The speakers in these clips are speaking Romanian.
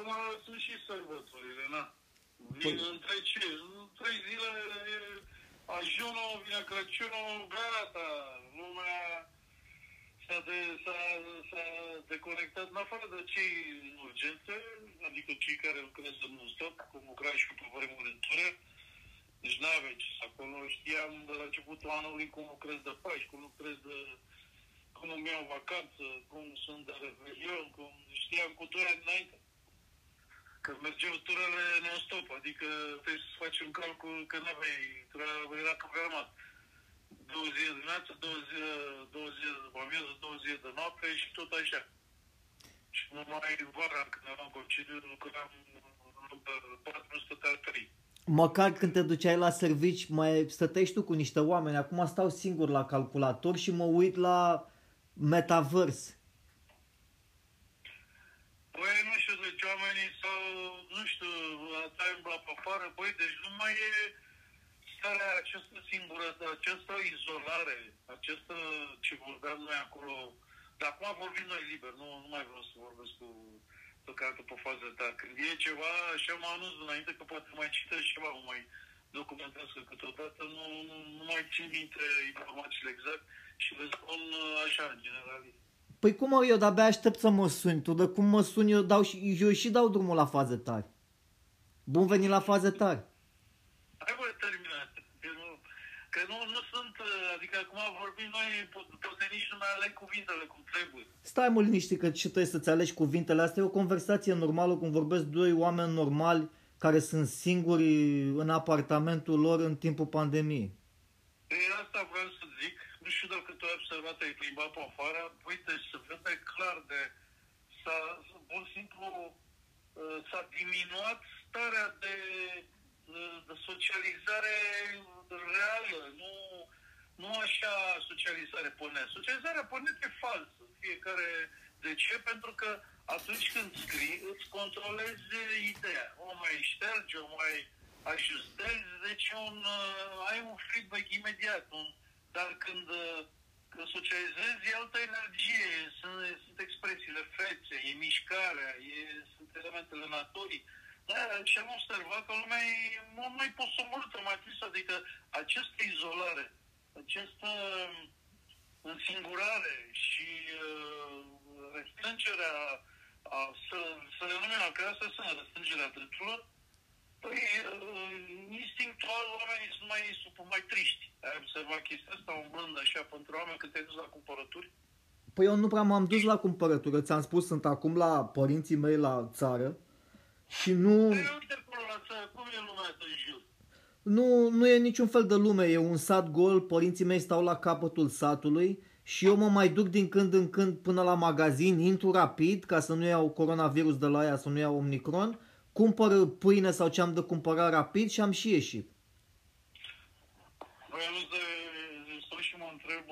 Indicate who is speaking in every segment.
Speaker 1: acum sunt și sărbătorile, na. Vin păi... între ce? În trei zile e ajunul, vine Crăciunul, gata, lumea s-a, de, s-a, s-a deconectat, în afară de cei urgențe, adică cei care lucrează în stop, cum lucra și pe vremuri deci nu avem ce acolo. Știam de la începutul anului cum lucrez de Paști, cum lucrez de cum îmi iau vacanță, cum sunt de revelion, cum știam cu doi ani înainte. Că mergeau turele non-stop, adică trebuie să faci un calcul că nu aveai, era programat. Două zile de dimineață, două zile, două zile de amiază, două zile de noapte și tot așa. Și numai vara, când aveam concediu, lucram patru stătea trei.
Speaker 2: Măcar când te duceai la servici, mai stătești tu cu niște oameni. Acum stau singur la calculator și mă uit la metavers.
Speaker 1: Păi, nu știu, deci oamenii sau, nu știu, ta la pe afară, băi, deci nu mai e starea această singurătate, această izolare, această ce vorbeam noi acolo. Dar acum vorbim noi liber, nu, nu mai vreau să vorbesc cu tocată pe fază ta. Când e ceva, așa mă anunț înainte că poate mai citesc ceva, mă mai documentez că câteodată nu, nu, nu mai țin minte informațiile exact și le spun uh, așa, în general.
Speaker 2: Păi cum eu de-abia aștept să mă suni tu, de cum mă sun eu, dau și, eu și dau drumul la faze tari. Bun venit la faze tari.
Speaker 1: Hai bă, terminat. Că nu, nu sunt, uh, adică acum vorbim noi, poate nici nu mai aleg cuvintele cum trebuie.
Speaker 2: Stai mă liniștit că și trebuie să-ți alegi cuvintele. Asta e o conversație normală cum vorbesc doi oameni normali care sunt singuri în apartamentul lor în timpul pandemiei.
Speaker 1: E asta vreau să zic. Nu știu dacă tu ai observat, ai plimbat pe afară. Uite, se vede clar de... S-a, pur și simplu, uh, s-a diminuat starea de, de socializare reală. Nu, nu așa socializare pe net. Socializarea pe net e falsă. Fiecare... De ce? Pentru că atunci când scrii, îți controlezi ideea. O mai ștergi, o mai ajustezi, deci un, uh, ai un feedback imediat. Un, dar când, uh, când socializezi, e altă energie, sunt, sunt expresiile fețe, e mișcarea, e, sunt elementele naturii. Da, și am observat că lumea e mult mai posomorâtă, mai tristă, adică această izolare, această însingurare și uh, restrângerea, a, să, să le numim că asta sunt restrângerea drepturilor, păi uh, instinctual oamenii sunt mai, sunt mai triști. Ai observat chestia asta umblând așa pentru oameni când te dus la cumpărături?
Speaker 2: Păi eu nu prea m-am dus la cumpărătură, ți-am spus, sunt acum la părinții mei la țară și nu...
Speaker 1: Păi uite acolo la țară, cum e lumea asta în jur?
Speaker 2: Nu, nu e niciun fel de lume, e un sat gol, părinții mei stau la capătul satului și eu mă mai duc din când în când până la magazin, intru rapid ca să nu iau coronavirus de la ea, să nu iau Omicron, cumpăr pâine sau ce am de cumpărat rapid și am și ieșit.
Speaker 1: Vreau să stau și mă întreb,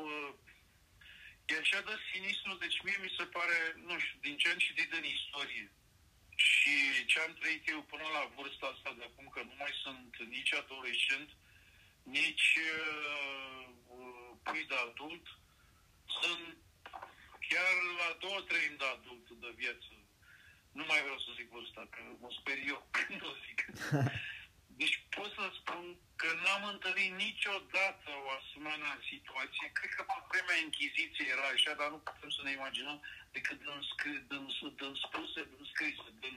Speaker 1: e așa de sinistru, deci mie mi se pare, nu știu, din ce am citit în istorie, și ce am trăit eu până la vârsta asta de acum, că nu mai sunt nici adolescent, nici uh, pui de adult, sunt chiar la două treimi de adult de viață. Nu mai vreau să zic vârsta, că mă sper eu când o zic. Deci pot să spun că n-am întâlnit niciodată o asemenea situație. Cred că pe vremea închiziției era așa, dar nu putem să ne imaginăm decât din, scri, din, din spuse, din scrise, din,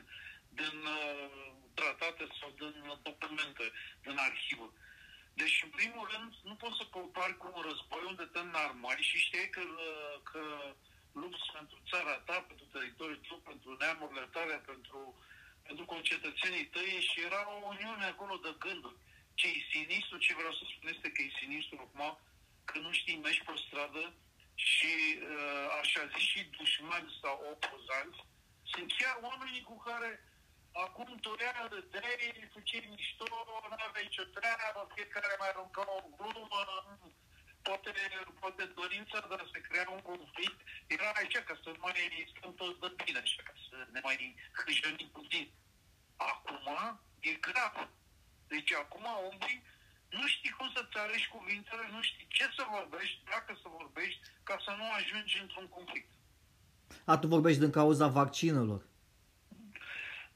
Speaker 1: din uh, tratate sau din documente, din arhivă. Deci, în primul rând, nu poți să compari cu un război unde te înarmai și știi că, uh, că lupți pentru țara ta, pentru teritoriul tău, pentru neamurile tale, pentru, pentru concetățenii tăi și era o uniune acolo de gânduri. Ce e sinistru, ce vreau să spun este că e sinistru acum, că nu știi, mergi pe stradă și uh, așa zis și dușmani sau opozanți, sunt chiar oamenii cu care acum dorea de făceai mișto, nu aveai nicio treabă, fiecare mai arunca o glumă, poate, poate dorința de a se crea un conflict era aici ca să mai stăm toți de bine, așa, ca să ne mai hâjănim puțin. Acum e grav. Deci acum oamenii nu știi cum să-ți alegi cuvintele, nu știi ce să vorbești, dacă să vorbești, ca să nu ajungi într-un conflict.
Speaker 2: A, tu vorbești din cauza vaccinelor.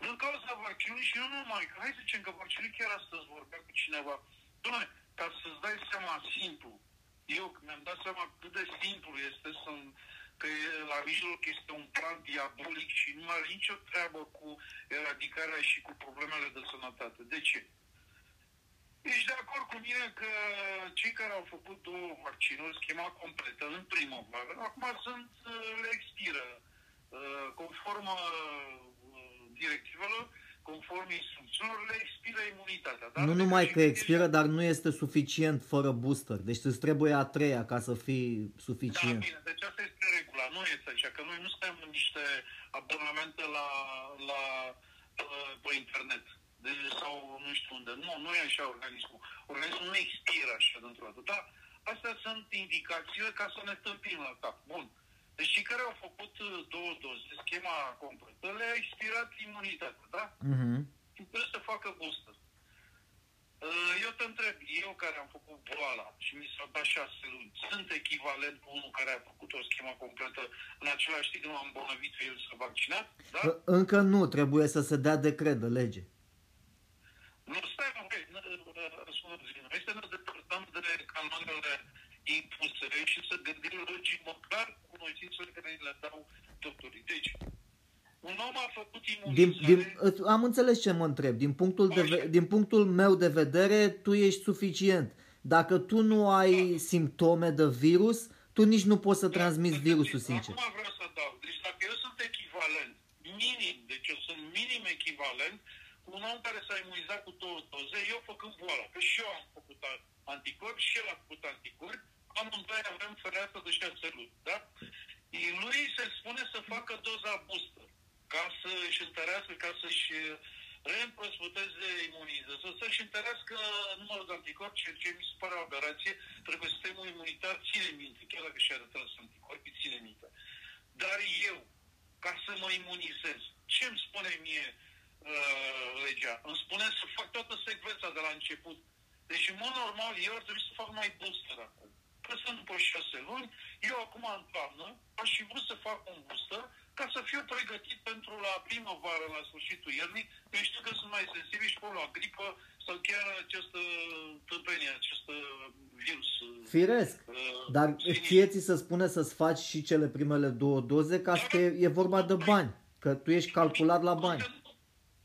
Speaker 1: Din și nu numai, că hai să zicem că vaccinul chiar astăzi vorbea cu cineva. Doamne, ca să-ți dai seama simplu, eu mi-am dat seama cât de simplu este să că la mijloc este un plan diabolic și nu are nicio treabă cu eradicarea și cu problemele de sănătate. De ce? Ești de acord cu mine că cei care au făcut două vaccinuri, schema completă, în primăvară, acum sunt, le expiră. Uh, conform uh, directivelor, conform instrucțiunilor, le expiră imunitatea.
Speaker 2: Dar nu numai că expiră, dar nu este suficient fără booster. Deci îți trebuie a treia ca să fii suficient.
Speaker 1: Da, bine, deci asta este regula, nu este așa, că noi nu suntem niște abonamente la, la, la pe internet deci, sau nu știu unde. Nu, nu e așa organismul. Organismul nu expiră așa dintr-o dată. Dar astea sunt indicațiile ca să ne stâmpim la cap. Bun. Deci cei care au făcut uh, două doze, schema completă, le-a expirat imunitatea, da? Uh-huh. Trebuie să facă booster. Uh, eu te întreb, eu care am făcut boala și mi s-au dat șase luni, sunt echivalent cu unul care a făcut o schemă completă în același timp nu am îmbolnăvit el să vaccinat? Da?
Speaker 2: Încă nu, trebuie să se dea decret de lege.
Speaker 1: Nu, stai, nu, noi să ne depărtăm de canoanele impuse și să gândim logic măcar cunoștințele care le dau doctorii. Deci, un om a făcut imunizare... Din, din,
Speaker 2: am înțeles ce mă întreb. Din punctul, de, din punctul meu de vedere, tu ești suficient. Dacă tu nu ai da. simptome de virus, tu nici nu poți să da, transmiți virusul, sincer.
Speaker 1: Acum vreau să dau. Deci dacă eu sunt echivalent, minim, deci eu sunt minim echivalent un om care s-a imunizat cu două doze, eu făcând boala, că și eu am făcut anticorpi și el a făcut anticorpi, amândoi avem fereastră de șase luni, da? Lui se spune să facă doza booster, ca să își întărească, ca să-și reîmprospăteze imunizarea, să-și întărească numărul de anticorpi, ceea ce mi se pare o aberație, trebuie sistemul imunitar ține minte, chiar dacă și-a retras anticorpii, ține minte. Dar eu, ca să mă imunizez, ce îmi spune mie uh, legea. Îmi spune să fac toată secvența de la început. Deci, în mod normal, eu ar trebui să fac mai booster acum. Că sunt după șase luni, eu acum în toamnă aș fi vrut să fac un booster ca să fiu pregătit pentru la primăvară, la sfârșitul iernii, că știu că sunt mai sensibili și la gripă sau chiar această tâmpenie, acest virus.
Speaker 2: Firesc, uh, dar ție ți se spune să-ți faci și cele primele două doze ca să e, e vorba de bani, că tu ești calculat la bani. Încă,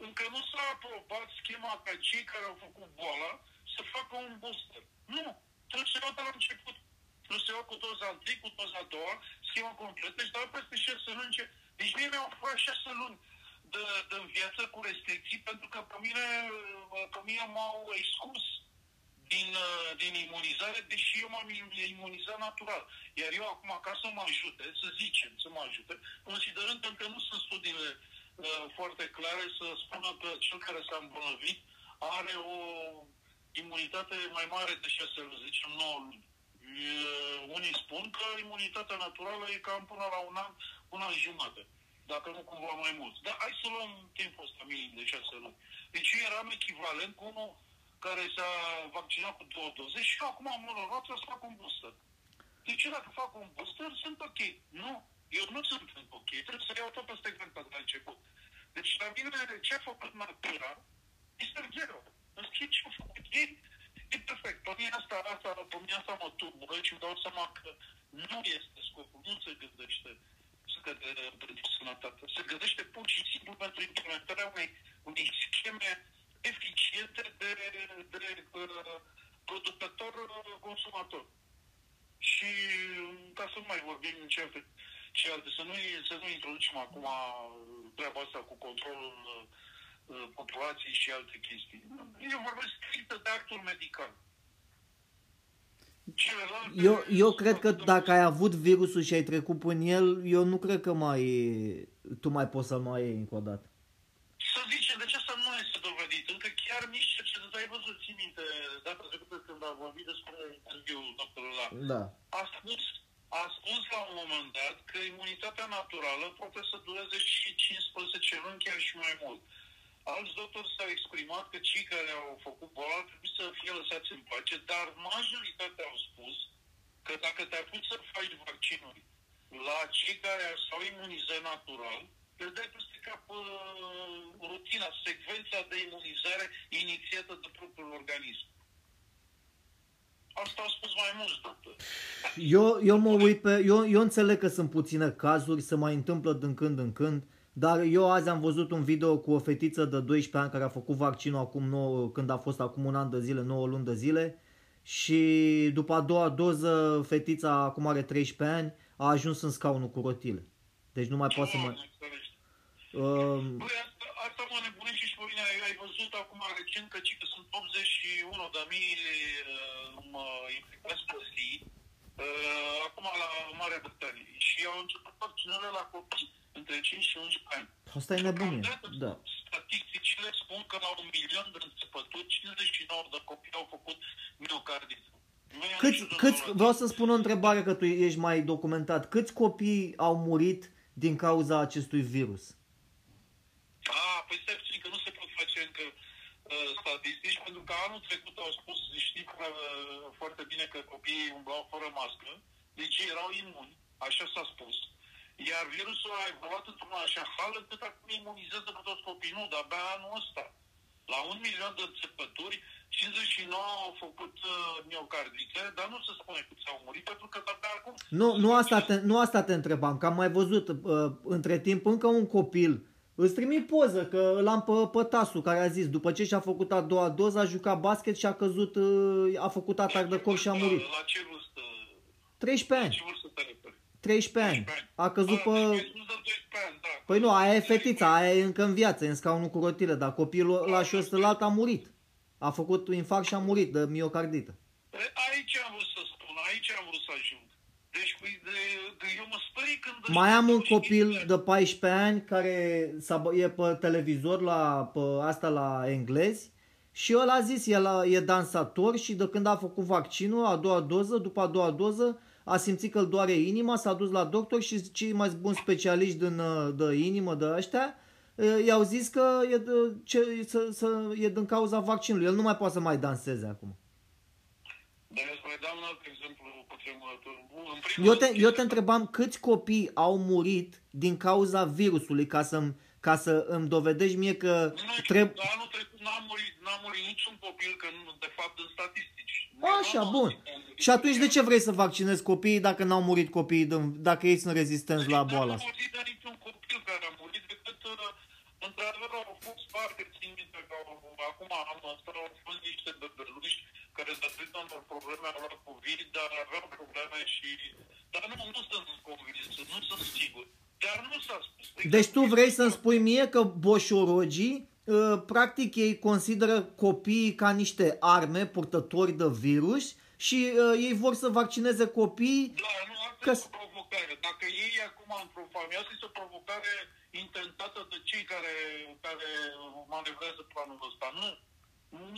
Speaker 1: încă nu s-a aprobat schema ca cei care au făcut boala să facă un booster. Nu, trebuie să iau de la început. Trebuie să iau cu doza întâi, cu doza a doua, schema completă și dau peste șase luni. Deci mie mi-au furat șase luni de, de viață cu restricții pentru că pe mine, pe mine m-au exclus din, din imunizare, deși eu m-am imunizat natural. Iar eu acum, ca să mă ajute, să zicem, să mă ajute, considerând că nu sunt studiile Uh, foarte clare să spună că cel care s-a îmbolnăvit are o imunitate mai mare de 6 luni, zicem 9 luni. Uh, unii spun că imunitatea naturală e cam până la un an, un an jumate, dacă nu cumva mai mult. Dar hai să luăm timpul ăsta minim de 6 luni. Deci eu eram echivalent cu unul care s-a vaccinat cu două doze și eu acum am onorat să fac un booster. Deci dacă fac un booster, sunt ok. Nu, eu nu sunt ok, trebuie să iau tot pe secvența de la început. Deci la mine ce a făcut natura este zero. În schimb ce a făcut ei, e perfect. Pe mine asta, asta, pe mine asta mă tulbură și îmi dau seama că nu este scopul, nu se gândește pentru sănătate. Se gândește pur și simplu pentru implementarea unei, unei scheme eficiente de, de, de uh, producător-consumator. Și ca să nu mai vorbim în ce și alte. Să nu, să nu introducem acum treaba asta cu controlul uh, populației și alte chestii. Eu vorbesc strict de actul medical.
Speaker 2: Eu, eu cred că dacă ai avut virusul și ai trecut prin el, eu nu cred că mai tu mai poți să mai iei încă o dată.
Speaker 1: Să zicem, de ce să nu este dovedit? Încă chiar nici ce ai văzut, ții minte, data trecută când a vorbit despre interviul doctorul ăla.
Speaker 2: Da.
Speaker 1: A spus a spus la un moment dat că imunitatea naturală poate să dureze și 15 luni, chiar și mai mult. Alți doctori s-au exprimat că cei care au făcut boala ar trebui să fie lăsați în pace, dar majoritatea au spus că dacă te apuci să faci vaccinuri la cei care s-au imunizat natural, le dai peste cap uh, rutina secvența de imunizare inițiată de propriul organism. Asta au spus mai mulți doctori.
Speaker 2: Eu, eu mă uit pe... Eu, eu înțeleg că sunt puține cazuri, se mai întâmplă din când în când, dar eu azi am văzut un video cu o fetiță de 12 ani care a făcut vaccinul acum 9, când a fost acum un an de zile, 9 luni de zile și după a doua doză fetița acum are 13 ani a ajuns în scaunul cu rotile. Deci nu mai poate să mai...
Speaker 1: Uh, Băi, asta, asta mă nebunește și pe mine. Ai, ai văzut acum recent că, că sunt 81 de mii uh, implicați pe zi, uh, acum la Marea Britanie. Și au început vaccinările la copii între 5 și 11 ani.
Speaker 2: Asta e nebunie, da.
Speaker 1: Statisticile spun că la un milion de înțepături, 59 de copii au făcut miocardită.
Speaker 2: Câți, câți, vreau să spun o întrebare că tu ești mai documentat. Câți copii au murit din cauza acestui virus?
Speaker 1: Ah, păi stai puțin că nu se pot face încă uh, statistici, pentru că anul trecut au spus, știi că, uh, foarte bine că copiii umblau fără mască, deci erau imuni, așa s-a spus. Iar virusul a evoluat într-un așa hal încât acum imunizează pe toți copiii. Nu, dar abia anul ăsta. La un milion de înțepături, 59 au făcut uh, miocardite, dar nu se spune câți au murit, pentru că abia acum...
Speaker 2: Nu, nu asta, te, nu asta te întrebam, că am mai văzut uh, între timp încă un copil Îți trimit poză că l-am pe, pe Tasu care a zis după ce și-a făcut a doua doză a jucat basket și a căzut, uh, a făcut atac de cor și a murit.
Speaker 1: La ce vârstă?
Speaker 2: 13 ani.
Speaker 1: La ce vârstă te referi?
Speaker 2: 13 ani. A căzut
Speaker 1: Ah,
Speaker 2: pe...
Speaker 1: deci nu de 12 ani, da.
Speaker 2: Păi nu, aia e fetița, aia e încă în viață, e în scaunul cu rotile, dar copilul ăla și ăsta a murit. A făcut infarct și a murit de miocardită.
Speaker 1: Păi Aici am vrut să spun, aici am vrut să ajung. Deci, păi, de, de, eu mă spării când...
Speaker 2: Mai am un
Speaker 1: ăștia
Speaker 2: copil de 14 ani care s-a, bă- e pe televizor la pe asta la englezi și el a zis, el a- e dansator și de când a făcut vaccinul, a doua doză, după a doua doză, a simțit că îl doare inima, s-a dus la doctor și cei mai buni specialiști din, uh, de inimă de ăștia uh, i-au zis că e, de, ce, să, să, e din cauza vaccinului. El nu mai poate să mai danseze acum.
Speaker 1: Dar eu îți mai dau un alt exemplu cu tremurător. În primul
Speaker 2: Eu te,
Speaker 1: rând,
Speaker 2: eu te întrebam câți copii au murit din cauza virusului ca, să ca să îmi dovedești mie că
Speaker 1: Nu știu,
Speaker 2: trebuie...
Speaker 1: dar anul trecut n-a murit, n-a murit niciun copil, că nu, de fapt, în statistici.
Speaker 2: Așa,
Speaker 1: Nu,
Speaker 2: bun.
Speaker 1: nu, nu,
Speaker 2: Și atunci de ce vrei să vaccinezi copiii dacă n-au murit copiii, din- dacă ei sunt rezistenți la boala
Speaker 1: Nu
Speaker 2: asta?
Speaker 1: am auzit de niciun copil care a murit, decât, uh, într-adevăr, au fost foarte țin minte că au- acum anul ăsta au fost niște bebeluși care datorită unor probleme au luat COVID, dar aveau probleme și... Dar nu, nu sunt convins, nu sunt sigur. Dar nu s-a spus.
Speaker 2: Deci tu vrei să-mi spui mie că boșorogii, uh, practic ei consideră copiii ca niște arme purtători de virus și uh, ei vor să vaccineze copiii
Speaker 1: Da, nu, asta
Speaker 2: Că-
Speaker 1: este o provocare. Dacă ei acum într-o familie, asta este o provocare intentată de cei care, care manevrează planul ăsta. Nu.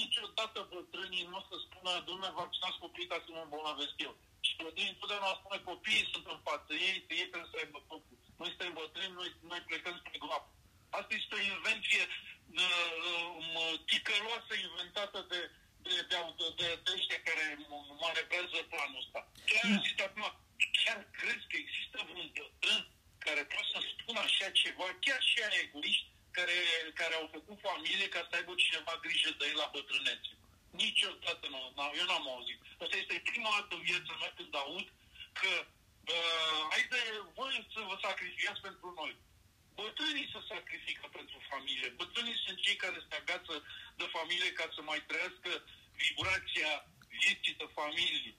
Speaker 1: Niciodată bătrânii nu o să spună, domnule, vaccinați copiii ca să nu îmbolnăvesc eu. Și bătrânii întotdeauna spune, copiii sunt în față, ei, ei trebuie să aibă totul. Noi suntem bătrâni, noi, noi plecăm spre groapă. Asta este o invenție uh, uh, ticăloasă inventată de, de, de, de, de, de ăștia care manevrează planul ăsta. Chiar există acum, chiar crezi că există vreun bătrân care poate să spună așa ceva, chiar și aia egoiști care, care au făcut familie ca să aibă cineva grijă de ei la bătrânețe. Niciodată nu, n- eu n-am auzit. Asta este prima dată în viața mea când aud că uh, haide voi să vă sacrificați pentru noi. Bătrânii se sacrifică pentru familie. Bătrânii sunt cei care se agață de familie ca să mai trăiască vibrația vieții de familie.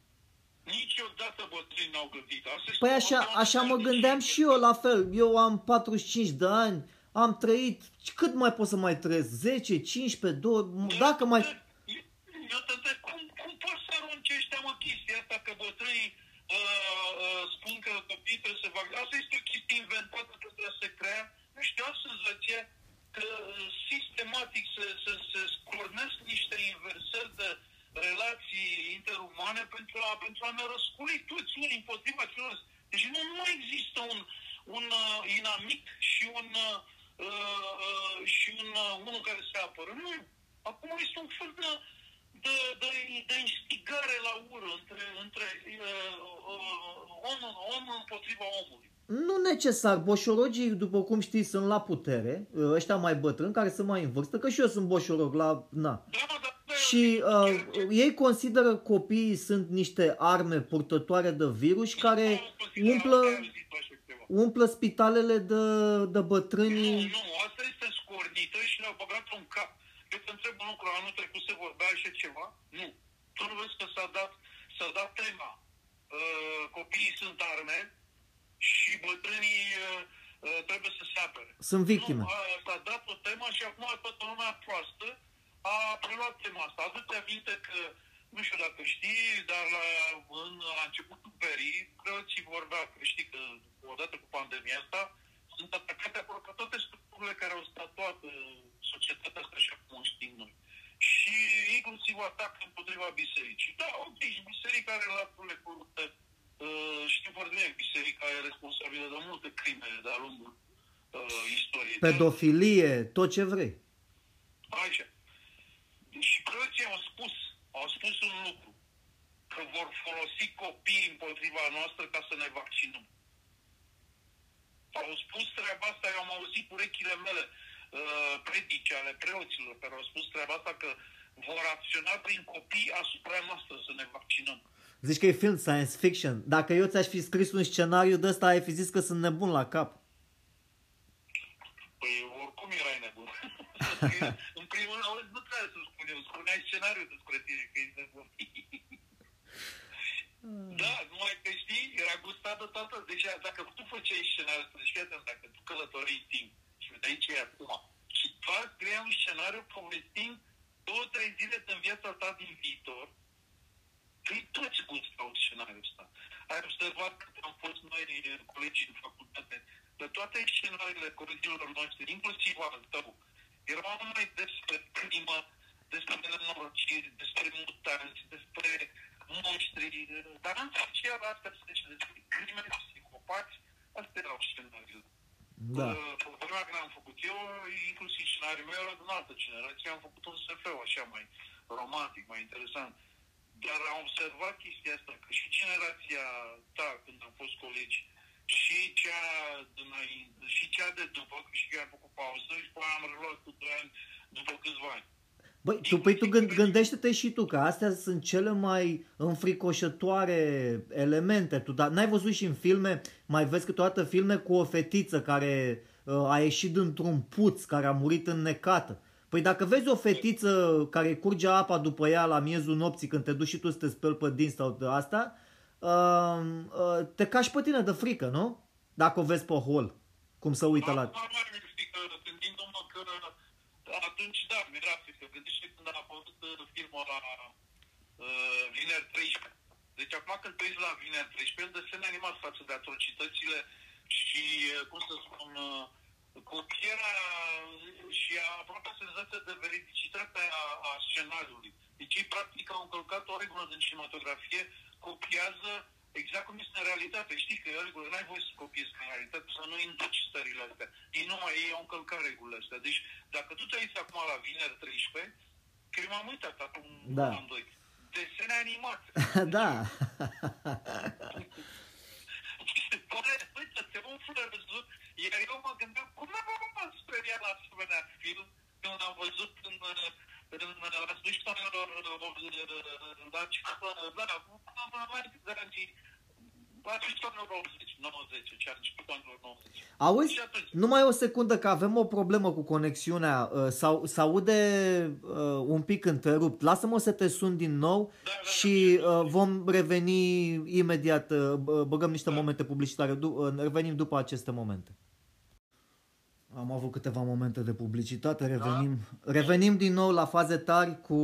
Speaker 1: Niciodată bătrânii n-au gândit. Asta este
Speaker 2: Păi
Speaker 1: o
Speaker 2: așa,
Speaker 1: altă
Speaker 2: așa mă
Speaker 1: tradiție.
Speaker 2: gândeam și eu la fel. Eu am 45 de ani, am trăit, cât mai pot să mai trăiesc? 10, 15, 2, dacă mai...
Speaker 1: Eu, eu te întreb, cum, cum poți să arunci ăștia mă chestia asta că bătrânii uh, uh, spun că copiii trebuie să facă. Asta este o chestie inventată că trebuie să crea. Nu știu, am senzația că uh, sistematic se, se, se scornesc niște inversări de relații interumane pentru a, pentru a ne răsculi toți unii împotriva celorlalți. Deci nu, nu există un, un uh, inamic și un, uh, uh, și un uh, unul care se apără. Nu. Acum este un fel de, de, de, de instigare la ură între, între uh, uh, omul, omul împotriva omului.
Speaker 2: Nu necesar. Boșorogii, după cum știi, sunt la putere, ăștia mai bătrâni, care sunt mai în vârstă, că și eu sunt boșorog la... Na.
Speaker 1: Da, mă, da, da,
Speaker 2: Și uh, ei consideră copiii sunt niște arme purtătoare de virus care umplă, umplă spitalele de, de
Speaker 1: Nu,
Speaker 2: bătrâni.
Speaker 1: nu, asta este scornită și le-au băgat în cap. Eu te întreb un lucru, anul trecut se vorbea așa ceva? Nu. Tu nu vezi că s-a dat, s-a dat tema. Uh, copiii sunt arme și bătrânii uh, uh, trebuie să se apere.
Speaker 2: Sunt victime.
Speaker 1: Nu, a, s-a dat o temă și acum toată lumea proastă a preluat tema asta. Adu-te aminte că, nu știu dacă știi, dar la, în, la începutul verii, preoții vorbeau că știi că odată cu pandemia asta sunt atacate aproape toate structurile care au statuat uh, societatea asta așa cum o știm noi. Și inclusiv atac împotriva bisericii. Da, ok, și biserica are laturile corupte. Uh, știm foarte bine, biserica e responsabilă de multe crime de-a lungul uh, istoriei.
Speaker 2: Pedofilie, tot ce vrei.
Speaker 1: Așa. Și preoții au spus, au spus un lucru, că vor folosi copiii împotriva noastră ca să ne vaccinăm. Au spus treaba asta, eu am auzit urechile mele uh, predici ale preoților care au spus treaba asta că vor acționa prin copii asupra noastră să ne vaccinăm.
Speaker 2: Zici că e film science fiction. Dacă eu ți-aș fi scris un scenariu de ăsta, ai fi zis că sunt nebun la cap.
Speaker 1: Păi oricum erai nebun. Să scrie- în primul rând, auzi, nu trebuie să spun eu, spuneai scenariul despre tine că ești nebun. Da, numai că știi, era gustat de toată. Deci dacă tu făceai scenariul ăsta, deci fii atent, dacă tu călătorii în timp și vedeai ce e acum, și tu ați crea un scenariu povestind două, trei zile din viața ta din viitor, Păi toți gustau scenariul ăsta. Ai observat că am fost noi colegii în facultate, pe toate scenariile colegilor noștri, inclusiv al tău, erau numai despre crimă, despre nenorociri, despre mutanți, despre monștri, dar în special astea se zice despre crime, psihopați, astea erau scenariile.
Speaker 2: Da.
Speaker 1: Uh, Pe vremea când am făcut eu, inclusiv scenariul meu era din altă generație, am făcut un SF așa mai romantic, mai interesant. Dar am observat chestia asta, că și generația ta, când am fost colegi, și cea, dinainte, și cea de după, că și eu am făcut pauză și după aia am reluat cu 2 ani după câțiva ani.
Speaker 2: Băi, tu, păi tu gând, gândește-te și tu că astea sunt cele mai înfricoșătoare elemente. Tu da, n-ai văzut și în filme, mai vezi câteodată filme cu o fetiță care uh, a ieșit dintr-un puț, care a murit înnecată. Păi dacă vezi o fetiță care curge apa după ea la miezul nopții când te duci și tu să te speli pe dinți sau de asta, uh, uh, te cași pe tine de frică, nu? Dacă o vezi pe hol, cum să uită la...
Speaker 1: Acum mai știi că gândindu-mă că atunci, da, mi-era frică. Gândește când a apărut uh, filmul la uh, Vineri 13. Deci acum când te uiți la Vineri 13, el desene animat față de atrocitățile și, uh, cum să spun, uh, copierea și aproape senzația de veridicitate a, a scenariului. Deci ei practic au încălcat o regulă din cinematografie, copiază exact cum este în realitate. Știi că e o regulă, n-ai voie să copiezi în realitate, să nu induci stările astea. Ei nu mai ei au încălcat regulile astea. Deci dacă tu te uiți acum la vineri 13, că eu m-am uitat acum
Speaker 2: Da.
Speaker 1: un an, doi, desene animate.
Speaker 2: da.
Speaker 1: se pare, uite, te umflă râsul, iar eu mă gândeam, cum nu m-am speriat la asemenea film când am văzut în, în la sfârșitul anilor la da, da, mai de anii, la sfârșitul anilor 80, 90, ce a început anilor 90.
Speaker 2: Auzi,
Speaker 1: Și atunci,
Speaker 2: numai o secundă că avem o problemă cu conexiunea. Uh, sau, se aude uh, un pic întrerupt. Lasă-mă să te sun din nou
Speaker 1: Da, da, da.
Speaker 2: și uh, vom reveni imediat. Uh, bă- băgăm niște
Speaker 1: Da.
Speaker 2: momente publicitare. Du- uh, revenim după aceste momente. Am avut câteva momente de publicitate, revenim, revenim din nou la faze tari cu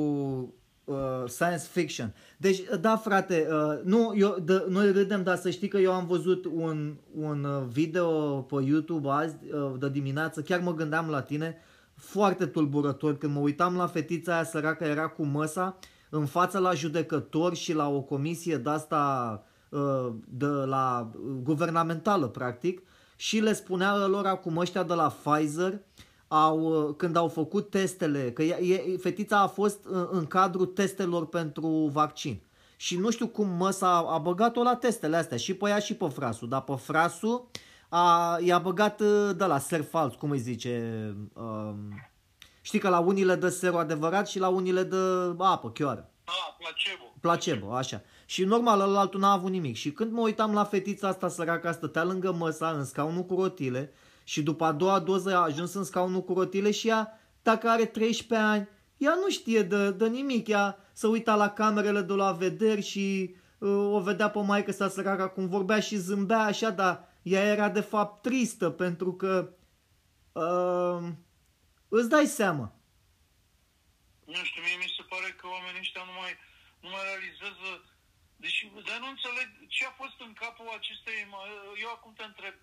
Speaker 2: uh, science fiction. Deci, da, frate, uh, nu, eu, de, noi râdem, dar să știi că eu am văzut un, un uh, video pe YouTube azi, uh, de dimineață, chiar mă gândeam la tine, foarte tulburător, când mă uitam la fetița aia săracă, era cu măsa, în fața la judecător și la o comisie de-asta uh, de la uh, guvernamentală, practic, și le spunea lor acum ăștia de la Pfizer, au, uh, când au făcut testele, că e, e, fetița a fost în, în cadrul testelor pentru vaccin. Și nu știu cum măsa a băgat-o la testele astea, și pe ea și pe frasul. Dar pe frasul a, i-a băgat uh, de la ser fals, cum îi zice. Uh, știi că la unii le dă serul adevărat și la unii le dă apă, chioară.
Speaker 1: Ah, placebo.
Speaker 2: Placebo, așa. Și normal, ăla altul n-a avut nimic. Și când mă uitam la fetița asta săracă, stătea lângă măsa, în scaunul cu rotile, și după a doua doză a ajuns în scaunul cu rotile și ea, dacă are 13 ani, ea nu știe de, de nimic. Ea să uita la camerele de la vederi și uh, o vedea pe maică sa săracă cum vorbea și zâmbea așa, dar ea era de fapt tristă pentru că uh, îți dai seama.
Speaker 1: Nu știu, mie mi se pare că oamenii ăștia nu mai, nu mai realizează deci, dar nu înțeleg ce a fost în capul acestei... Eu acum te întreb,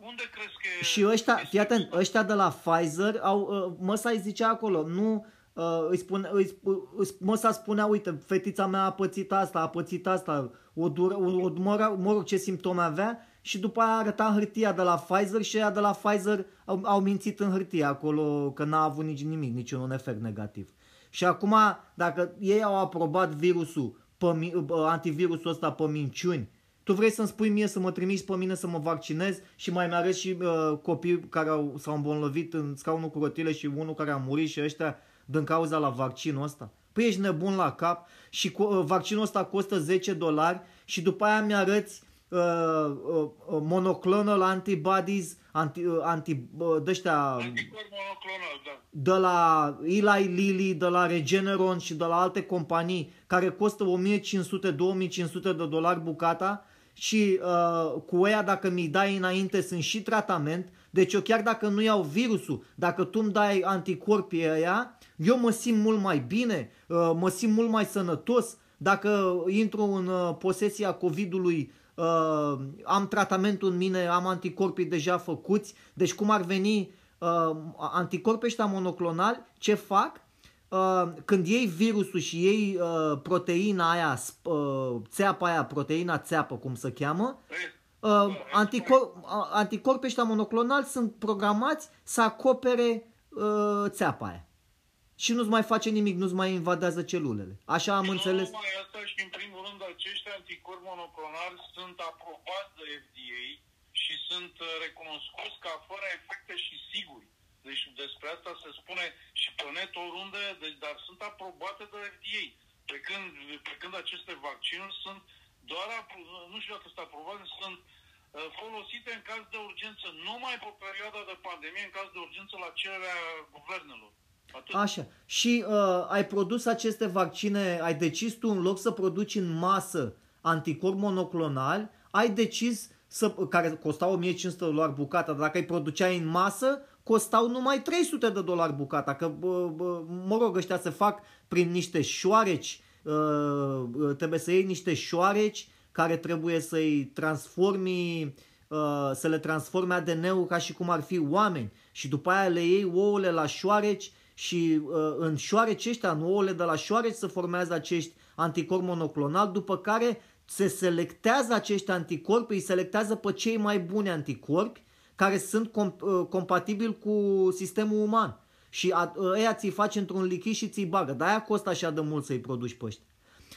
Speaker 1: unde crezi că
Speaker 2: Și ăștia, fii atent, ăștia de la Pfizer, au, uh, măsa îi zicea acolo, nu, uh, îi spune, îi, îi, măsa spunea, uite, fetița mea a pățit asta, a pățit asta, o, dur, o, o mă, mă rog ce simptome avea și după aia arăta hârtia de la Pfizer și ăia de la Pfizer au, au mințit în hârtie acolo că n-a avut nici nimic, niciun efect negativ. Și acum, dacă ei au aprobat virusul, pe, antivirusul ăsta pe minciuni, tu vrei să-mi spui mie să mă trimiți pe mine să mă vaccinez și mai mi-arăți și uh, copii care au, s-au îmbolnăvit în scaunul cu rotile și unul care a murit și ăștia din cauza la vaccinul ăsta? Păi ești nebun la cap și cu, uh, vaccinul ăsta costă 10 dolari și după aia mi-arăți uh, uh, uh, monoclonal antibodies, anti, uh, anti, uh, de
Speaker 1: monoclonal, da.
Speaker 2: de la Eli Lilly, de la Regeneron și de la alte companii care costă 1500-2500 de dolari bucata și uh, cu ea dacă mi dai înainte sunt și tratament, deci eu chiar dacă nu iau virusul, dacă tu îmi dai anticorpii aia, eu mă simt mult mai bine, uh, mă simt mult mai sănătos, dacă intru în uh, posesia COVID-ului, uh, am tratamentul în mine, am anticorpii deja făcuți, deci cum ar veni uh, anticorpii ăștia monoclonali, ce fac? Uh, când iei virusul și iei uh, proteina aia, uh, țeapa aia, proteina țeapă, cum se cheamă, uh, anticor, uh, anticorpii ăștia monoclonali sunt programați să acopere uh, țeapa aia. Și nu-ți mai face nimic, nu-ți mai invadează celulele. Așa am
Speaker 1: nu
Speaker 2: înțeles.
Speaker 1: Nu asta și în primul rând acești anticorpi monoclonali sunt aprobați de FDA și sunt uh, recunoscuți ca fără efecte și siguri. Deci despre asta se spune și pe net oriunde, deci, dar sunt aprobate de FDA. Pe când, pe când aceste vaccinuri sunt doar, nu știu dacă sunt aprobate, sunt uh, folosite în caz de urgență, numai pe perioada de pandemie, în caz de urgență la cererea guvernelor. Atât.
Speaker 2: Așa. Și uh, ai produs aceste vaccine, ai decis tu în loc să produci în masă anticorp monoclonal, ai decis să, care costau 1500 de dolari bucata, dacă ai produceai în masă, costau numai 300 de dolari bucata, că, mă rog, ăștia se fac prin niște șoareci, uh, trebuie să iei niște șoareci care trebuie să-i transformi, uh, să le transforme ADN-ul ca și cum ar fi oameni. Și după aia le iei ouăle la șoareci și uh, în șoareci ăștia, în ouăle de la șoareci se formează acești anticorpi monoclonal, după care se selectează acești anticorpi, îi selectează pe cei mai buni anticorpi care sunt comp- uh, compatibili cu sistemul uman. Și ăia ți-i faci într-un lichid și ți-i bagă. De-aia costă așa de mult să-i produci pe ăștia.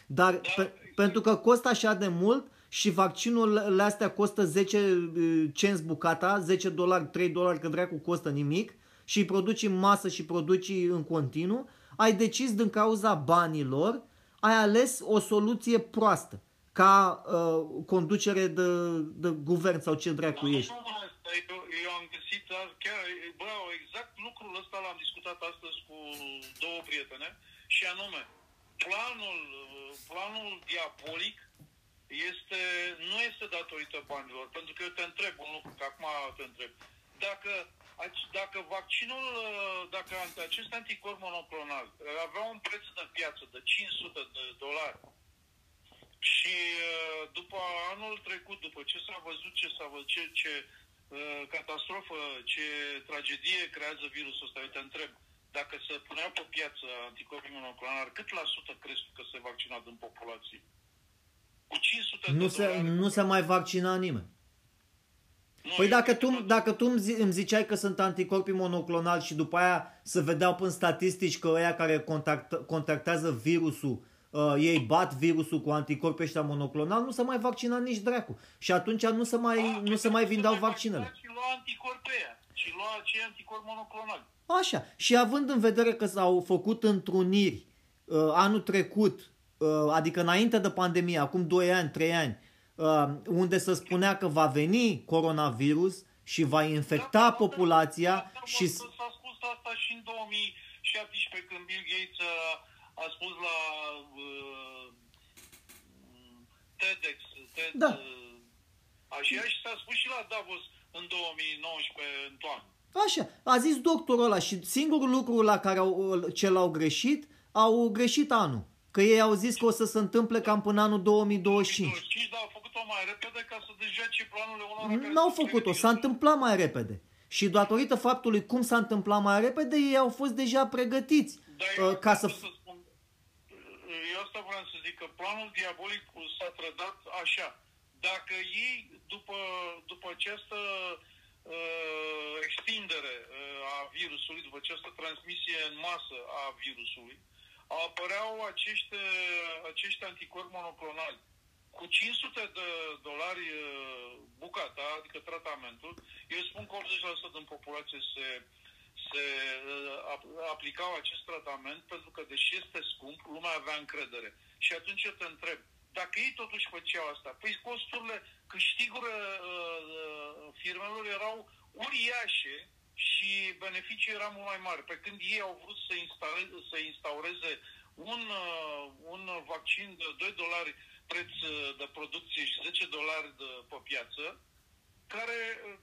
Speaker 2: Dar da, pe, pentru că costă așa de mult și vaccinurile astea costă 10 uh, cenți bucata, 10 dolari, 3 dolari, că dracu costă nimic și îi produci în masă și produci în continuu, ai decis din cauza banilor, ai ales o soluție proastă ca uh, conducere de, de guvern sau ce dracu ești
Speaker 1: eu, eu am găsit chiar, bă, exact lucrul ăsta l-am discutat astăzi cu două prietene și anume, planul, planul diabolic este, nu este datorită banilor, pentru că eu te întreb un lucru, că acum te întreb. Dacă, dacă vaccinul, dacă acest anticorp monoclonal avea un preț de piață de 500 de dolari și după anul trecut, după ce s-a văzut ce s-a văzut, ce, ce Uh, catastrofă, ce tragedie creează virusul ăsta. Eu te întreb, dacă se punea pe piață anticorpii monoclonal, cât la sută crezi că se vaccina din populație? Cu 500
Speaker 2: nu
Speaker 1: de
Speaker 2: se,
Speaker 1: dolari,
Speaker 2: Nu se mai vaccina nimeni. Nu, păi dacă tu, dacă tu îmi ziceai că sunt anticorpii monoclonal și după aia se vedeau în statistici că ăia care contact, contactează virusul uh, ei bat virusul cu anticorpi ăștia monoclonal, nu se mai vaccina nici dracu. Și atunci nu se mai,
Speaker 1: A,
Speaker 2: nu se mai vindeau vaccinele.
Speaker 1: Și lua anticorpea. Și lua acei anticorpi monoclonali.
Speaker 2: Așa. Și având în vedere că s-au făcut întruniri uh, anul trecut, uh, adică înainte de pandemie, acum 2 ani, 3 ani, uh, unde se spunea că va veni coronavirus și va infecta
Speaker 1: Da,
Speaker 2: populația
Speaker 1: da, da,
Speaker 2: și...
Speaker 1: S-a spus asta și în 2017 când Bill Gates a, a spus la uh, TEDx, TED,
Speaker 2: Da.
Speaker 1: uh, așa și s-a spus și la Davos în 2019 în toamnă.
Speaker 2: Așa, a zis doctorul ăla și singurul lucru la care au, ce l-au greșit, au greșit anul. Că ei au zis că o să se întâmple cam până anul 2025.
Speaker 1: 25, dar au făcut-o mai repede ca să dejoace planurile unor care
Speaker 2: N-au
Speaker 1: sunt
Speaker 2: făcut-o,
Speaker 1: pregătite.
Speaker 2: s-a întâmplat mai repede. Și datorită faptului cum s-a întâmplat mai repede, ei au fost deja pregătiți
Speaker 1: Dar
Speaker 2: uh,
Speaker 1: eu
Speaker 2: ca
Speaker 1: asta
Speaker 2: să...
Speaker 1: să spun, eu asta vreau să zic, că planul diabolic s-a trădat așa. Dacă ei, după, după această uh, extindere uh, a virusului, după această transmisie în masă a virusului, apăreau acești, uh, acești anticorpi monoclonali cu 500 de dolari uh, bucata, adică tratamentul, eu spun că 80% din populație se, se uh, ap- aplicau acest tratament pentru că, deși este scump, lumea avea încredere. Și atunci eu te întreb, dacă ei totuși făceau asta, păi costurile, câștigurile uh, uh, firmelor erau uriașe și beneficiul era mult mai mare. Pe când ei au vrut să, instaleze, să instaureze un, uh, un vaccin de 2 dolari preț uh, de producție și 10 dolari de, pe piață, care,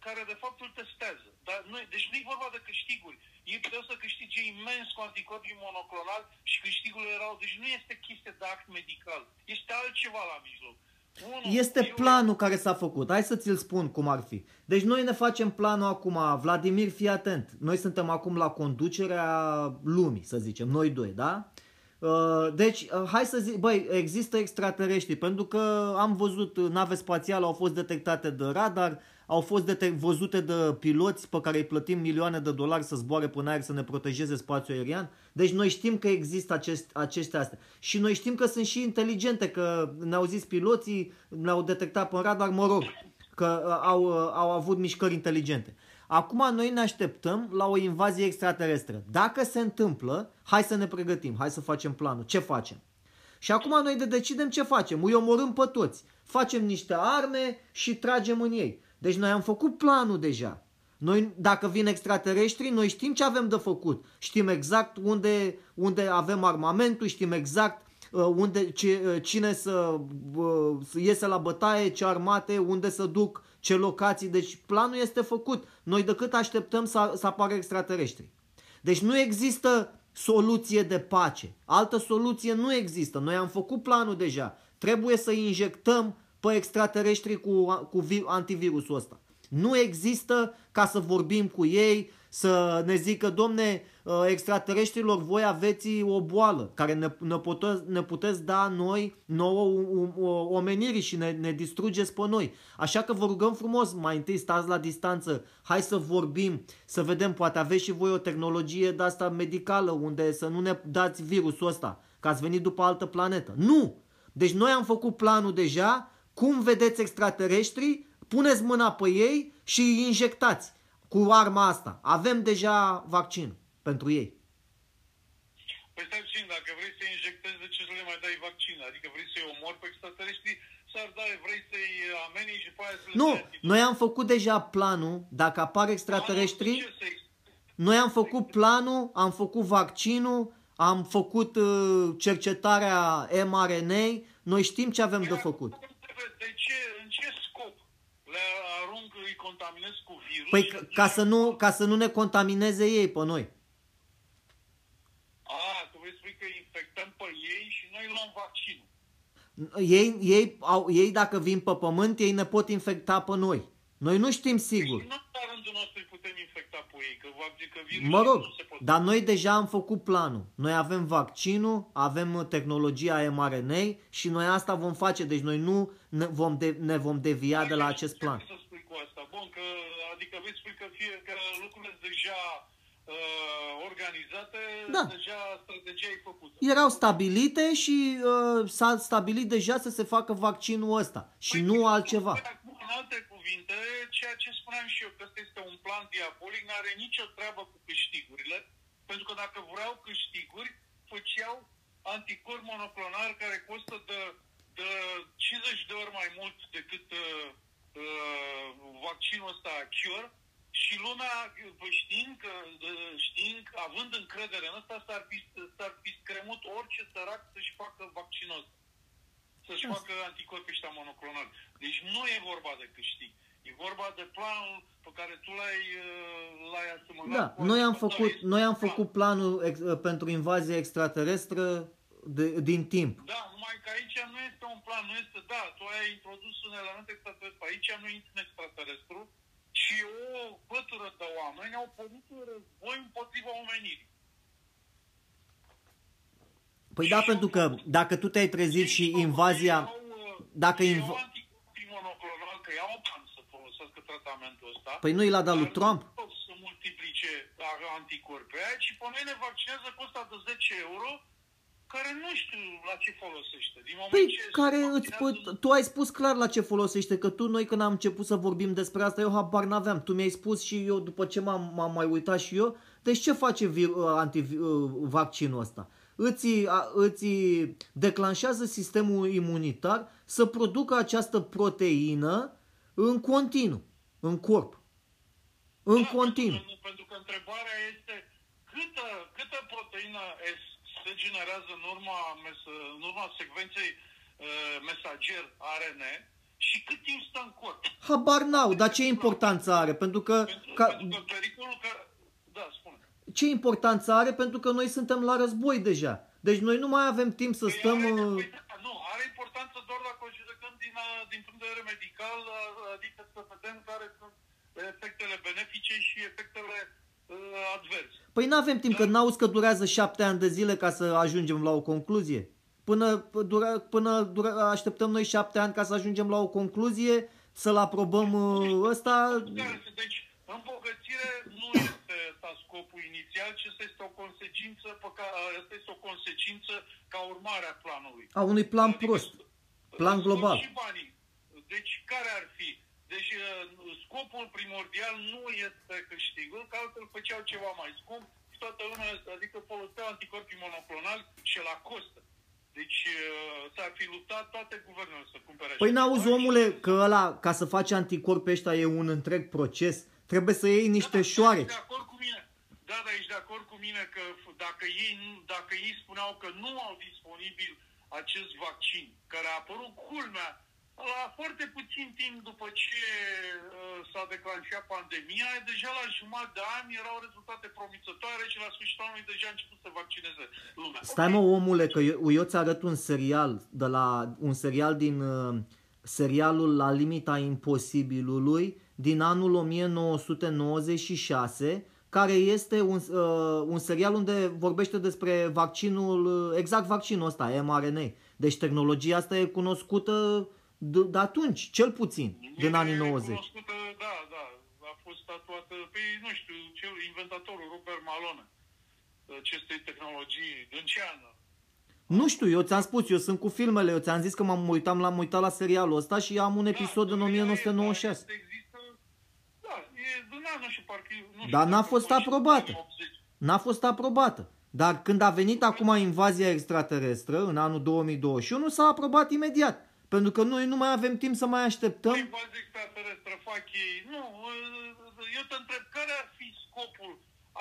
Speaker 1: care de fapt îl testează. Dar noi, deci nu e vorba de câștiguri. Ei puteau să câștige imens cu anticorpii monoclonal și câștigurile erau... Deci nu este chestie de act medical. Este altceva la mijloc. Unu,
Speaker 2: Este
Speaker 1: eu-
Speaker 2: planul care s-a făcut. Hai să ți-l spun cum ar fi. Deci noi ne facem planul acum. Vladimir, fii atent. Noi suntem acum la conducerea lumii, să zicem. Noi doi, da? Uh, Deci, uh, hai să zic, băi, există extraterestri, pentru că am văzut uh, nave spațiale au fost detectate de radar, au fost detec- văzute de piloți pe care îi plătim milioane de dolari să zboare până aer să ne protejeze spațiul aerian. Deci noi știm că există acest, acestea astea. Și noi știm că sunt și inteligente, că ne-au zis piloții, ne-au detectat pe radar, mă rog, că uh, au, uh, au avut mișcări inteligente. Acum noi ne așteptăm la o invazie extraterestră. Dacă se întâmplă, hai să ne pregătim, hai să facem planul. Ce facem? Și acum noi de decidem ce facem. Îi omorâm pe toți. Facem niște arme și tragem în ei. Deci noi am făcut planul deja. Noi, dacă vin extraterestri, noi știm ce avem de făcut. Știm exact unde, unde avem armamentul, știm exact uh, unde, ce, uh, cine să, uh, să iese la bătaie, ce armate, unde să duc, ce locații. Deci planul este făcut. Noi decât așteptăm să, să apară extraterestri. Deci nu există soluție de pace. Altă soluție nu există. Noi am făcut planul deja. Trebuie să injectăm pe extraterestri cu, cu vi- antivirusul ăsta. Nu există ca să vorbim cu ei, să ne zică, domne, uh, extraterestrilor, voi aveți o boală care ne, ne, puteți, ne puteți da noi, nouă, o, o, omenirii și ne, ne distrugeți pe noi. Așa că vă rugăm frumos, mai întâi stați la distanță, hai să vorbim, să vedem, poate aveți și voi o tehnologie de asta medicală, unde să nu ne dați virusul ăsta, că ați venit după altă planetă. Nu! Deci noi am făcut planul deja, cum vedeți extraterestrii, puneți mâna pe ei și îi injectați cu arma asta. Avem deja vaccin pentru ei.
Speaker 1: Păi stai puțin, dacă vrei să injectezi, de ce să le mai dai vaccin? Adică vrei să-i omori pe extraterestri, s-ar da, vrei să-i amenii și pe aia să le
Speaker 2: Nu,
Speaker 1: dai antidote.
Speaker 2: noi am făcut deja planul, dacă apar
Speaker 1: Ce
Speaker 2: extraterestri,
Speaker 1: să-i-
Speaker 2: noi am făcut planul, am făcut vaccinul, am făcut uh, cercetarea mRNA, noi știm ce avem de făcut.
Speaker 1: De ce, în ce scop le arunc, îi contaminez cu virus?
Speaker 2: Păi
Speaker 1: și
Speaker 2: ca-
Speaker 1: atunci-
Speaker 2: ca să nu, ca să nu ne contamineze ei pe noi.
Speaker 1: A, tu vrei să spui că infectăm pe ei și noi luăm vaccinul.
Speaker 2: Ei, ei, au, ei dacă vin pe pământ, ei ne pot infecta pe noi. Noi nu știm sigur.
Speaker 1: Și nu la rândul nostru îi putem infecta pe ei, că, va- că virusul
Speaker 2: Mă rog,
Speaker 1: nu se poate.
Speaker 2: dar noi deja am făcut planul. Noi avem vaccinul, avem uh, tehnologia mRNA și noi asta vom face. Deci noi nu ne vom, de, ne vom devia de la acest
Speaker 1: Ce
Speaker 2: plan.
Speaker 1: vrei să spui cu asta? Bun, că, adică vrei să spui că, fie, că lucrurile sunt deja uh, organizate,
Speaker 2: Da.
Speaker 1: deja strategia e făcută.
Speaker 2: Erau stabilite și uh, s-a stabilit deja să se facă vaccinul ăsta și
Speaker 1: Păi,
Speaker 2: nu
Speaker 1: păi,
Speaker 2: altceva.
Speaker 1: păi, acum, În alte cuvinte, ceea ce spuneam și eu, că ăsta este un plan diabolic, nu are nicio treabă cu câștigurile, pentru că dacă vreau câștiguri, făceau anticorpi monoclonari care costă de, de 50 de ori mai mult decât uh, uh, vaccinul ăsta Cure și lumea, uh, știind că, uh, știind, că, având încredere în ăsta, s-ar fi, s-ar fi scremut orice sărac să-și facă vaccinul ăsta să-și
Speaker 2: Asta.
Speaker 1: facă anticorpii ăștia monoclonali. Deci nu e vorba de câștig. E vorba de planul pe care tu l-ai, uh, l-ai asumărat.
Speaker 2: Da,
Speaker 1: cu
Speaker 2: noi am
Speaker 1: ăsta
Speaker 2: făcut,
Speaker 1: este
Speaker 2: noi am
Speaker 1: plan.
Speaker 2: făcut planul ex, pentru invazie extraterestră de, din timp.
Speaker 1: Da, numai că aici nu este un plan, nu este, da, tu ai introdus un element extraterestru, aici nu intră în extraterestru și o pătură de oameni au pornit un război împotriva omenirii.
Speaker 2: Păi da, pentru că dacă tu te-ai trezit și invazia... Dacă
Speaker 1: inv-
Speaker 2: inv-
Speaker 1: monoclonal, că iau bani să folosească tratamentul ăsta.
Speaker 2: Păi nu i l-a dat lui
Speaker 1: dar
Speaker 2: Trump?
Speaker 1: Nu pot să multiplice anticorpi aia, ci pe noi ne vaccinează cu ăsta de 10 euro, care nu știu la ce folosește. Din moment
Speaker 2: Păi
Speaker 1: ce se
Speaker 2: care îți
Speaker 1: vaccinează-
Speaker 2: pă, tu ai spus clar la ce folosește, că tu noi când am început să vorbim despre asta, eu habar n-aveam. Tu mi-ai spus și eu după ce m-am, m-am mai uitat și eu, deci ce face vir, anti, vaccinul ăsta? Îți, a, îți declanșează sistemul imunitar să producă această proteină în continuu, în corp. În
Speaker 1: Da,
Speaker 2: continuu.
Speaker 1: Pentru, că- pentru că întrebarea este câtă, câtă proteină es- se generează în urma, mes, în urma secvenței uh, mesager ARN și cât timp stă în corp.
Speaker 2: Habar n-au, dar ce importanță are? Pentru că,
Speaker 1: Pentru,
Speaker 2: ca,
Speaker 1: pentru că pericolul că... Da, spune.
Speaker 2: ce importanță are? Pentru că noi suntem la război deja. Deci noi nu mai avem timp să
Speaker 1: Păi
Speaker 2: stăm...
Speaker 1: Are,
Speaker 2: uh,
Speaker 1: păi, da, nu, are importanță doar dacă o judecăm din, uh, din punct de vedere medical, uh, adică să vedem care sunt efectele benefice și efectele uh, adverse.
Speaker 2: Păi nu avem timp, că
Speaker 1: Da.
Speaker 2: n-auzi că durează șapte ani de zile ca să ajungem la o concluzie. Până, dura, până dura, așteptăm noi șapte ani ca să ajungem la o concluzie, să-l aprobăm uh, ăsta.
Speaker 1: Care se- Deci, îmbogățire nu este ăsta scopul inițial, ci ăsta este o consecință, pe care, ăsta este o consecință ca urmare a planului.
Speaker 2: A unui plan
Speaker 1: Adică
Speaker 2: prost. Plan
Speaker 1: scot
Speaker 2: global.
Speaker 1: Și banii. Deci care ar fi? Deci uh, scopul primordial nu este câștigul, că altfel făceau ceva mai scump și toată lumea, adică foloseau anticorpii monoclonali și la costă. Deci uh, s-ar fi luptat toate guvernele să cumpere
Speaker 2: Păi
Speaker 1: așa
Speaker 2: n-auzi,
Speaker 1: ceva
Speaker 2: omule,
Speaker 1: și-
Speaker 2: că ăla, ca să faci anticorpi ăștia e un întreg proces. Trebuie să iei niște
Speaker 1: Da, dar
Speaker 2: șoareci.
Speaker 1: ești de acord cu mine. Da, dar ești de acord cu mine că f- dacă ei, nu- dacă ei spuneau că nu au disponibil acest vaccin, care a apărut culmea la foarte puțin timp după ce uh, s-a declanșat pandemia, deja la jumătate de ani erau rezultate promițătoare și la sfârșitul anului deja a început să vaccineze lumea.
Speaker 2: Stai
Speaker 1: Ok.
Speaker 2: mă, omule, că eu, eu ți arăt un serial, de la, un serial din uh, serialul La limita imposibilului din anul 1996, care este un, uh, un serial unde vorbește despre vaccinul, uh, exact vaccinul ăsta, mRNA. Deci tehnologia asta e cunoscută de, de atunci, cel puțin, din
Speaker 1: E
Speaker 2: anii 90.
Speaker 1: Cunoscută, da, da, a fost statuată, pe, nu știu, cel inventatorul Robert Malone acestei tehnologii, în ce an?
Speaker 2: Nu știu, eu ți-am spus, eu sunt cu filmele, eu ți-am zis că m-am uitat, l-am uitat la serialul ăsta și am un episod în
Speaker 1: Da,
Speaker 2: 1996.
Speaker 1: Există, da, e din an, nu știu, parcă, nu știu,
Speaker 2: Dar n-a
Speaker 1: parcă
Speaker 2: fost
Speaker 1: și
Speaker 2: aprobată.
Speaker 1: 80.
Speaker 2: N-a fost aprobată. Dar când a venit acum invazia extraterestră, în anul 2021, s-a aprobat imediat. Pentru că noi nu mai avem timp să mai
Speaker 1: Păi,
Speaker 2: așteptăm.
Speaker 1: invazie extraterestră fac ei. Nu, eu te întreb, care ar fi scopul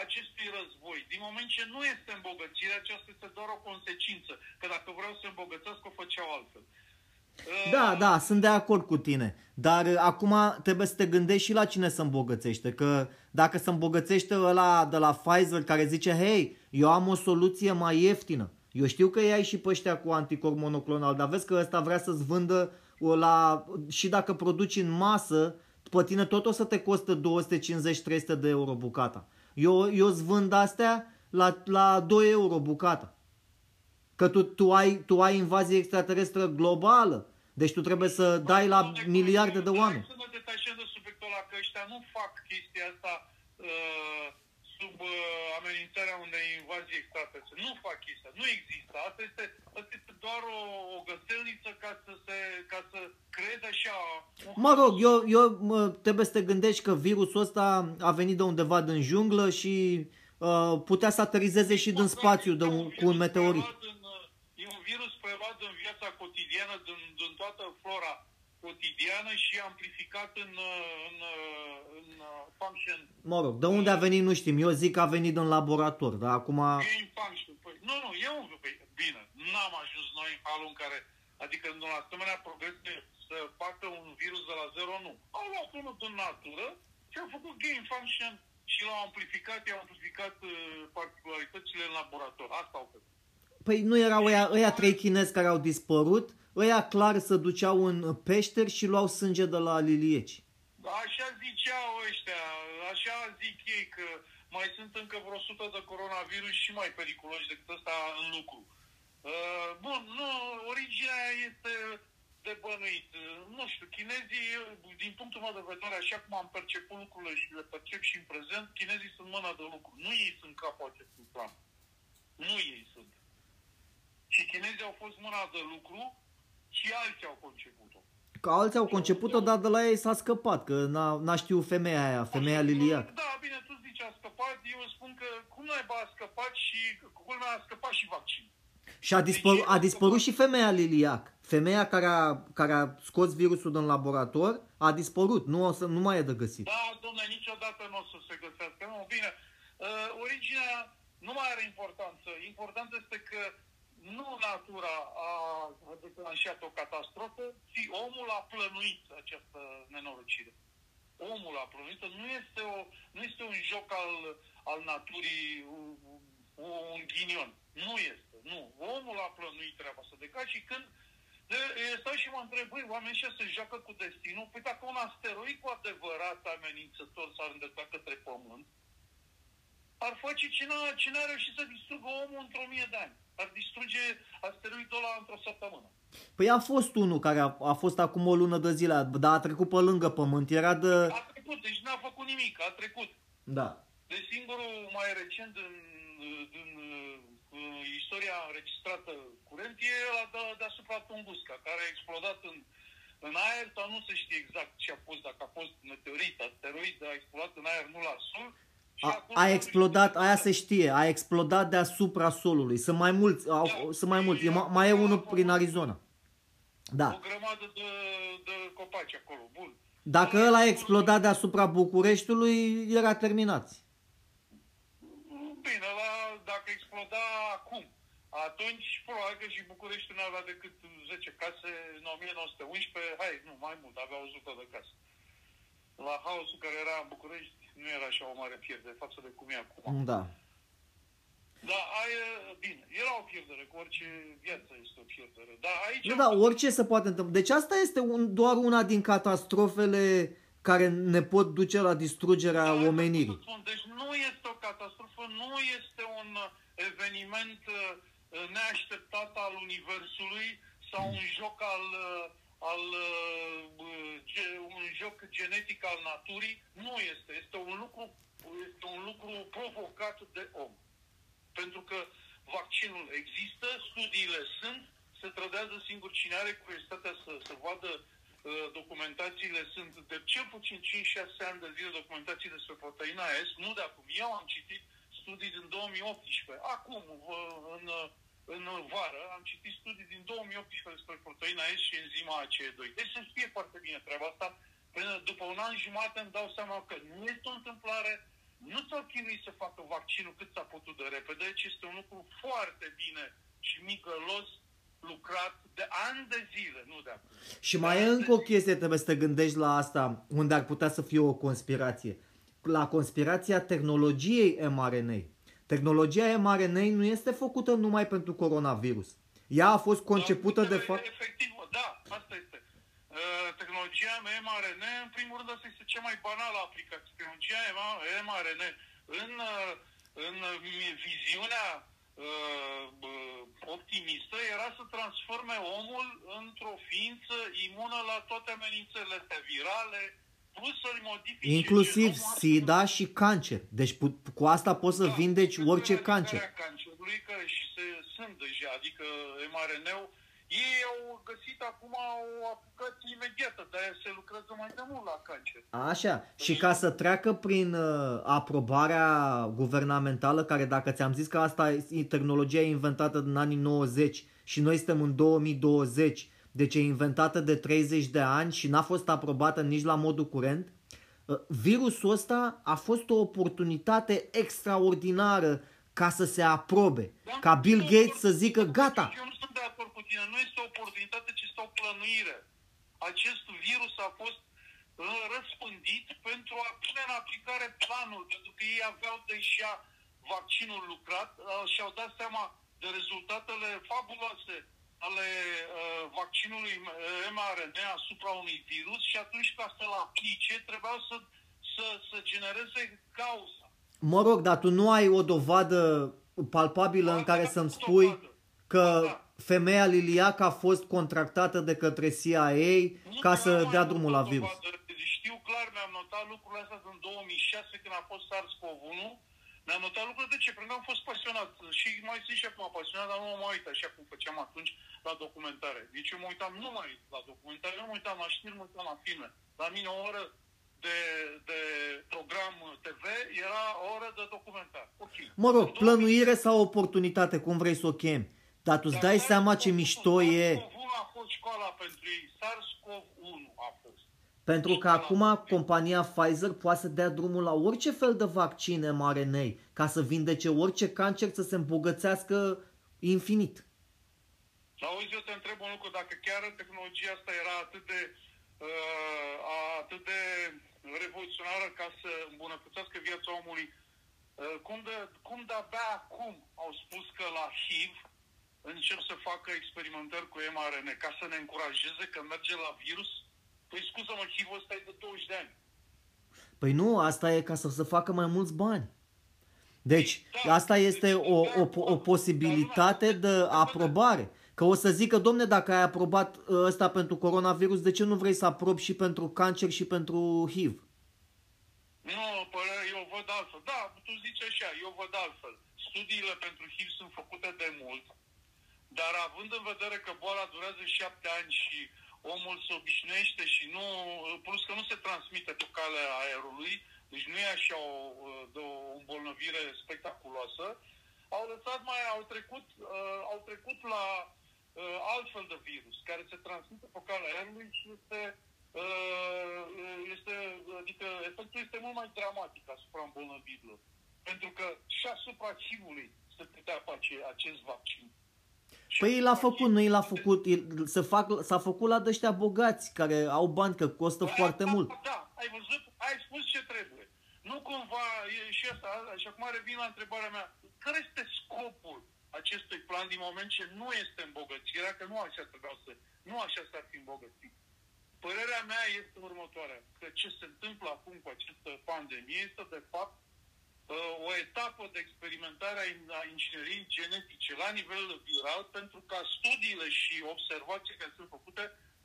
Speaker 1: acestui război? Din moment ce nu este îmbogățire, aceasta este doar o consecință. Că dacă vreau să îmbogățesc, o făceau altfel.
Speaker 2: Da, da, sunt de acord cu tine. Dar uh, acum trebuie să te gândești și la cine se îmbogățește. Că dacă se îmbogățește ăla de la Pfizer care zice, hei, eu am o soluție mai ieftină. Eu știu că ai și pe ăștia cu anticorp monoclonal, dar vezi că ăsta vrea să-ți vândă o la... și dacă produci în masă, pe tine tot o să te costă 250-300 de euro bucata. Eu, eu îți vând astea la, la 2 euro bucata. Că tu, tu, ai, tu ai invazie extraterestră globală. Deci tu trebuie să dai la
Speaker 1: Nu de-
Speaker 2: miliarde de
Speaker 1: Hai
Speaker 2: oameni.
Speaker 1: Să ne detașăm de subiectul ăla, că ăștia nu fac chestia asta uh, sub uh, amenințarea unei invazii extraterrestre. Nu fac chestia, nu există. Asta este, asta este doar o, o găselniță ca să, se, ca să creeze așa...
Speaker 2: Mă rog, eu, eu mă, trebuie să te gândești că virusul ăsta a venit de undeva din junglă și uh, putea să aterizeze și din spațiu de un, cu un meteorit.
Speaker 1: În, e un virus preluat în viața cotidiană, din, din toată flora cotidiană și amplificat în, în, în function.
Speaker 2: Mă rog, de unde a venit nu știm. Eu zic că a venit din laborator, dar acum...
Speaker 1: Gain function. Păi, nu, nu, e un... Păi, bine, n-am ajuns noi în halul în care, adică în un asemenea progres să facă un virus de la zero, nu. Au luat unul din natură și au făcut gain function și l-au amplificat, i-au amplificat uh, particularitățile în laborator. Asta au făcut.
Speaker 2: Păi nu erau ăia, ăia trei chinezi care au dispărut? Ăia clar se duceau în peșteri și luau sânge de la lilieci.
Speaker 1: Așa ziceau ăștia, așa zic ei că mai sunt încă vreo 100 de coronavirus și mai periculoși decât ăsta în lucru. Uh, bun, nu, originea este de bănuit. Nu știu, chinezii, din punctul meu de vedere, așa cum am perceput lucrurile și le percep și în prezent, chinezii sunt mâna de lucru. Nu ei sunt capul acestui plan. Nu ei sunt. Și chinezii au fost mâna de lucru și alții au conceput-o.
Speaker 2: Că alții au conceput-o, dar de la ei s-a scăpat, că n-a, n-a știut femeia aia, femeia Liliac.
Speaker 1: Da, bine, tu zici a scăpat, eu spun că cum naiba a scăpat și culmea a scăpat și vaccin.
Speaker 2: Și a, dispăr, a dispărut și femeia Liliac. Femeia care a, care a scos virusul din laborator a dispărut, nu, o să, nu mai e de găsit.
Speaker 1: Da, domnule, niciodată nu o să se găsească. Nu, bine, uh, originea nu mai are importanță. Important este că nu natura a declanșat o catastrofă, ci omul a plănuit această nenorocire. Omul a plănuit, nu este, o, nu este un joc al, al naturii, un, un ghinion. Nu este, nu. Omul a plănuit treaba asta de ca și când de, stau și mă întreb, băi, oamenii ăștia se joacă cu destinul? Păi dacă un asteroid cu adevărat amenințător s-ar îndrepta către Pământ, ar face cine, cine a reușit să distrugă omul într-o mie de ani. Ar distruge asteroidul ăla într-o săptămână.
Speaker 2: Păi a fost unul care a, a fost acum o lună de zile, dar a trecut pe lângă Pământ. Era de...
Speaker 1: A trecut, deci n-a făcut nimic, a trecut.
Speaker 2: Da.
Speaker 1: Deci singurul mai recent în, în, în istoria înregistrată curent e la de, deasupra Tunguska, care a explodat în, în aer, sau nu se știe exact ce a fost, dacă a fost meteorit, asteroid, a explodat în aer, nu la sol,
Speaker 2: a, a explodat, aia se știe, a explodat deasupra solului. Sunt mai mulți, au,
Speaker 1: Da,
Speaker 2: sunt mai mulți. E,
Speaker 1: e
Speaker 2: ma- mai e unul
Speaker 1: acolo.
Speaker 2: prin Arizona. Da.
Speaker 1: O grămadă de, de copaci acolo, bun.
Speaker 2: Dacă ăla a explodat deasupra Bucureștiului, era terminat.
Speaker 1: Bine, la, dacă exploda acum, atunci probabil că și București nu avea decât 10 case în 1911, hai, nu, mai mult, avea 100 de case. La haosul care era în București nu era așa o mare pierdere față de cum e acum.
Speaker 2: Da.
Speaker 1: Da, aia, bine, era o pierdere, cu orice viață este o pierdere. Dar aici...
Speaker 2: Nu, da, orice se poate întâmpla. Deci asta este un, doar una din catastrofele care ne pot duce la distrugerea
Speaker 1: Da, asta
Speaker 2: omenirii.
Speaker 1: pot să spun. Deci nu este o catastrofă, nu este un uh, eveniment uh, neașteptat al Universului sau un joc al, uh, al uh, ge- un joc genetic al naturii. Nu este. Este un lucru, este un lucru provocat de om. Pentru că vaccinul există, studiile sunt, se trădează singur cine are curiozitatea să, să vadă uh, documentațiile sunt de cel puțin 5-6 ani de zile documentații despre proteina S, nu de acum. Eu am citit studii din 2018. Acum, v- în, în vară, am citit studii din 2018 despre proteina S și enzima ACE2. Deci se știe foarte bine treaba asta. Până după un an jumate îmi dau seama că nu este o întâmplare, nu s-au chinuit să facă vaccinul cât s-a putut de repede, ci este un lucru foarte bine și migălos lucrat de ani de zile, nu de acum.
Speaker 2: Și mai e încă o chestie, trebuie să te gândești la asta, unde ar putea să fie o conspirație. La conspirația tehnologiei mRNA. Tehnologia mRNA nu este făcută numai pentru coronavirus. Ea a fost concepută
Speaker 1: Dar,
Speaker 2: de fapt...
Speaker 1: Efectiv, da, asta este. Uh, tehnologia mRNA, în primul rând, asta este cea mai banală aplicație. Tehnologia mRNA, în, uh, în viziunea uh, uh, optimistă, era să transforme omul într-o ființă imună la toate amenințările astea virale, plus să-l modifice
Speaker 2: Inclusiv
Speaker 1: genomul,
Speaker 2: SIDA și cancer. Deci pu- cu asta poți să
Speaker 1: Da,
Speaker 2: vindeci
Speaker 1: pentru
Speaker 2: orice
Speaker 1: eradicarea
Speaker 2: cancer.
Speaker 1: cancerului, că și se, sunt deja, adică mRNA-ul, ei au găsit acum o aplicație imediată, de aia se lucrează mai de mult la cancer.
Speaker 2: Așa. Și ca să treacă prin uh, aprobarea guvernamentală, care dacă ți-am zis că asta e tehnologia e inventată în anii 90 și noi suntem în 2020, deci e inventată de 30 de ani și n-a fost aprobată nici la modul curent, uh, virusul ăsta a fost o oportunitate extraordinară ca să se aprobe.
Speaker 1: Da?
Speaker 2: Ca Bill
Speaker 1: Nu,
Speaker 2: Gates să zică
Speaker 1: nu,
Speaker 2: gata,
Speaker 1: Eu nu sunt de acord cu tine. Nu este o oportunitate, ci este o plănuire. Acest virus a fost uh, răspândit pentru a pune în aplicare planul, pentru că ei aveau deja vaccinul lucrat uh, și au dat seama de rezultatele fabuloase ale uh, vaccinului uh, mRNA asupra unui virus și atunci ca să-l aplice trebuiau să, să, să genereze cauza.
Speaker 2: Mă rog, dar tu nu ai o dovadă palpabilă în
Speaker 1: Ba,
Speaker 2: care
Speaker 1: da,
Speaker 2: să-mi
Speaker 1: o
Speaker 2: spui
Speaker 1: dovadă.
Speaker 2: că
Speaker 1: Ba, da.
Speaker 2: femeia Liliac a fost contractată de către CIA
Speaker 1: Nu
Speaker 2: ca
Speaker 1: că
Speaker 2: să
Speaker 1: am
Speaker 2: dea
Speaker 1: mai
Speaker 2: drumul
Speaker 1: avut
Speaker 2: la
Speaker 1: o
Speaker 2: virus.
Speaker 1: dovadă. Știu clar, mi-am notat lucrurile astea în 2006 când a fost SARS-CoV-1. Mi-am notat lucrurile de ce? Pentru că am fost pasionat și mai sunt și acum pasionat, dar nu mă mai uit așa cum făceam atunci la documentare. Deci eu mă uitam numai la documentare, nu mă uitam la știri, mă uitam la filme. La mine o oră de, de program TV era o oră de documentar. Ok.
Speaker 2: Mă rog,
Speaker 1: În 2000
Speaker 2: plănuire sau oportunitate, cum vrei să o chemi. Dar tu îți dai
Speaker 1: Dar
Speaker 2: seama ce
Speaker 1: SARS-CoV-1
Speaker 2: mișto e.
Speaker 1: SARS-CoV-1 a fost școala pentru ei. SARS-CoV-1 a fost.
Speaker 2: Pentru că
Speaker 1: școala
Speaker 2: acum
Speaker 1: pentru ei.
Speaker 2: compania Pfizer poate să dea drumul la orice fel de vaccin mRNA ca să vindece orice cancer să se îmbogățească infinit.
Speaker 1: Auzi, eu te întreb un lucru, dacă chiar tehnologia asta era atât de, uh, atât de revoluționară ca să îmbunătățească viața omului, uh, cum, de, cum de-abia acum au spus că la HIV încep să facă experimentări cu mRNA ca să ne încurajeze că merge la virus? Păi scuză-mă, HIV-ul ăsta e de 20 de ani.
Speaker 2: Păi nu, asta e ca să se facă mai mulți bani. Deci,
Speaker 1: Da,
Speaker 2: asta este
Speaker 1: deci,
Speaker 2: o,
Speaker 1: da,
Speaker 2: o, o
Speaker 1: da,
Speaker 2: posibilitate
Speaker 1: dar
Speaker 2: de
Speaker 1: lumea-
Speaker 2: aprobare. Că o să zică, domne, dacă ai aprobat ă, ăsta pentru coronavirus, de ce nu vrei să aprobi și pentru cancer și pentru HIV?
Speaker 1: Nu, părere, eu văd altfel. Da, tu zici așa, eu văd altfel. Studiile pentru HIV sunt făcute de mult, dar având în vedere că boala durează șapte ani și omul se obișnuiește și nu, plus că nu se transmite pe calea aerului, deci nu e așa o, de o îmbolnăvire spectaculoasă, au lăsat mai, au trecut, uh, au trecut la uh, altfel de virus, care se transmite pe calea aerului și este, uh, este, adică efectul este mult mai dramatic asupra îmbolnăvirilor. Pentru că și asupra HIV-ului se putea face acest vaccin. Și
Speaker 2: Păi l-a
Speaker 1: asupra
Speaker 2: făcut, nu i l-a
Speaker 1: HIV-ului-
Speaker 2: făcut, el- se fac, s-a făcut la dăștia bogați, care au bani, că costă
Speaker 1: Da,
Speaker 2: foarte
Speaker 1: da,
Speaker 2: mult.
Speaker 1: Da, ai văzut? Ai spus ce trebuie. Nu cumva, e și asta, și acum revin la întrebarea mea, care este scopul acestui plan din moment ce nu este îmbogățirea, că nu așa trebuia să, nu așa s-ar fi îmbogățit. Părerea mea este următoarea, că ce se întâmplă acum cu această pandemie este de fapt uh, o etapă de experimentare a in- a ingineriei genetice la nivel viral pentru ca studiile și observații care sunt făcute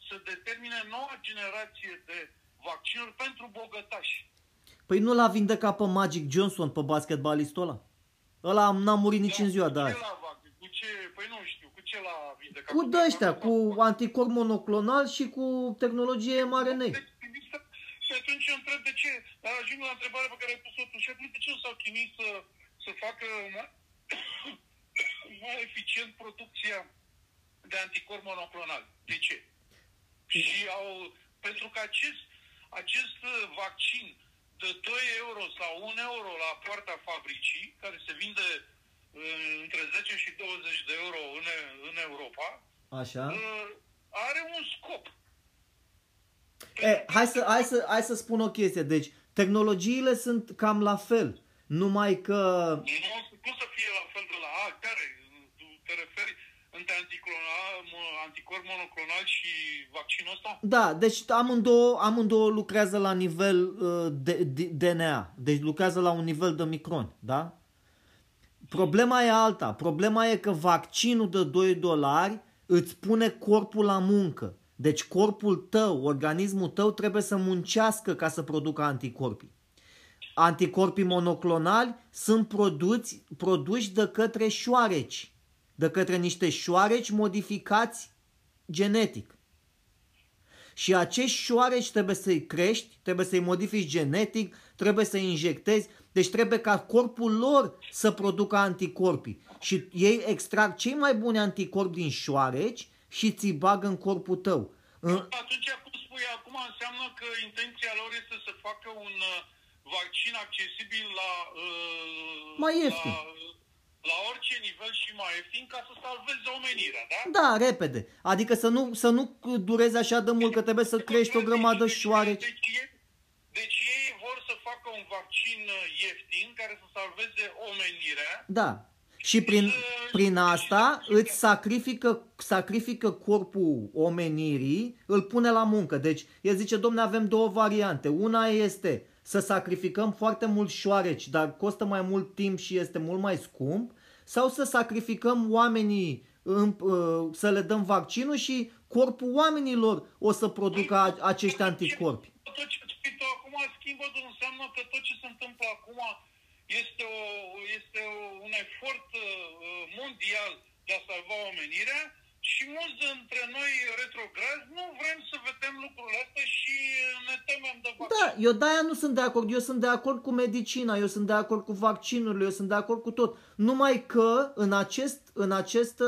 Speaker 1: să determine noua generație de vaccinuri pentru bogătași.
Speaker 2: Păi nu l-a vindecat pe Magic Johnson, pe basketbalistul ăla? Ăla n-a murit nici în ziua de
Speaker 1: cu ce
Speaker 2: azi.
Speaker 1: l-a vac- Cu ce? Păi nu știu, cu ce l-a vindecat?
Speaker 2: Cu de-ăștia, cu anticorp monoclonal și cu tehnologie mRNA.
Speaker 1: Deci, gândiți-vă, Și atunci eu întreb de ce, dar ajung la întrebarea pe care ai pus-o tu, și atunci de ce nu s-au chinuit să, să facă mai, mai eficient producția de anticorp monoclonal? De ce? Și au, pentru că acest, acest uh, vaccin de 2 euro sau 1 euro la poarta fabricii, care se vinde uh, între 10 și 20 de euro în, în Europa,
Speaker 2: Așa.
Speaker 1: uh, are un scop.
Speaker 2: E, hai să, hai, să, hai să spun o chestie. Deci, tehnologiile sunt cam la fel. Numai că...
Speaker 1: Nu, cum să fie la fel de la A, care? Tu te referi între anticlonal, mo- anticorp monoclonal și vaccinul ăsta?
Speaker 2: Da, deci amândouă, amândouă lucrează la nivel uh, de, de, DNA. Deci lucrează la un nivel de micron, da? Problema e alta. Problema e că vaccinul de 2 dolari îți pune corpul la muncă. Deci corpul tău, organismul tău trebuie să muncească ca să producă anticorpii. Anticorpii monoclonali sunt produți, produși de către șoareci, de către niște șoareci modificați genetic. Și acești șoareci trebuie să-i crești, trebuie să-i modifici genetic, trebuie să-i injectezi, deci trebuie ca corpul lor să producă anticorpii. Și ei extrag cei mai buni anticorpi din șoareci și ți bagă în corpul tău.
Speaker 1: Atunci, cum spui acum, înseamnă că intenția lor este să facă un uh, vaccin accesibil la... Uh,
Speaker 2: mai ieftin.
Speaker 1: La, la orice nivel și mai ieftin ca să salveze omenirea, da?
Speaker 2: Da, repede. Adică să nu, să nu dureze așa de mult, că trebuie să crești o grămadă deci, șoareci.
Speaker 1: Deci, deci ei vor să facă un vaccin uh, ieftin care să salveze omenirea.
Speaker 2: Da. Și prin, prin asta îți sacrifică, sacrifică corpul omenirii, îl pune la muncă. Deci el zice, domne, avem două variante. Una este să sacrificăm foarte mult șoareci, dar costă mai mult timp și este mult mai scump, sau să sacrificăm oamenii, uh, să le dăm vaccinul și corpul oamenilor o să producă acești anticorpi.
Speaker 1: Tot ce acum schimbă înseamnă că tot ce se întâmplă acum este, o, este o, un efort uh, mondial de a salva omenirea și mulți dintre noi retrograzi nu vrem să vedem lucrurile astea și ne temem de vaccin.
Speaker 2: Da, eu de-aia nu sunt de acord. Eu sunt de acord cu medicina, eu sunt de acord cu vaccinurile, eu sunt de acord cu tot. Numai că în, acest, în această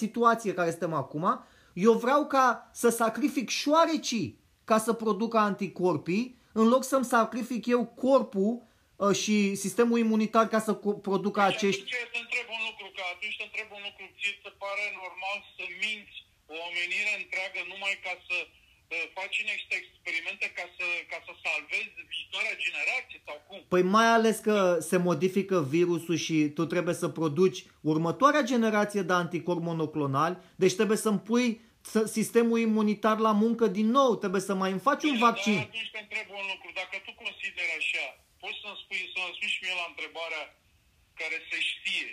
Speaker 2: situație care suntem acum, eu vreau ca să sacrific șoarecii ca să producă anticorpii, în loc să-mi sacrific eu corpul uh, și sistemul imunitar ca să producă
Speaker 1: deci
Speaker 2: acești...
Speaker 1: Atunci te întreb un lucru, că atunci te întreb un lucru, ți se pare normal să minți o omenire întreagă numai ca să uh, faci niște experimente ca să, ca să salvezi viitoarea generație sau cum?
Speaker 2: Păi mai ales că se modifică virusul și tu trebuie să produci următoarea generație de anticorpi monoclonali, deci trebuie să-mi pui sistemul imunitar la muncă din nou, trebuie să mai îmi faci un vaccin.
Speaker 1: Dar atunci te întreb un lucru, dacă tu consideri așa, poți să-mi spui, să-mi spui și mie la întrebarea care se știe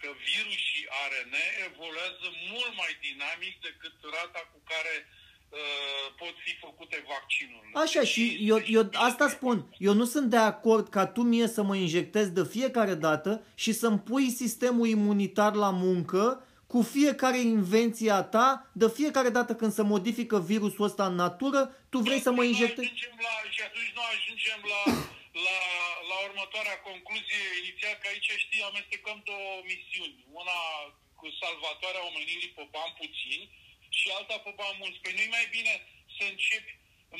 Speaker 1: că virus și ARN evoluează mult mai dinamic decât rata cu care uh, pot fi făcute vaccinurile.
Speaker 2: Așa, și eu, eu asta spun. Eu nu sunt de acord ca tu mie să mă injectezi de fiecare dată și să-mi pui sistemul imunitar la muncă cu fiecare invenție a ta, de fiecare dată când se modifică virusul ăsta în natură, tu vrei să mă injectezi?
Speaker 1: La, și atunci nu ajungem la, la, la următoarea concluzie inițial, că aici, știi, amestecăm două misiuni. Una cu salvatoarea omenirii pe bani puțini și alta pe bani mulți. Păi nu mai bine să începi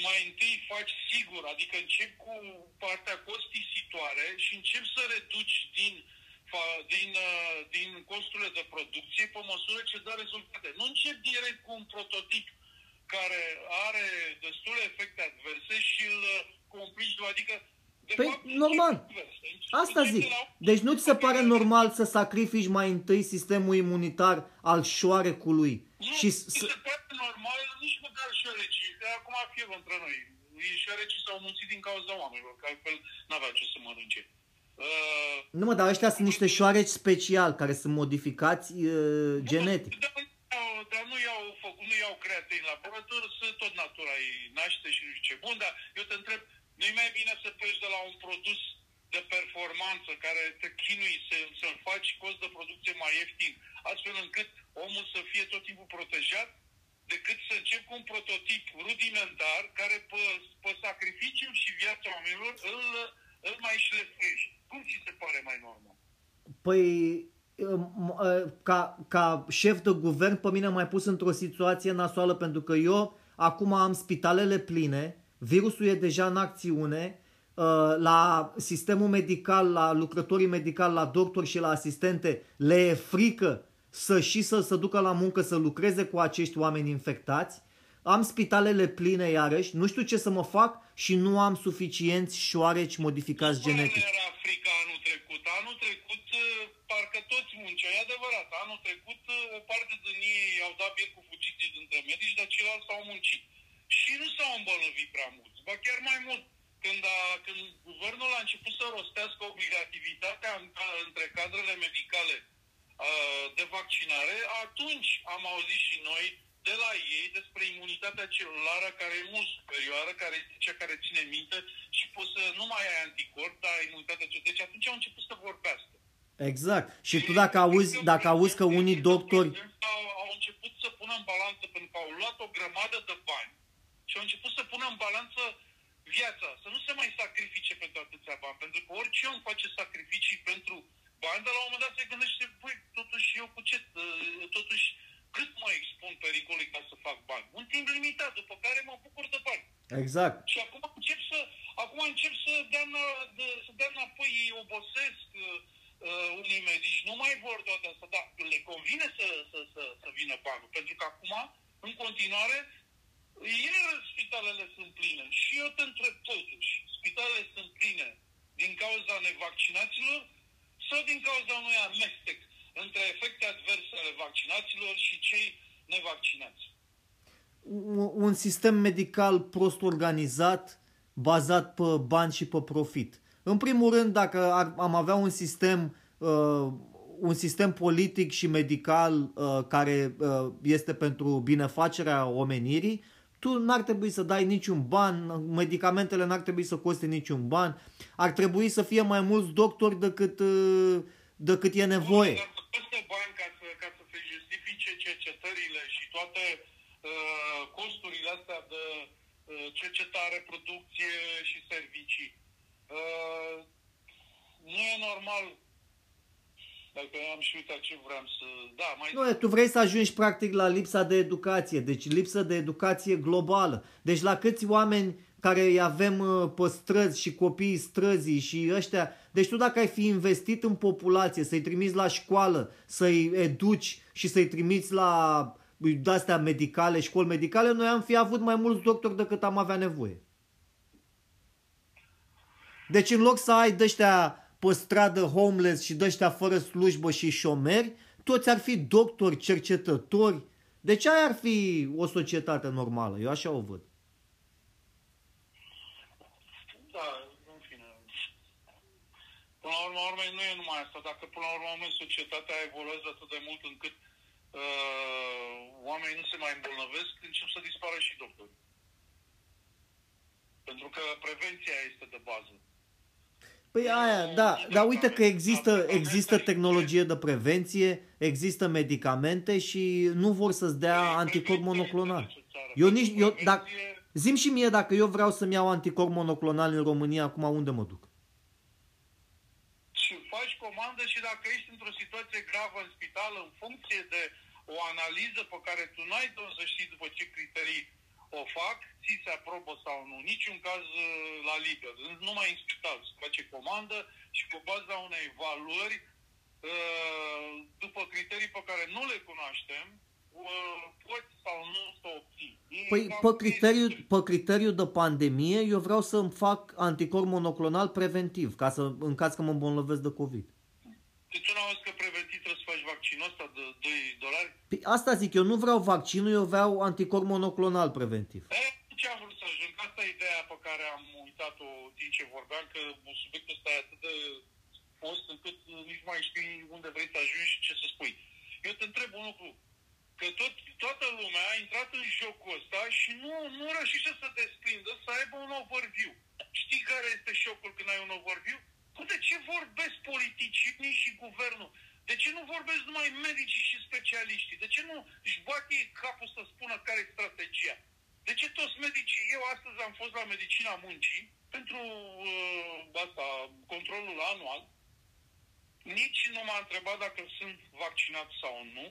Speaker 1: mai întâi faci sigur, adică începi cu partea costisitoare și începi să reduci din uh, din, uh, din costurile de producție pe măsură ce dă rezultate. Nu încep direct cu un prototip care are destule efecte adverse și îl uh, complici, adică
Speaker 2: de păi, fapt, normal. Asta zic. Deci nu ți se pare normal să sacrifici mai întâi sistemul imunitar al șoarecului?
Speaker 1: Nu, și să... se pare normal nici măcar șoarecii. De acum fie între noi. Șoarecii s-au mulțit din cauza oamenilor, că altfel n-avea ce să mănânce.
Speaker 2: Uh, nu mă, dar ăștia sunt niște șoareci special care sunt modificați uh, genetic.
Speaker 1: Dar, dar nu iau, nu iau create în laborator, să tot natura îi naște și nu știu ce. Bun, dar eu te întreb, nu-i mai bine să pleci de la un produs de performanță care te chinui să, să-l faci cost de producție mai ieftin, astfel încât omul să fie tot timpul protejat, decât să încep cu un prototip rudimentar care pe, pe sacrificiul și viața oamenilor îl, îl mai șlefuiești. Cum ți se pare mai normal?
Speaker 2: Păi, ă, ca, ca șef de guvern, pe mine m-ai pus într-o situație nasoală pentru că eu acum am spitalele pline, virusul e deja în acțiune, ă, la sistemul medical, la lucrătorii medicali, la doctori și la asistente le e frică să și să se ducă la muncă, să lucreze cu acești oameni infectați. Am spitalele pline iarăși, nu știu ce să mă fac și nu am suficienți șoareci modificați genetic.
Speaker 1: Nu era frica anul trecut. Anul trecut uh, parcă toți munceau. E adevărat, anul trecut uh, o parte din ei au dat biet cu fugiții dintre medici, dar ceilalți au muncit. Și nu s-au îmbolnăvit prea mult. Ba chiar mai mult. Când, a, când guvernul a început să rostească obligativitatea între cadrele medicale uh, de vaccinare, atunci am auzit și noi de la ei despre imunitatea celulară care e mult superioară, care este cea care ține minte și poți să nu mai ai anticorp, dar imunitatea celulară. Deci atunci au început să vorbească.
Speaker 2: Exact. Și tu dacă auzi, dacă auzi că unii doctori...
Speaker 1: Au, au început să pună în balanță, pentru că au luat o grămadă de bani și au început să pună în balanță viața, să nu se mai sacrifice pentru atâția bani, pentru că orice om face sacrificii pentru bani, dar la un moment dat se gândește, băi, totuși eu cu ce, totuși cât mai expun pericolului ca să fac bani? Un timp limitat, după care mă bucur de bani.
Speaker 2: Exact.
Speaker 1: Și acum încep să, acum încep să dea, de, să dea înapoi, ei obosesc, uh, uh, unii medici nu mai vor toate asta, dar le convine să, să, să, să vină banul, pentru că acum, în continuare, iar spitalele sunt pline. Și eu te întreb totuși, spitalele sunt pline din cauza nevaccinaților sau din cauza unui amestec între efecte adverse ale vaccinaților și cei nevaccinați?
Speaker 2: Un sistem medical prost organizat, bazat pe bani și pe profit. În primul rând, dacă ar, am avea un sistem, uh, un sistem politic și medical uh, care uh, este pentru binefacerea omenirii, tu n-ar trebui să dai niciun ban, medicamentele n-ar trebui să coste niciun ban, ar trebui să fie mai mulți doctori decât, uh, decât e nevoie.
Speaker 1: Dacă costă bani ca să, ca să se justifice cercetările și toate uh, costurile astea de uh, cercetare, producție și servicii, Uh, nu e normal dacă am și uitat ce vreau să... Da, mai...
Speaker 2: Nu, tu vrei să ajungi practic la lipsa de educație, deci lipsă de educație globală. Deci la câți oameni care îi avem uh, pe străzi și copiii străzii și ăștia... Deci tu dacă ai fi investit în populație, să-i trimiți la școală, să-i educi și să-i trimiți la de-astea medicale, școli medicale, noi am fi avut mai mulți doctori decât am avea nevoie. Deci în loc să ai dăștea pe stradă homeless și dăștea fără slujbă și șomeri, toți ar fi doctori, cercetători. Deci aia ar fi o societate normală, eu așa o văd.
Speaker 1: Da, în fine. Până la urmă, urmă, nu e numai asta. Dacă până la urmă societatea evoluează atât de mult încât uh, oamenii nu se mai îmbolnăvesc, încep să dispară și doctorii. Pentru că prevenția este de bază.
Speaker 2: Păi aia, da, dar uite că există, există tehnologie de prevenție, există medicamente și nu vor să-ți dea anticorp monoclonal. Eu nici, eu, dacă, zim și mie dacă eu vreau să-mi iau anticorp monoclonal în România, acum unde mă duc?
Speaker 1: Și faci comandă și dacă ești într-o situație gravă în spital, în funcție de o analiză pe care tu n-ai să știi după ce criterii o fac, ți se aprobă sau nu. Niciun caz uh, la liber. Numai în spital se face comandă și pe baza unei evaluări, uh, după criterii pe care nu le cunoaștem, uh, poți sau nu să obții.
Speaker 2: Păi pe criteriu, pe criteriu de pandemie eu vreau să-mi fac anticorp monoclonal preventiv, ca să, în caz că mă îmbolnăvesc de COVID.
Speaker 1: Deci tu n-auzi că preventiv trebuie să faci vaccinul ăsta de 2 dolari?
Speaker 2: Păi asta zic, eu nu vreau vaccinul, eu vreau anticorp monoclonal preventiv.
Speaker 1: E, ce am vrut să ajung? Asta e ideea pe care am uitat-o timp ce vorbeam, că subiectul ăsta e atât de fost încât nici mai știi unde vrei să ajungi și ce să spui. Eu te întreb un lucru, că tot, toată lumea a intrat în jocul ăsta și nu, nu reușește să desprindă, să aibă un overview. Știi care este șocul când ai un overview? De ce vorbesc politicienii și guvernul? De ce nu vorbesc numai medicii și specialiștii? De ce nu își bat ei capul să spună care e strategia? De ce toți medicii? Eu astăzi am fost la medicina muncii pentru uh, asta, controlul anual. Nici nu m-a întrebat dacă sunt vaccinat sau nu.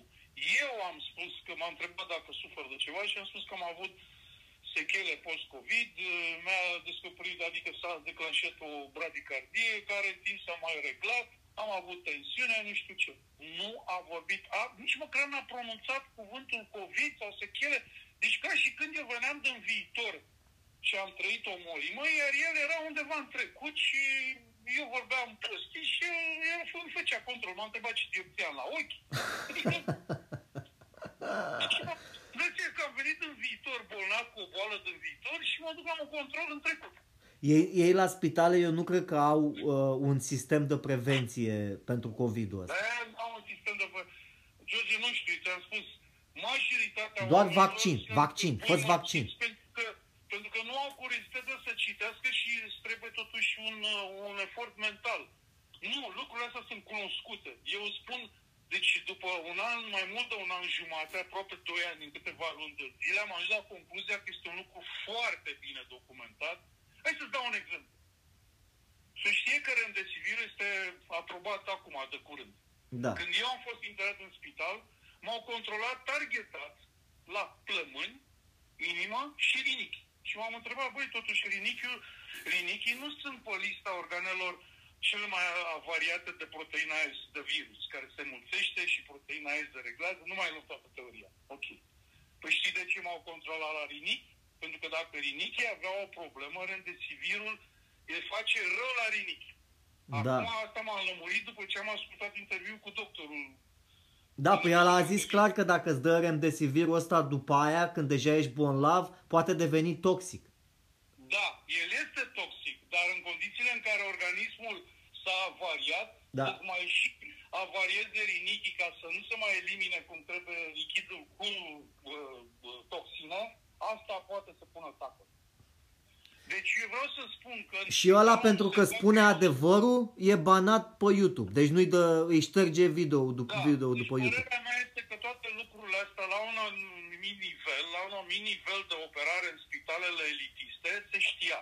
Speaker 1: Eu am spus că m-a întrebat dacă sufer de ceva și am spus că am avut sechele post-COVID, mi-a descoperit, adică s-a declanșat o bradicardie care în timp s-a mai reglat, am avut tensiune, nu știu ce. Nu a vorbit, a, nici măcar n-a pronunțat cuvântul COVID sau sechele. Deci ca și când eu veneam din viitor și am trăit o molimă, iar el era undeva în trecut și eu vorbeam prostii și el îmi făcea control. M-a întrebat ce dioptriam la ochi. Adică, deci, că am venit în viitor bolnav cu o boală din viitor și mă duc la un control în trecut.
Speaker 2: Ei, ei la spitale eu nu cred că au uh, un sistem de prevenție pentru COVID-ul ăsta.
Speaker 1: Da, au un sistem de prevenție. George, nu știu, ți-am spus, majoritatea
Speaker 2: Doar
Speaker 1: oamenilor
Speaker 2: vaccin,
Speaker 1: sunt
Speaker 2: vaccin, fă-ți vaccin.
Speaker 1: Pentru că, pentru că nu au curiozitate să citească și îți trebuie totuși un, uh, un efort mental. Nu, lucrurile astea sunt cunoscute. Eu spun, deci după un an, mai mult de un an jumate, aproape doi ani, în câteva luni de zile, am ajuns la concluzia că este un lucru foarte bine documentat. Hai să-ți dau un exemplu. Să știe că remdesivir este aprobat acum, de curând.
Speaker 2: Da.
Speaker 1: Când eu am fost intrat în spital, m-au controlat targetat la plămâni, inima și rinichi. Și m-am întrebat, băi, totuși rinichiul, rinichii nu sunt pe lista organelor cele mai avariate de proteina S, de virus, care se mulțește și proteina S de reglează, nu mai luăm toată teoria. Ok. Păi știi de ce m-au controlat la rinichi? Pentru că dacă rinichii aveau o problemă, rendesivirul îl face rău la rinichi.
Speaker 2: Da.
Speaker 1: Acum asta m-am lămurit după ce am ascultat interviul cu doctorul.
Speaker 2: Da, păi el a zis clar că dacă îți dă remdesivirul ăsta după aia, când deja ești bolnav, poate deveni toxic.
Speaker 1: Da, el este toxic, dar în condițiile în care organismul s-a avariat,
Speaker 2: Da.
Speaker 1: tocmai și avarieze rinichii ca să nu se mai elimine cum trebuie lichidul cu uh, uh, toxină, asta poate să pună capăt. Deci eu vreau să spun că...
Speaker 2: Și ăla pentru că spune adevărul, e banat pe YouTube. Deci nu-i dă, îi șterge video după,
Speaker 1: Da,
Speaker 2: video
Speaker 1: deci
Speaker 2: după YouTube.
Speaker 1: părerea mea este că toate lucrurile astea la un anumit nivel, la un anumit nivel de operare în spitalele elitiste, se știa.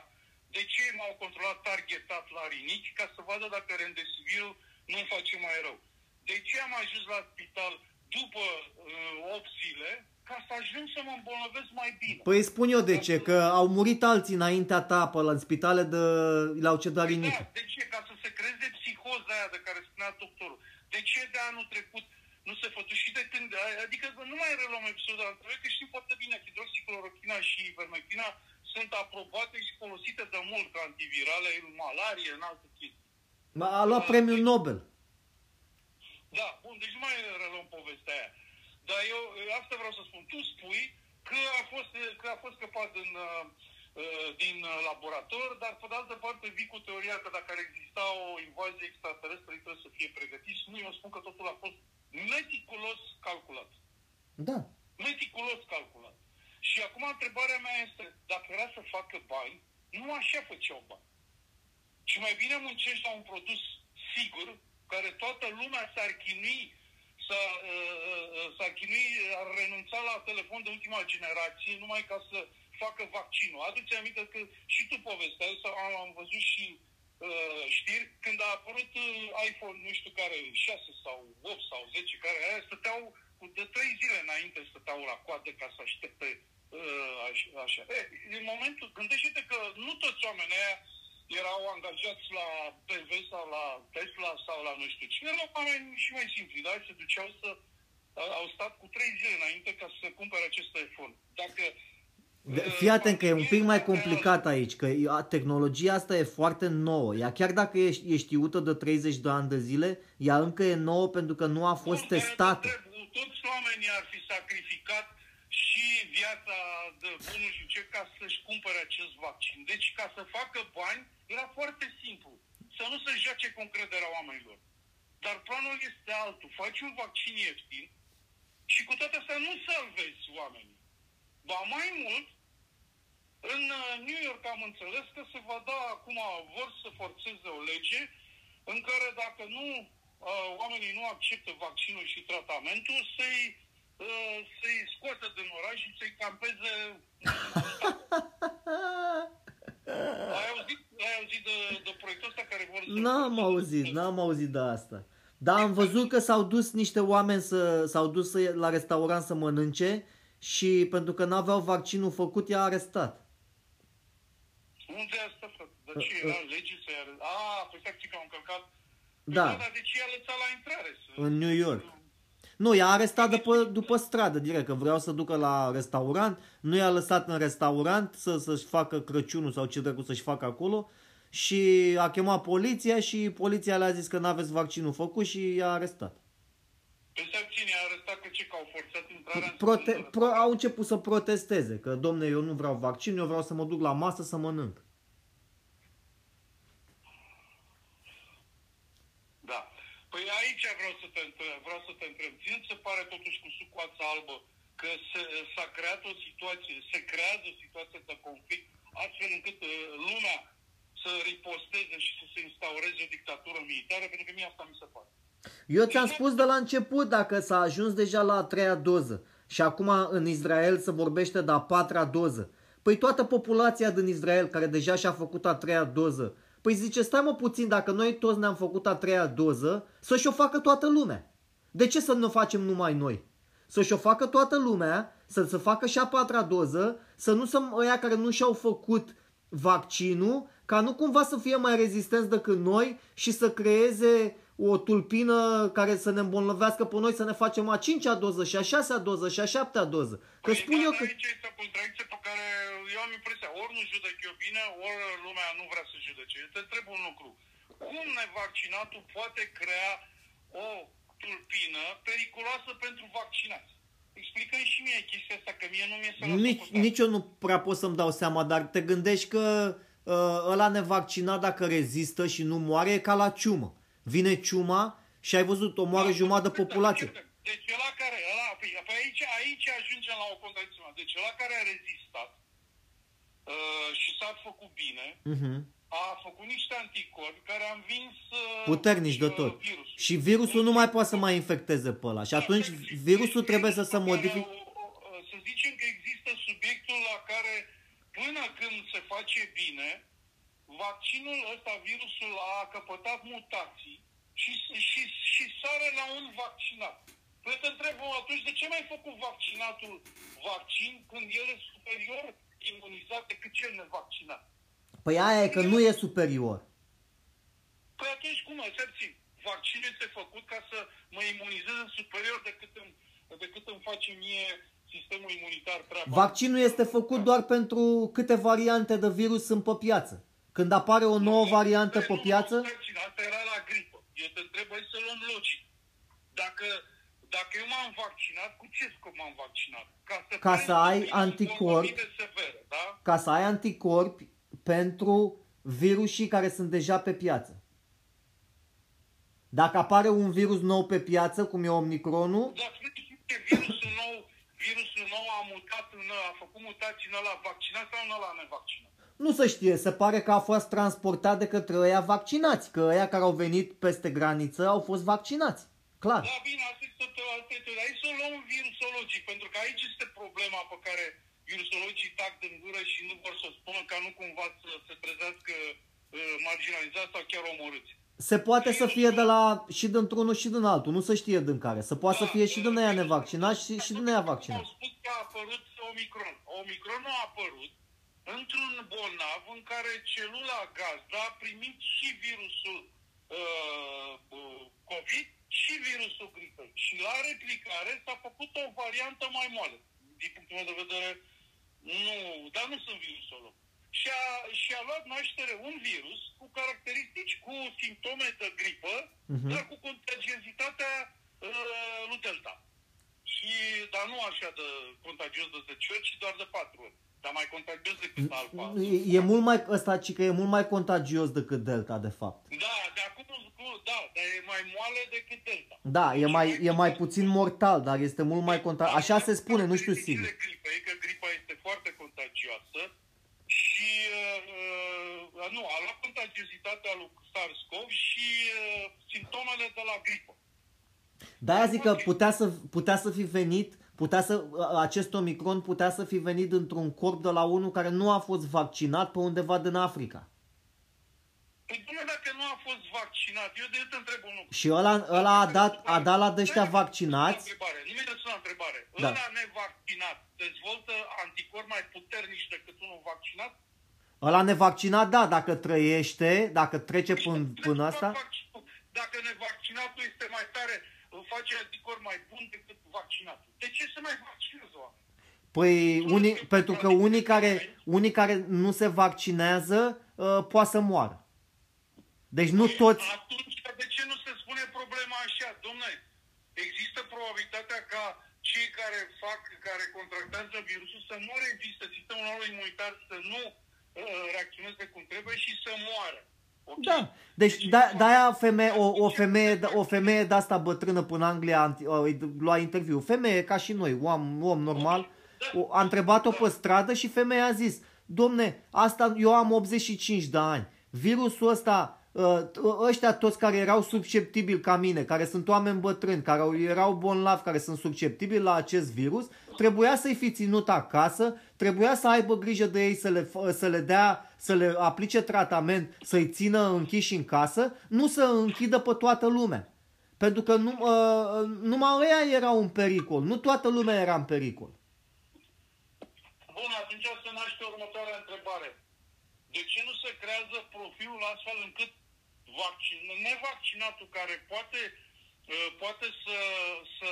Speaker 1: De ce m-au controlat targetat la rinichi ca să vadă dacă remdesivirul nu îmi face mai rău? De ce am ajuns la spital după uh, 8 zile ca să ajung să mă îmbolnăvesc mai bine?
Speaker 2: Păi spun eu de ce, că au murit alții înaintea ta pe la în spitale de la cedat
Speaker 1: Da,
Speaker 2: rinichi.
Speaker 1: de ce? Ca să se creeze psihoza aia de care spunea doctorul. De ce de anul trecut nu se făcut și de când, adică nu mai reluăm episodul anterior, că știm foarte bine, hidroxiclorochina și ivermectina sunt aprobate și folosite de mult ca antivirale, în malarie, în alte chestii.
Speaker 2: Ma- A luat premiul Nobel.
Speaker 1: Da, bun, deci nu mai reluăm povestea aia. Dar eu asta vreau să spun. Tu spui că a fost, că a fost scăpat din, uh, uh, din uh, laborator, dar pe de altă parte vii cu teoria că dacă ar exista o invazie extraterestră, trebuie să fie pregătiți. Nu, eu spun că totul a fost meticulos calculat.
Speaker 2: Da.
Speaker 1: Meticulos calculat. Și acum întrebarea mea este, dacă era să facă bani, nu așa făceau bani. Și mai bine muncești la un produs sigur, care toată lumea s-ar chinui să, uh, uh, s-ar chinui, ar renunța la telefon de ultima generație numai ca să facă vaccinul. Aduți aminte că și tu povesteai, sau am, am văzut și uh, știri, când a apărut uh, iPhone, nu știu care, 6 sau 8 sau 10, care aia stăteau cu de 3 zile înainte stăteau la coadă ca să aștepte uh, așa. așa. E, în momentul, gândește-te că nu toți oamenii aia erau angajați la TV sau la Tesla sau la nu știu ce. Erau oameni și mai simpli, dar se duceau să au stat cu trei zile înainte ca să cumpere acest telefon. Dacă
Speaker 2: De- Fii atent că e un pic mai complicat aici, că a- tehnologia asta e foarte nouă. Ea chiar dacă e, e știută de 30 de ani de zile, ea încă e nouă pentru că nu a fost
Speaker 1: Bun, dar eu te
Speaker 2: testată.
Speaker 1: întreb, Toți oamenii ar fi sacrificat și viața de bunul și ce ca să-și cumpere acest vaccin. Deci ca să facă bani era foarte simplu. Să nu se joace cu încrederea oamenilor. Dar planul este altul. Faci un vaccin ieftin și cu toate astea nu salvezi oamenii. Ba mai mult, în uh, New York am înțeles că se va da acum, vor să forțeze o lege în care dacă nu uh, oamenii nu acceptă vaccinul și tratamentul, să-i, uh, să-i scoată din oraș și să-i campeze. ai auzit, ai auzit de, de proiectul ăsta care vor să...
Speaker 2: N-am auzit, n-am auzit de asta. Dar am văzut că s-au dus niște oameni să, s-au dus să, la restaurant să mănânce și pentru că n-aveau vaccinul făcut, i-a arestat.
Speaker 1: Unde e asta, frate? De ce era lege să ia... A, păi stai că au încălcat... Păi
Speaker 2: Da.
Speaker 1: Dar de ce i-a lăsat la intrare? Să...
Speaker 2: În New York. Nu, i-a arestat după, după stradă, direct, că vreau să ducă la restaurant, nu i-a lăsat în restaurant să, să-și facă Crăciunul sau ce dracu să-și facă acolo și a chemat poliția și poliția le-a zis că n-aveți vaccinul făcut și i-a arestat.
Speaker 1: Pe stai puțin, i-a arătat că ce, că au forțat intrarea în
Speaker 2: Prote-
Speaker 1: secundă.
Speaker 2: pro- au început să protesteze, că domne, eu nu vreau vaccin, eu vreau să mă duc la masă să mănânc.
Speaker 1: Da. Păi aici vreau să te întreb, vreau să te întreb. Ție ți se pare totuși cu sucoața albă că s-a creat o situație, se creează o situație de conflict astfel încât uh, lumea să riposteze și să se instaureze o dictatură militară, pentru că mie asta mi se pare.
Speaker 2: Eu ți-am spus de la început dacă s-a ajuns deja la a treia doză și acum în Israel se vorbește de a patra doză. Păi toată populația din Israel care deja și-a făcut a treia doză, păi zice, stai mă puțin, dacă noi toți ne-am făcut a treia doză, să și-o facă toată lumea. De ce să nu o facem numai noi? Să și-o facă toată lumea, să se facă și a patra doză, să nu sunt ăia care nu și-au făcut vaccinul, ca nu cumva să fie mai rezistenți decât noi și să creeze o tulpină care să ne îmbolnăvească pe noi să ne facem a cincea doză și a șasea doză și a șaptea doză. Că
Speaker 1: păi,
Speaker 2: spun
Speaker 1: da,
Speaker 2: eu că...
Speaker 1: Aici este o contradicție pe care eu am impresia, ori nu judec eu bine, ori lumea nu vrea să judece. Eu te întreb un lucru. Cum nevaccinatul poate crea o tulpină periculoasă pentru vaccinați? explică și mie chestia asta, că mie nu mi-e să
Speaker 2: nici, nici eu nu prea pot să-mi dau seama, dar te gândești că uh, ăla nevaccinat dacă rezistă și nu moare e ca la ciumă. Vine ciuma și ai văzut, omoară da, jumătate de populație.
Speaker 1: Deci ăla care, ăla, păi, păi aici, aici ajungem la o contradicție. Deci ăla care a rezistat uh, și s-a făcut bine, uh-huh. a făcut niște anticorpi care au învins uh,
Speaker 2: Puternici de tot. Virusul. Și virusul nu mai poate să mai infecteze pe ăla. Și atunci virusul trebuie să se modifice.
Speaker 1: Să zicem că există subiectul la care până când se face bine, vaccinul ăsta, virusul a căpătat mutații și, și, și sare la un vaccinat. Păi te întreb atunci, de ce mai făcut vaccinatul vaccin când el e superior imunizat decât cel nevaccinat?
Speaker 2: Păi aia e că nu e superior.
Speaker 1: Păi atunci cum, să țin? Vaccinul este făcut ca să mă imunizeze superior decât îmi, decât îmi face mie sistemul imunitar treaba.
Speaker 2: Vaccinul este făcut doar pentru câte variante de virus sunt pe piață. Când apare o nouă variantă pe piață...
Speaker 1: Asta era la gripă. Eu te întreb, să luăm logic. Dacă, dacă eu m-am vaccinat, cu ce scop m-am vaccinat?
Speaker 2: Ca să, ca să ai anticorpi,
Speaker 1: severe, da?
Speaker 2: ca să ai anticorpi pentru virusii care sunt deja pe piață. Dacă apare un virus nou pe piață, cum e Omicronul...
Speaker 1: Dar virusul nou, virusul nou a mutat în a făcut mutații în ăla vaccinat sau în ăla nevaccinat?
Speaker 2: Nu se știe, se pare că a fost transportat de către ăia vaccinați, că ăia care au venit peste graniță au fost vaccinați. Clar.
Speaker 1: Da, bine, asta este tot, asta este tot. Aici să luăm virusologic, pentru că aici este problema pe care virusologii tac din gură și nu vor să spună ca nu cumva să se trezească uh, marginalizați sau chiar omorâți.
Speaker 2: Se poate să fie de la și dintr-unul și din altul, nu se știe din care. Se poate da, să fie și din aia nevaccinați și, și din aia vaccinați.
Speaker 1: Au spus că a apărut Omicron. Omicron nu a apărut într-un bolnav în care celula gazdă a primit și virusul uh, uh, COVID și virusul gripei. Și la replicare s-a făcut o variantă mai moale. Din punctul meu de vedere, nu, dar nu sunt virusolog. Și a, și a luat naștere un virus cu caracteristici, cu simptome de gripă, uh-huh. dar cu contagiozitatea uh, lui Delta. Și, dar nu așa de contagios de 10 ori, ci doar de 4 ori. Dar mai contagios decât alfa.
Speaker 2: E mult mai, ăsta, ci că e mult mai contagios decât delta, de fapt.
Speaker 1: Da, de acum, da, dar e mai moale decât delta.
Speaker 2: Da, e mai, e mai puțin mortal, dar este mult mai contagios. Așa se spune, nu știu sigur.
Speaker 1: Gripei, că gripa este foarte contagioasă și uh, nu, a luat contagiozitatea lui SARS-CoV și uh, simptomele de la gripă.
Speaker 2: Da, zic că putea să, putea să fi venit Putea să, acest Omicron putea să fi venit într-un corp de la unul care nu a fost vaccinat pe undeva din Africa.
Speaker 1: Păi bine, dacă nu a fost vaccinat, eu de te întreb un lucru.
Speaker 2: Și ăla, ăla a, dat, a dat la dăștia vaccinați.
Speaker 1: Nu mi-e la întrebare. Da. Ăla nevaccinat dezvoltă anticorpi mai puternici decât unul vaccinat?
Speaker 2: Ăla nevaccinat, da, dacă trăiește, dacă trece până, până asta.
Speaker 1: Dacă nevaccinatul este mai tare, face anticorp mai bun decât vaccinatul. De ce să mai vaccineze oameni?
Speaker 2: Păi, unii, pentru că unii care, unii care nu se vaccinează uh, poate să moară. Deci nu păi, toți...
Speaker 1: Atunci, de ce nu se spune problema așa? Domnule, există probabilitatea ca cei care fac, care contractează virusul să nu rezistă sistemul lor imunitar să nu uh, reacționeze cum trebuie și să moară. Okay?
Speaker 2: Da. Deci, deci da, de-aia femeie, o, o femeie, o femeie de asta bătrână până Anglia îi lua interviu. Femeie ca și noi, om, om normal, da. a întrebat-o da. pe stradă și femeia a zis, domne, asta eu am 85 de ani, virusul ăsta Ă, ăștia toți care erau susceptibili ca mine, care sunt oameni bătrâni, care erau bolnavi, care sunt susceptibili la acest virus, trebuia să-i fi ținut acasă, trebuia să aibă grijă de ei, să le, să le dea, să le aplice tratament, să-i țină închiși în casă, nu să închidă pe toată lumea. Pentru că nu, uh, numai ăia erau în pericol, nu toată lumea era în pericol.
Speaker 1: Bun, atunci se naște următoarea întrebare. De ce nu se creează profilul astfel încât vaccin, nevaccinatul care poate, uh, poate să, să,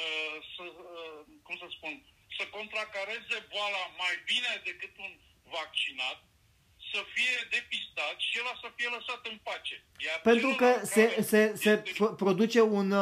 Speaker 1: uh, să, uh, cum să spun, să contracareze boala mai bine decât un vaccinat, să fie depistat și el să fie lăsat în pace.
Speaker 2: Iar Pentru că se, se, se produce un,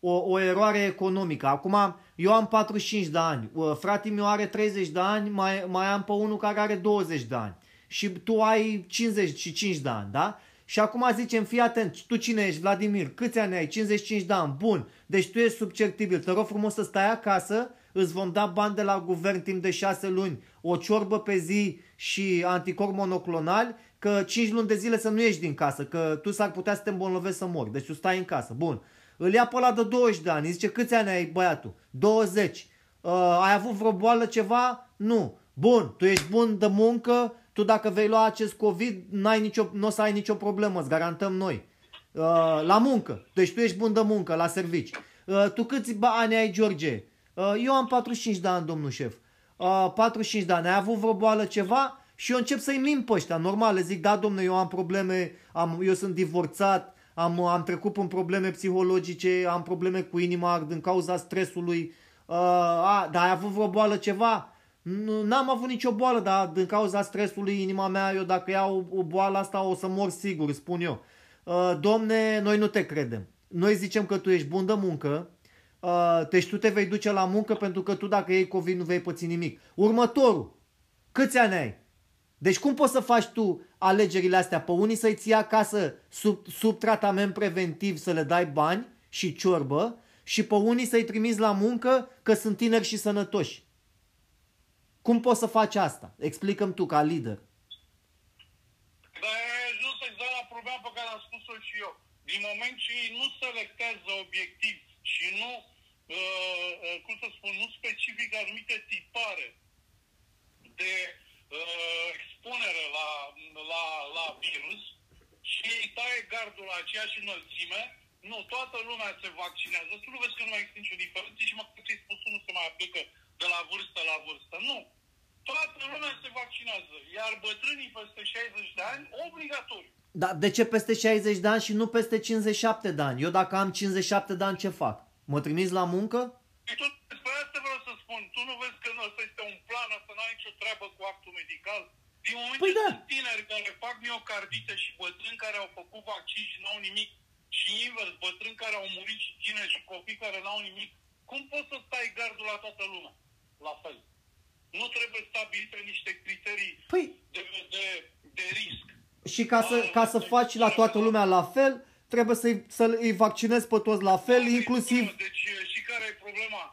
Speaker 2: o, o eroare economică. Acum, eu am 45 de ani, fratele meu are 30 de ani, mai, mai am pe unul care are 20 de ani. Și tu ai 55 de ani, da? Și acum zicem, fii atent, tu cine ești, Vladimir, câți ani ai? 55 de ani, bun, deci tu ești susceptibil, te rog frumos să stai acasă, îți vom da bani de la guvern timp de 6 luni, o ciorbă pe zi și anticorp monoclonali, că 5 luni de zile să nu ieși din casă, că tu s-ar putea să te îmbolnăvești să mori, deci tu stai în casă, bun. Îl ia pe ăla de 20 de ani, zice, câți ani ai băiatul? 20. Uh, ai avut vreo boală ceva? Nu. Bun, tu ești bun de muncă, tu dacă vei lua acest COVID, n-ai nicio, nu o să ai nicio problemă, îți garantăm noi. Uh, la muncă. Deci tu ești bun de muncă, la servici. Uh, tu câți ani ai, George? Uh, eu am 45 de ani, domnul șef. Uh, 45 de ani. Ai avut vreo boală ceva? Și eu încep să-i min pe ăștia. Normal, le zic, da, domnule, eu am probleme, am, eu sunt divorțat, am, am trecut prin probleme psihologice, am probleme cu inima din cauza stresului. Uh, a, dar ai avut vreo boală ceva? N-am avut nicio boală, dar din cauza stresului inima mea, eu dacă iau o boală asta o să mor sigur, spun eu. Uh, domne, noi nu te credem. Noi zicem că tu ești bun de muncă, uh, deci tu te vei duce la muncă pentru că tu dacă iei COVID nu vei păți nimic. Următorul, câți ani ai? Deci cum poți să faci tu alegerile astea? Pe unii să-i ții acasă sub, sub tratament preventiv să le dai bani și ciorbă și pe unii să-i trimiți la muncă că sunt tineri și sănătoși. Cum poți să faci asta? Explicăm tu ca lider.
Speaker 1: Dar ai ajuns exact la problema pe care am spus-o și eu. Din moment ce ei nu selectează obiectiv și nu, uh, uh, cum să spun, nu specific anumite tipare de uh, expunere la, la, la virus și ei taie gardul la aceeași înălțime, nu, toată lumea se vaccinează. Tu nu vezi că nu mai există nicio diferență și mă ți-ai spus, nu se mai aplică de la vârstă la vârstă. Nu toată lumea se vaccinează, iar bătrânii peste 60 de ani, obligatoriu.
Speaker 2: Dar de ce peste 60 de ani și nu peste 57 de ani? Eu dacă am 57 de ani, ce fac? Mă trimis la muncă?
Speaker 1: Tu, despre asta vreau să spun. Tu nu vezi că ăsta este un plan, asta nu are nicio treabă cu actul medical? Din moment păi ce da. sunt tineri care fac miocardite și bătrâni care au făcut vaccin și n-au nimic, și invers, bătrâni care au murit și tineri și copii care n-au nimic, cum poți să stai gardul la toată lumea? La fel nu trebuie stabilite niște criterii păi, de, de, de risc.
Speaker 2: Și ca să, ca să faci la toată lumea la fel, trebuie să-i, să-i vaccinezi pe toți la fel, da, inclusiv...
Speaker 1: Deci și care e problema?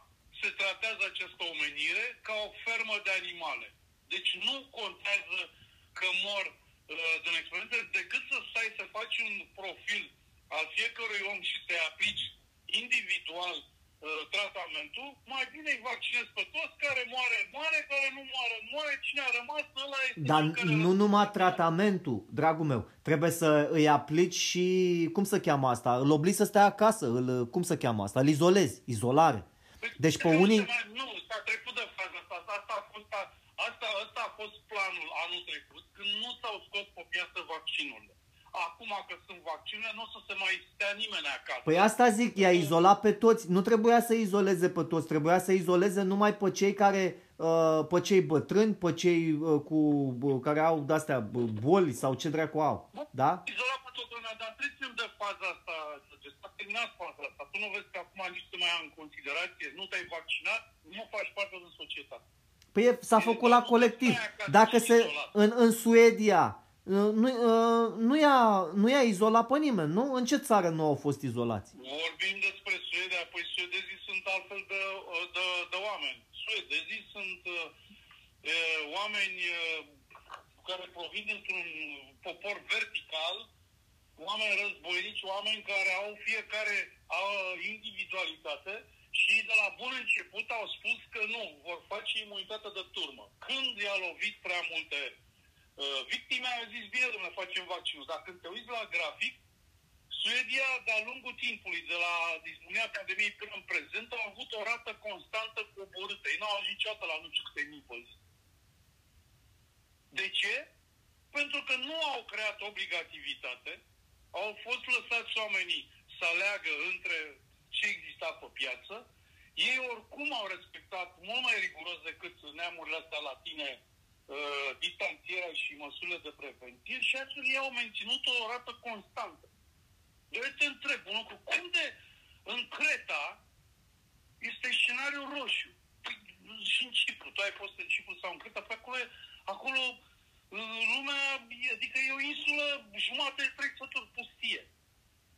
Speaker 1: Se tratează această omenire ca o fermă de animale. Deci nu contează că mor uh, din experiență, decât să stai să faci un profil al fiecărui om și te aplici individual Uh, tratamentul, mai bine îi vaccinez pe toți, care moare, moare, care nu moare, moare, cine a rămas, ăla este
Speaker 2: Dar nu numai tratamentul, dragul meu, trebuie să îi aplici și, cum să cheamă asta, îl obligi să stea acasă, îl, cum să cheamă asta, îl izolezi, izolare. Păi, deci pe unii...
Speaker 1: Nu, s-a trecut de faza asta, asta a fost, asta, asta a fost planul anul trecut, când nu s-au scos pe piață vaccinurile acum că sunt vaccine, nu o să se mai stea nimeni acasă.
Speaker 2: Păi asta zic, i-a izolat pe toți. Nu trebuia să izoleze pe toți, trebuia să izoleze numai pe cei care, uh, pe cei bătrâni, pe cei uh, cu, care au de-astea boli sau ce dracu au. Da?
Speaker 1: Izolat pe toată lumea, dar trecem de faza asta, s-a terminat faza asta. Tu nu vezi că acum nici să mai ia în considerație, nu te-ai vaccinat, nu faci parte din societate.
Speaker 2: Păi s-a făcut la colectiv. Dacă se, în, în Suedia, uh, nu, uh, nu, i-a, nu i-a izolat pe nimeni, nu? În ce țară nu au fost izolați?
Speaker 1: Vorbim despre Suedia, păi suedezii sunt altfel de, de, de oameni. Suedezii sunt uh, uh, oameni uh, care provin dintr-un popor vertical, oameni războinici, oameni care au fiecare au individualitate și de la bun început au spus că nu, vor face imunitate de turmă. Când i-a lovit prea multe uh, victime, a zis, bine, domnule, facem vaccinul. Dar când te uiți la grafic, Suedia, de-a lungul timpului, de la dispunea pandemiei până în prezent, a avut o rată constantă coborâtă. Ei n-au ajuns niciodată la nu știu câte mii pe zi. De ce? Pentru că nu au creat obligativitate, au fost lăsați oamenii să aleagă între ce exista pe piață, ei oricum au respectat mult mai riguros decât neamurile astea latine uh, distanțierea și măsurile de prevenție și astfel ei au menținut o rată constantă. Eu te întreb un lucru, cum de în Creta este scenariul roșu? Păi, și în Cipru, tu ai fost în Cipru sau în Creta, pe acolo, acolo lumea, adică e o insulă jumate de trei sături pustie.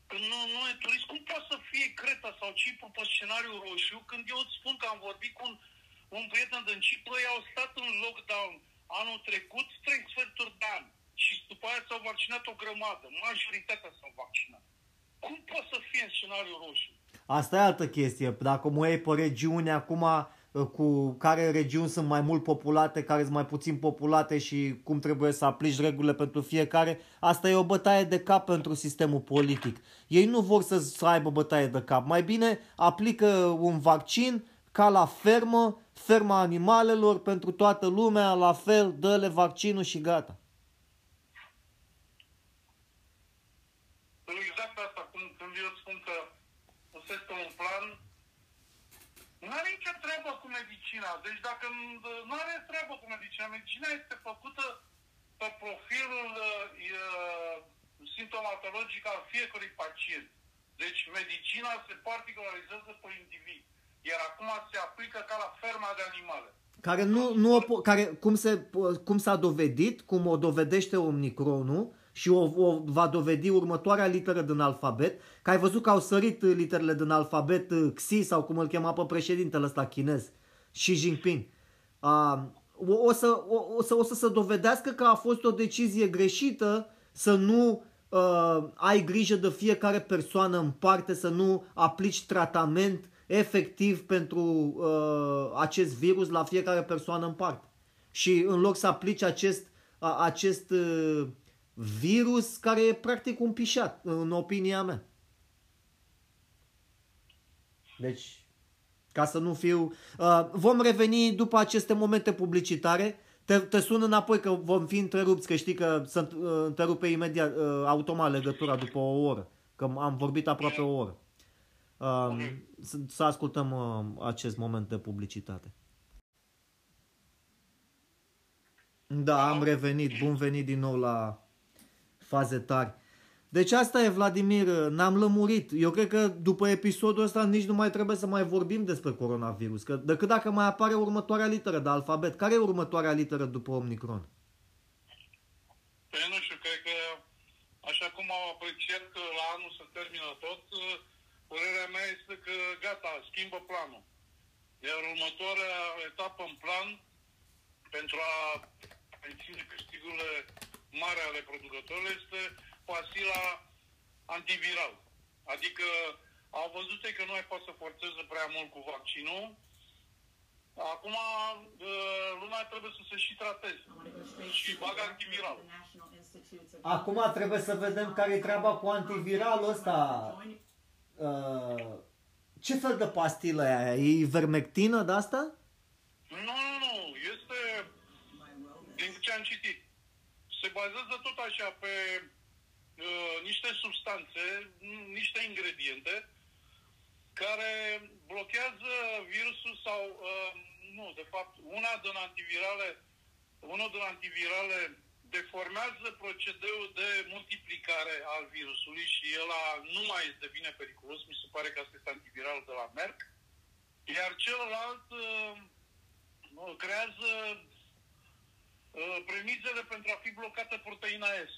Speaker 1: Când nu, nu e turist, cum poate să fie Creta sau Cipru pe scenariu roșu când eu îți spun că am vorbit cu un, un prieten din Cipru, ei au stat în lockdown anul trecut trei sferturi de an și după aia s-au vaccinat o grămadă, majoritatea s-au vaccinat. Cum poate să fie în scenariu roșu?
Speaker 2: Asta e altă chestie. Dacă mă iei pe regiune acum, Uh, cu care regiuni sunt mai mult populate, care sunt mai puțin populate și cum trebuie să aplici regulile pentru fiecare, asta e o bătaie de cap pentru sistemul politic. Ei nu vor să, să aibă bătaie de cap. Mai bine aplică un vaccin ca la fermă, ferma animalelor, pentru toată lumea, la fel, dă-le vaccinul și gata.
Speaker 1: Exact asta, cum, când eu spun că este un plan nu are nicio treabă cu medicina. Deci dacă nu are treabă cu medicina, medicina este făcută pe profilul uh, simptomatologic al fiecărui pacient. Deci medicina se particularizează pe individ. Iar acum se aplică ca la ferma de animale.
Speaker 2: Care nu, nu care, cum, se, cum s-a dovedit, cum o dovedește Omicronul, și o, o va dovedi următoarea literă din alfabet, că ai văzut că au sărit literele din alfabet uh, Xi sau cum îl chema pe președintele ăsta chinez, Xi Jinping. Uh, o, o, să, o, o, să, o să se dovedească că a fost o decizie greșită să nu uh, ai grijă de fiecare persoană în parte, să nu aplici tratament efectiv pentru uh, acest virus la fiecare persoană în parte. Și în loc să aplici acest, uh, acest uh, virus care e practic un pișat, în opinia mea. Deci, ca să nu fiu... Uh, vom reveni după aceste momente publicitare. Te, te sun înapoi că vom fi întrerupți, că știi că se uh, întrerupe imediat, uh, automat legătura după o oră. Că am vorbit aproape o oră. Uh, să, să ascultăm uh, acest moment de publicitate. Da, am revenit. Bun venit din nou la faze tari. Deci asta e, Vladimir, n-am lămurit. Eu cred că după episodul ăsta nici nu mai trebuie să mai vorbim despre coronavirus, că decât dacă mai apare următoarea literă de alfabet. Care e următoarea literă după Omicron?
Speaker 1: Păi nu știu, cred că așa cum au apreciat că la anul se termină tot, părerea mea este că gata, schimbă planul. Iar următoarea etapă în plan pentru a menține câștigurile mare ale producătorilor este pasila antiviral. Adică au văzut că nu mai pot să forțeze prea mult cu vaccinul. Acum lumea trebuie să se și trateze și bagă antiviral.
Speaker 2: Acum trebuie să vedem care e treaba cu antiviralul ăsta. Uh, ce fel de pastilă e aia? E ivermectină de asta?
Speaker 1: Nu, nu, nu. Este, din ce am citit, se bazează tot așa pe uh, niște substanțe, niște ingrediente care blochează virusul sau, uh, nu, de fapt, una din antivirale, unul din antivirale deformează procedeul de multiplicare al virusului și el nu mai devine periculos, mi se pare că asta este antiviral de la Merck, iar celălalt uh, creează uh, premizele pentru a fi blocată proteina S.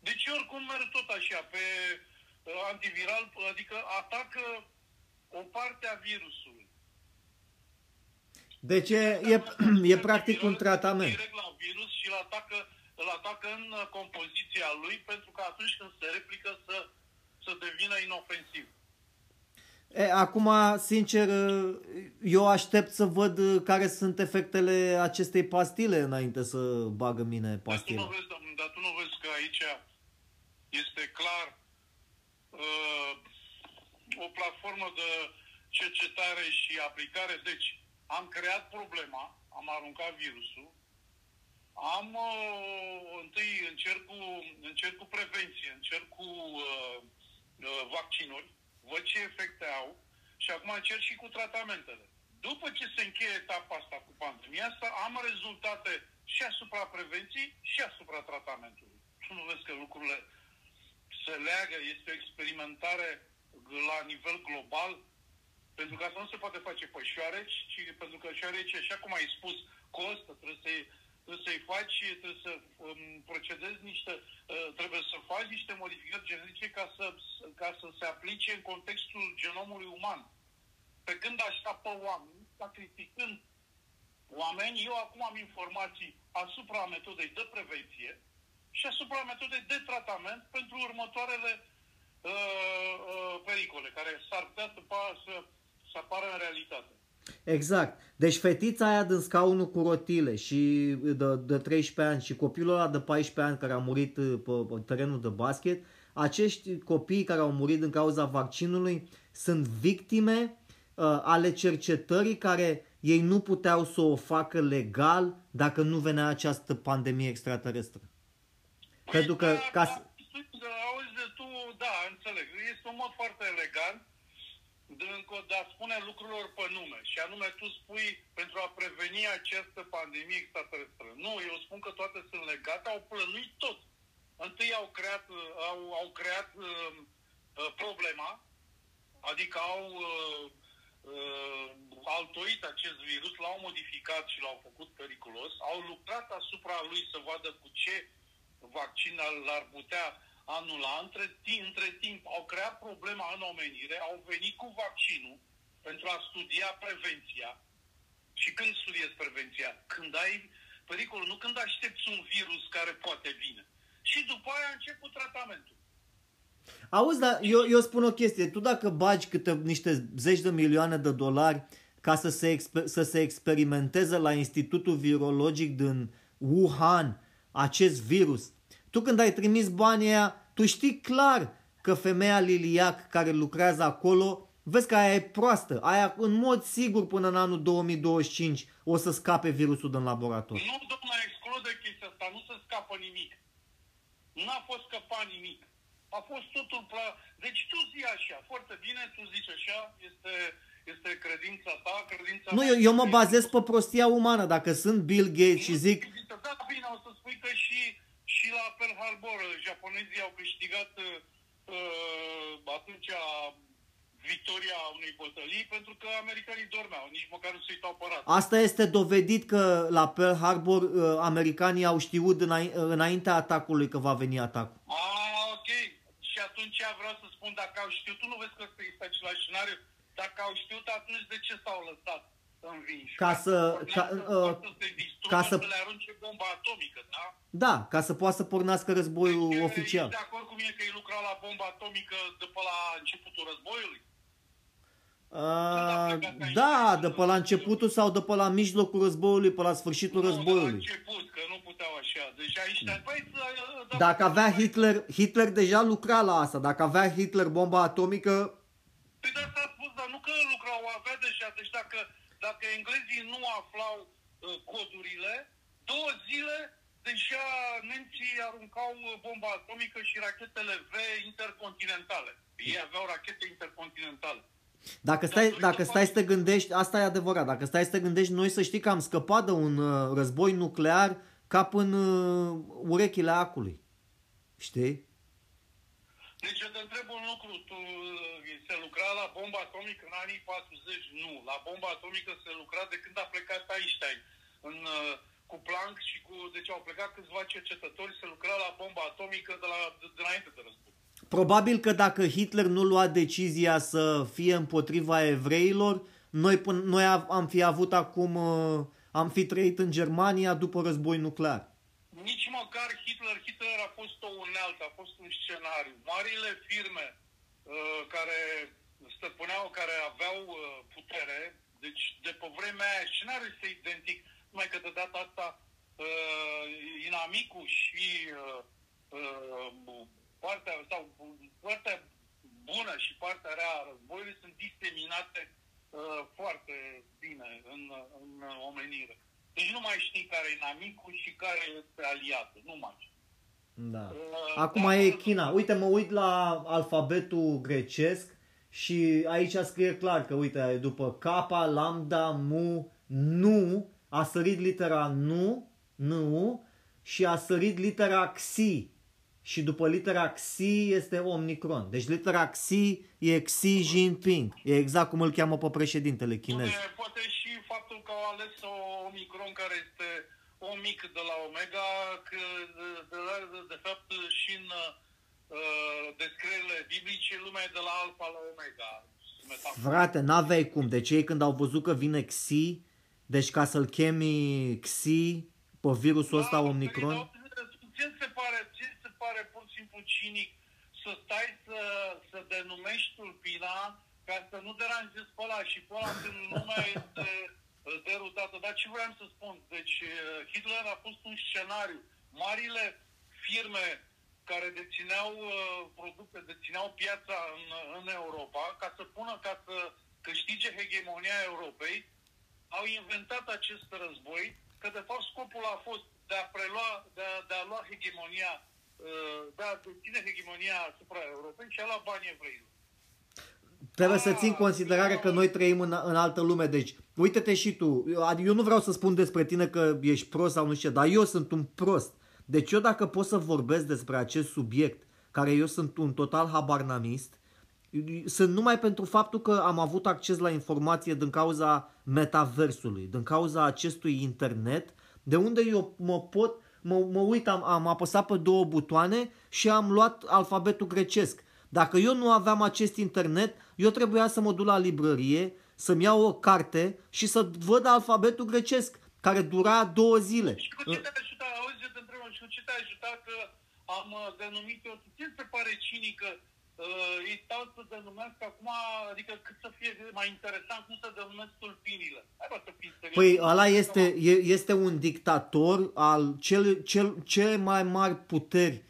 Speaker 1: Deci oricum merg tot așa, pe uh, antiviral, adică atacă o parte a virusului.
Speaker 2: Deci e, e, e practic un tratament.
Speaker 1: Direct la virus și îl atacă, îl atacă în uh, compoziția lui pentru că atunci când se replică să, să devină inofensiv.
Speaker 2: E, acum, sincer, eu aștept să văd care sunt efectele acestei pastile înainte să bagă mine pastila.
Speaker 1: Dar tu nu vezi, dar tu nu vezi că aici este clar uh, o platformă de cercetare și aplicare. Deci, am creat problema, am aruncat virusul, am uh, întâi încerc cu, încerc cu prevenție, încerc cu uh, uh, vaccinuri, văd ce efecte au și acum încerc și cu tratamentele. După ce se încheie etapa asta cu pandemia asta, am rezultate și asupra prevenției și asupra tratamentului. Tu nu vezi că lucrurile se leagă, este o experimentare la nivel global, pentru că asta nu se poate face pe șoareci, ci pentru că șoareci, așa cum ai spus, costă, trebuie să-i, trebuie să-i faci, trebuie să um, procedezi niște, uh, trebuie să faci niște modificări genetice ca să, ca să se aplice în contextul genomului uman. Pe când așa pe oameni, sacrificând oameni, eu acum am informații asupra metodei de prevenție și asupra metodei de tratament pentru următoarele uh, uh, pericole care s-ar putea să, să, să apară în realitate.
Speaker 2: Exact. Deci fetița aia din scaunul cu rotile și de, de 13 ani și copilul ăla de 14 ani care a murit uh, pe, pe terenul de basket, acești copii care au murit din cauza vaccinului sunt victime uh, ale cercetării care ei nu puteau să o facă legal dacă nu venea această pandemie extraterestră.
Speaker 1: Păi
Speaker 2: Pentru că
Speaker 1: da,
Speaker 2: ca
Speaker 1: da,
Speaker 2: să...
Speaker 1: da, auzi de tu, da, înțeleg. Este un mod foarte elegant de, de a spune lucrurilor pe nume. Și anume, tu spui pentru a preveni această pandemie extraterestră. Nu, eu spun că toate sunt legate, au plănuit tot. Întâi au creat, au, au creat uh, uh, problema, adică au uh, uh, altoit acest virus, l-au modificat și l-au făcut periculos, au lucrat asupra lui să vadă cu ce vaccin l-ar putea anula. Între, între timp au creat problema în omenire, au venit cu vaccinul pentru a studia prevenția. Și când studiezi prevenția? Când ai pericolul, nu când aștepți un virus care poate vine. Și după aia început tratamentul.
Speaker 2: Auzi, dar eu, eu spun o chestie. Tu dacă bagi câte niște zeci de milioane de dolari ca să se, exper- să se experimenteze la Institutul Virologic din Wuhan acest virus, tu când ai trimis banii aia, tu știi clar că femeia Liliac care lucrează acolo, vezi că aia e proastă. Aia în mod sigur până în anul 2025 o să scape virusul din laborator.
Speaker 1: Nu, domnule, exclude chestia asta, nu se scapă nimic. Nu a fost scăpat nimic. A fost totul... Pla- deci tu zi așa, foarte bine, tu zici așa, este, este credința ta, credința
Speaker 2: Nu,
Speaker 1: mea
Speaker 2: eu, eu mă
Speaker 1: este-
Speaker 2: bazez pe prostia umană. Dacă sunt Bill Gates și zic,
Speaker 1: Da, bine, o să spui că și, și la Pearl Harbor uh, japonezii au câștigat uh, atunci victoria unei bătălii pentru că americanii dormeau, nici măcar nu se uitau pe radar.
Speaker 2: asta este dovedit că la Pearl Harbor uh, americanii au știut înain- înaintea atacului că va veni atacul.
Speaker 1: Ah, ok. Și atunci vreau să spun, dacă au știut, tu nu vezi că este același scenariu, dacă au știut, atunci de ce s-au lăsat învinși?
Speaker 2: Ca să- ca- uh,
Speaker 1: să se distrugă,
Speaker 2: ca
Speaker 1: să...
Speaker 2: să-
Speaker 1: să le arunce bomba atomică, da?
Speaker 2: Da, ca să poată să pornească războiul
Speaker 1: Deci,
Speaker 2: oficial.
Speaker 1: Ești de acord cu mine că ei lucrau la bomba atomică de pe la începutul războiului?
Speaker 2: Uh, da, de pe la începutul sau de pe la mijlocul războiului, pe la sfârșitul
Speaker 1: Nu, de la
Speaker 2: războiului.
Speaker 1: început, că nu puteau așa. Deci aici, băi, să- da,
Speaker 2: Dacă avea Hitler, Hitler deja lucra la asta. Dacă avea Hitler bomba atomică,
Speaker 1: Păi de asta a spus, dar nu că lucrau, avea deja. Deci dacă, dacă englezii nu aflau uh, codurile, două zile deja nemții aruncau uh, bomba atomică și rachetele V intercontinentale. Ei aveau rachete intercontinentale.
Speaker 2: dacă stai, dacă stai să te gândești, asta e adevărat, dacă stai să te gândești, noi să știi că am scăpat de un uh, război nuclear cap în uh, urechile acului. Știi?
Speaker 1: Deci eu te întreb un lucru, tu uh, se lucra la bomba atomică în anii 40? Nu. La bomba atomică se lucra de când a plecat Einstein în uh, cu Planck și cu... Deci au plecat câțiva cercetători să lucra la bomba atomică de la, de, de înainte de război.
Speaker 2: Probabil că dacă Hitler nu lua decizia să fie împotriva evreilor, noi, noi am fi avut acum, uh, am fi trăit în Germania după război nuclear.
Speaker 1: Nici măcar Hitler, Hitler a fost o unealtă, a fost un scenariu. Marile firme uh, care stăpâneau, care aveau uh, putere, deci de pe vremea aia scenariul este identic, numai că de data asta uh, inamicul și uh, uh, partea, sau partea bună și partea rea a războiului sunt diseminate uh, foarte bine în, în omenire. Deci nu mai știi care e inamicul și care este aliatul, nu mai știi.
Speaker 2: Da. Uh, Acum e China. Uite, mă uit la alfabetul grecesc și aici scrie clar că, uite, după kappa, lambda, mu, nu, a sărit litera nu, nu, și a sărit litera xi, și după litera Xi este Omicron. Deci litera Xi e Xi Jinping. E exact cum îl cheamă pe președintele chinez.
Speaker 1: Poate, poate și faptul că au ales o Omicron care este o mic de la Omega, că de, de, de, de fapt și în uh, descrierile biblice lumea e de la Alfa la Omega.
Speaker 2: Frate, n-aveai cum. Deci ei când au văzut că vine Xi, deci ca să-l chemi Xi pe virusul da, ăsta Omicron...
Speaker 1: Ce se pare, ce pare pur și simplu cinic să stai să, să denumești tulpina ca să nu deranjezi pe ăla și pe ăla când lumea este uh, derutată. Dar ce vreau să spun? Deci uh, Hitler a pus un scenariu. Marile firme care dețineau uh, producte, dețineau piața în, în Europa, ca să pună, ca să câștige hegemonia Europei, au inventat acest război, că de fapt scopul a fost de a prelua, de a, de a lua hegemonia Uh, da, ține hegemonia asupra Europei și a luat banii evreilor.
Speaker 2: Trebuie să țin considerare că noi trăim în, în altă lume, deci uite-te și tu, eu nu vreau să spun despre tine că ești prost sau nu știu, dar eu sunt un prost. Deci eu dacă pot să vorbesc despre acest subiect, care eu sunt un total habarnamist, sunt numai pentru faptul că am avut acces la informație din cauza metaversului, din cauza acestui internet, de unde eu mă pot mă, mă uit, am, am apăsat pe două butoane și am luat alfabetul grecesc. Dacă eu nu aveam acest internet, eu trebuia să mă duc la librărie, să-mi iau o carte și să văd alfabetul grecesc, care dura două zile.
Speaker 1: Și cu ce te-a ajutat? Auzi, eu te întreb, și cu ce te-a ajutat că am uh, denumit-o? Ce se pare cinică uh, îi stau să denumească acum, adică cât să fie mai interesant cum să denumesc tulpinile. Hai bă, să fii serios.
Speaker 2: Păi ăla este, este un dictator al cel, cel, cele mai mari puteri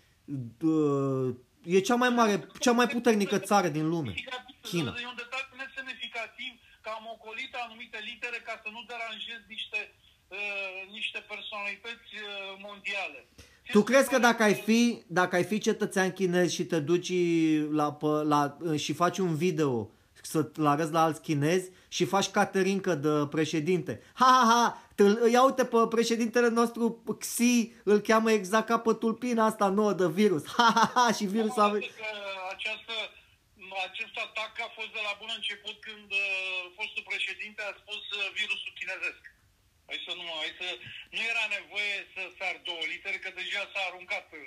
Speaker 2: uh, E cea mai mare, cea mai puternică țară din lume. China.
Speaker 1: E un detaliu nesemnificativ că am ocolit anumite litere ca să nu deranjez niște, uh, niște personalități uh, mondiale.
Speaker 2: Tu crezi că dacă ai fi, dacă ai fi cetățean chinez și te duci la, la, și faci un video să-l arăți la alți chinezi și faci caterincă de președinte. Ha, ha, ha, îl, ia uite pe președintele nostru Xi, îl cheamă exact ca pe tulpina asta nouă de virus. Ha, ha, ha, și virusul a...
Speaker 1: Această, acest atac a fost de la bun început când uh, fostul președinte a spus uh, virusul chinezesc. Hai să nu, hai să, nu era nevoie să sar două litere, că deja s-a aruncat uh,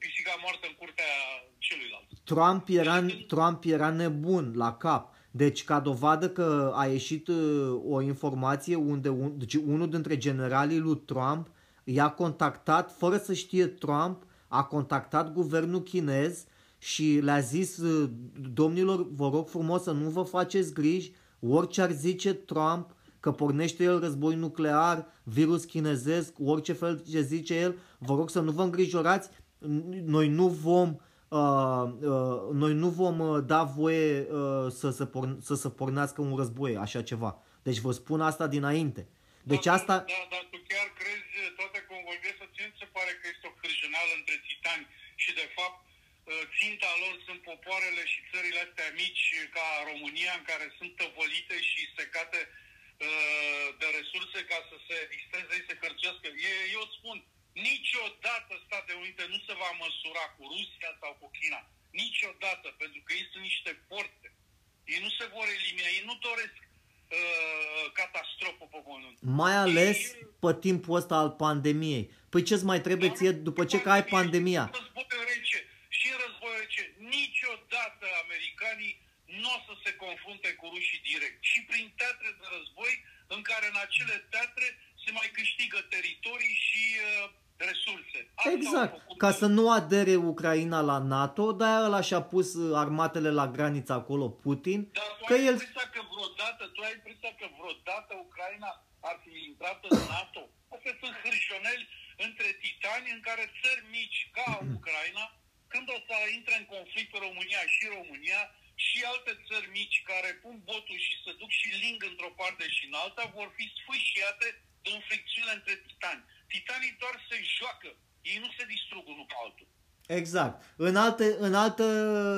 Speaker 1: pisica moartă în curtea celuilalt.
Speaker 2: Trump era, Trump era nebun la cap. Deci, ca dovadă că a ieșit uh, o informație unde un, deci unul dintre generalii lui Trump i-a contactat, fără să știe Trump, a contactat guvernul chinez și le-a zis, uh, domnilor, vă rog frumos să nu vă faceți griji, orice ar zice Trump, că pornește el război nuclear, virus chinezesc, orice fel ce zice el, vă rog să nu vă îngrijorați, noi nu vom Uh, uh, noi nu vom uh, da voie uh, să, se porn- să se pornească un război, așa ceva. Deci vă spun asta dinainte. Deci
Speaker 1: da,
Speaker 2: asta...
Speaker 1: Da, dar tu chiar crezi, toate cum vorbesc, să se pare că este o cârjânală între titani și de fapt uh, ținta lor sunt popoarele și țările astea mici ca România, în care sunt tăvălite și secate uh, de resurse ca să se distreze, să se hărcească. Eu îți spun, Niciodată Statele Unite nu se va măsura cu Rusia sau cu China. Niciodată, pentru că ei sunt niște forțe. Ei nu se vor elimina, ei nu doresc uh, catastrofă pe pământ.
Speaker 2: Mai ales pe timpul ăsta al pandemiei. Păi ce-ți mai trebuie ție după ce că ai pandemia?
Speaker 1: Războiul rece. Și în războiul rece, niciodată americanii nu o să se confrunte cu rușii direct. Și prin teatre de război, în care în acele teatre se mai câștigă teritorii și uh, resurse. Asta
Speaker 2: exact. Ca să nu adere Ucraina la NATO, de-aia ăla și-a pus uh, armatele la graniță acolo, Putin.
Speaker 1: Dar tu
Speaker 2: că
Speaker 1: ai
Speaker 2: el...
Speaker 1: impresia că vreodată, tu ai impresia că vreodată Ucraina ar fi intrat în NATO? Astea sunt hârșioneli între titani în care țări mici ca Ucraina, când o să intre în conflict România și România, și alte țări mici care pun botul și se duc și ling într-o parte și în alta, vor fi sfâșiate în fricțiune între titani. Titanii doar se joacă, ei nu se distrug unul pe altul.
Speaker 2: Exact. În, alte, în altă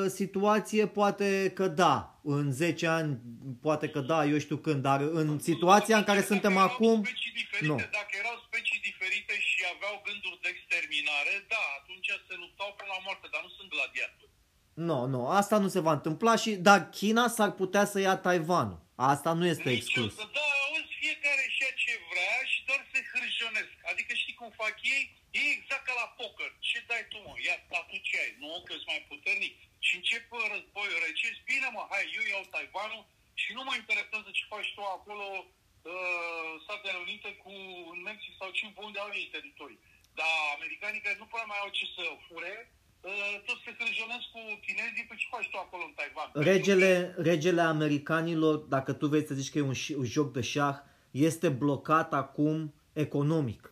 Speaker 2: situație poate că da, în 10 ani poate că da, eu știu când, dar în situația în care
Speaker 1: Dacă
Speaker 2: suntem
Speaker 1: erau
Speaker 2: acum,
Speaker 1: specii diferite,
Speaker 2: nu.
Speaker 1: Dacă erau specii diferite și aveau gânduri de exterminare, da, atunci se luptau până la moarte, dar nu sunt gladiatori.
Speaker 2: Nu, nu, asta nu se va întâmpla și, dar China s-ar putea să ia Taiwanul. Asta nu este
Speaker 1: Nici
Speaker 2: exclus.
Speaker 1: o să- Da, auzi, fiecare și ce vrea și doar se hârjonesc. Adică știi cum fac ei? E exact ca la poker. Ce dai tu, mă? Ia statul ce ai? Nu, că mai puternic. Și încep uh, războiul rece. Zici, Bine, mă, hai, eu iau Taiwanul și nu mă interesează ce faci tu acolo uh, Statele Unite cu Mexic sau ce unde au ei teritorii. Dar americanii care nu prea mai au ce să fure, uh, toți se hârjonesc cu chinezii, păi ce faci tu acolo în Taiwan?
Speaker 2: Regele, regele americanilor, dacă tu vrei să zici că e un, ș- un joc de șah, este blocat acum economic.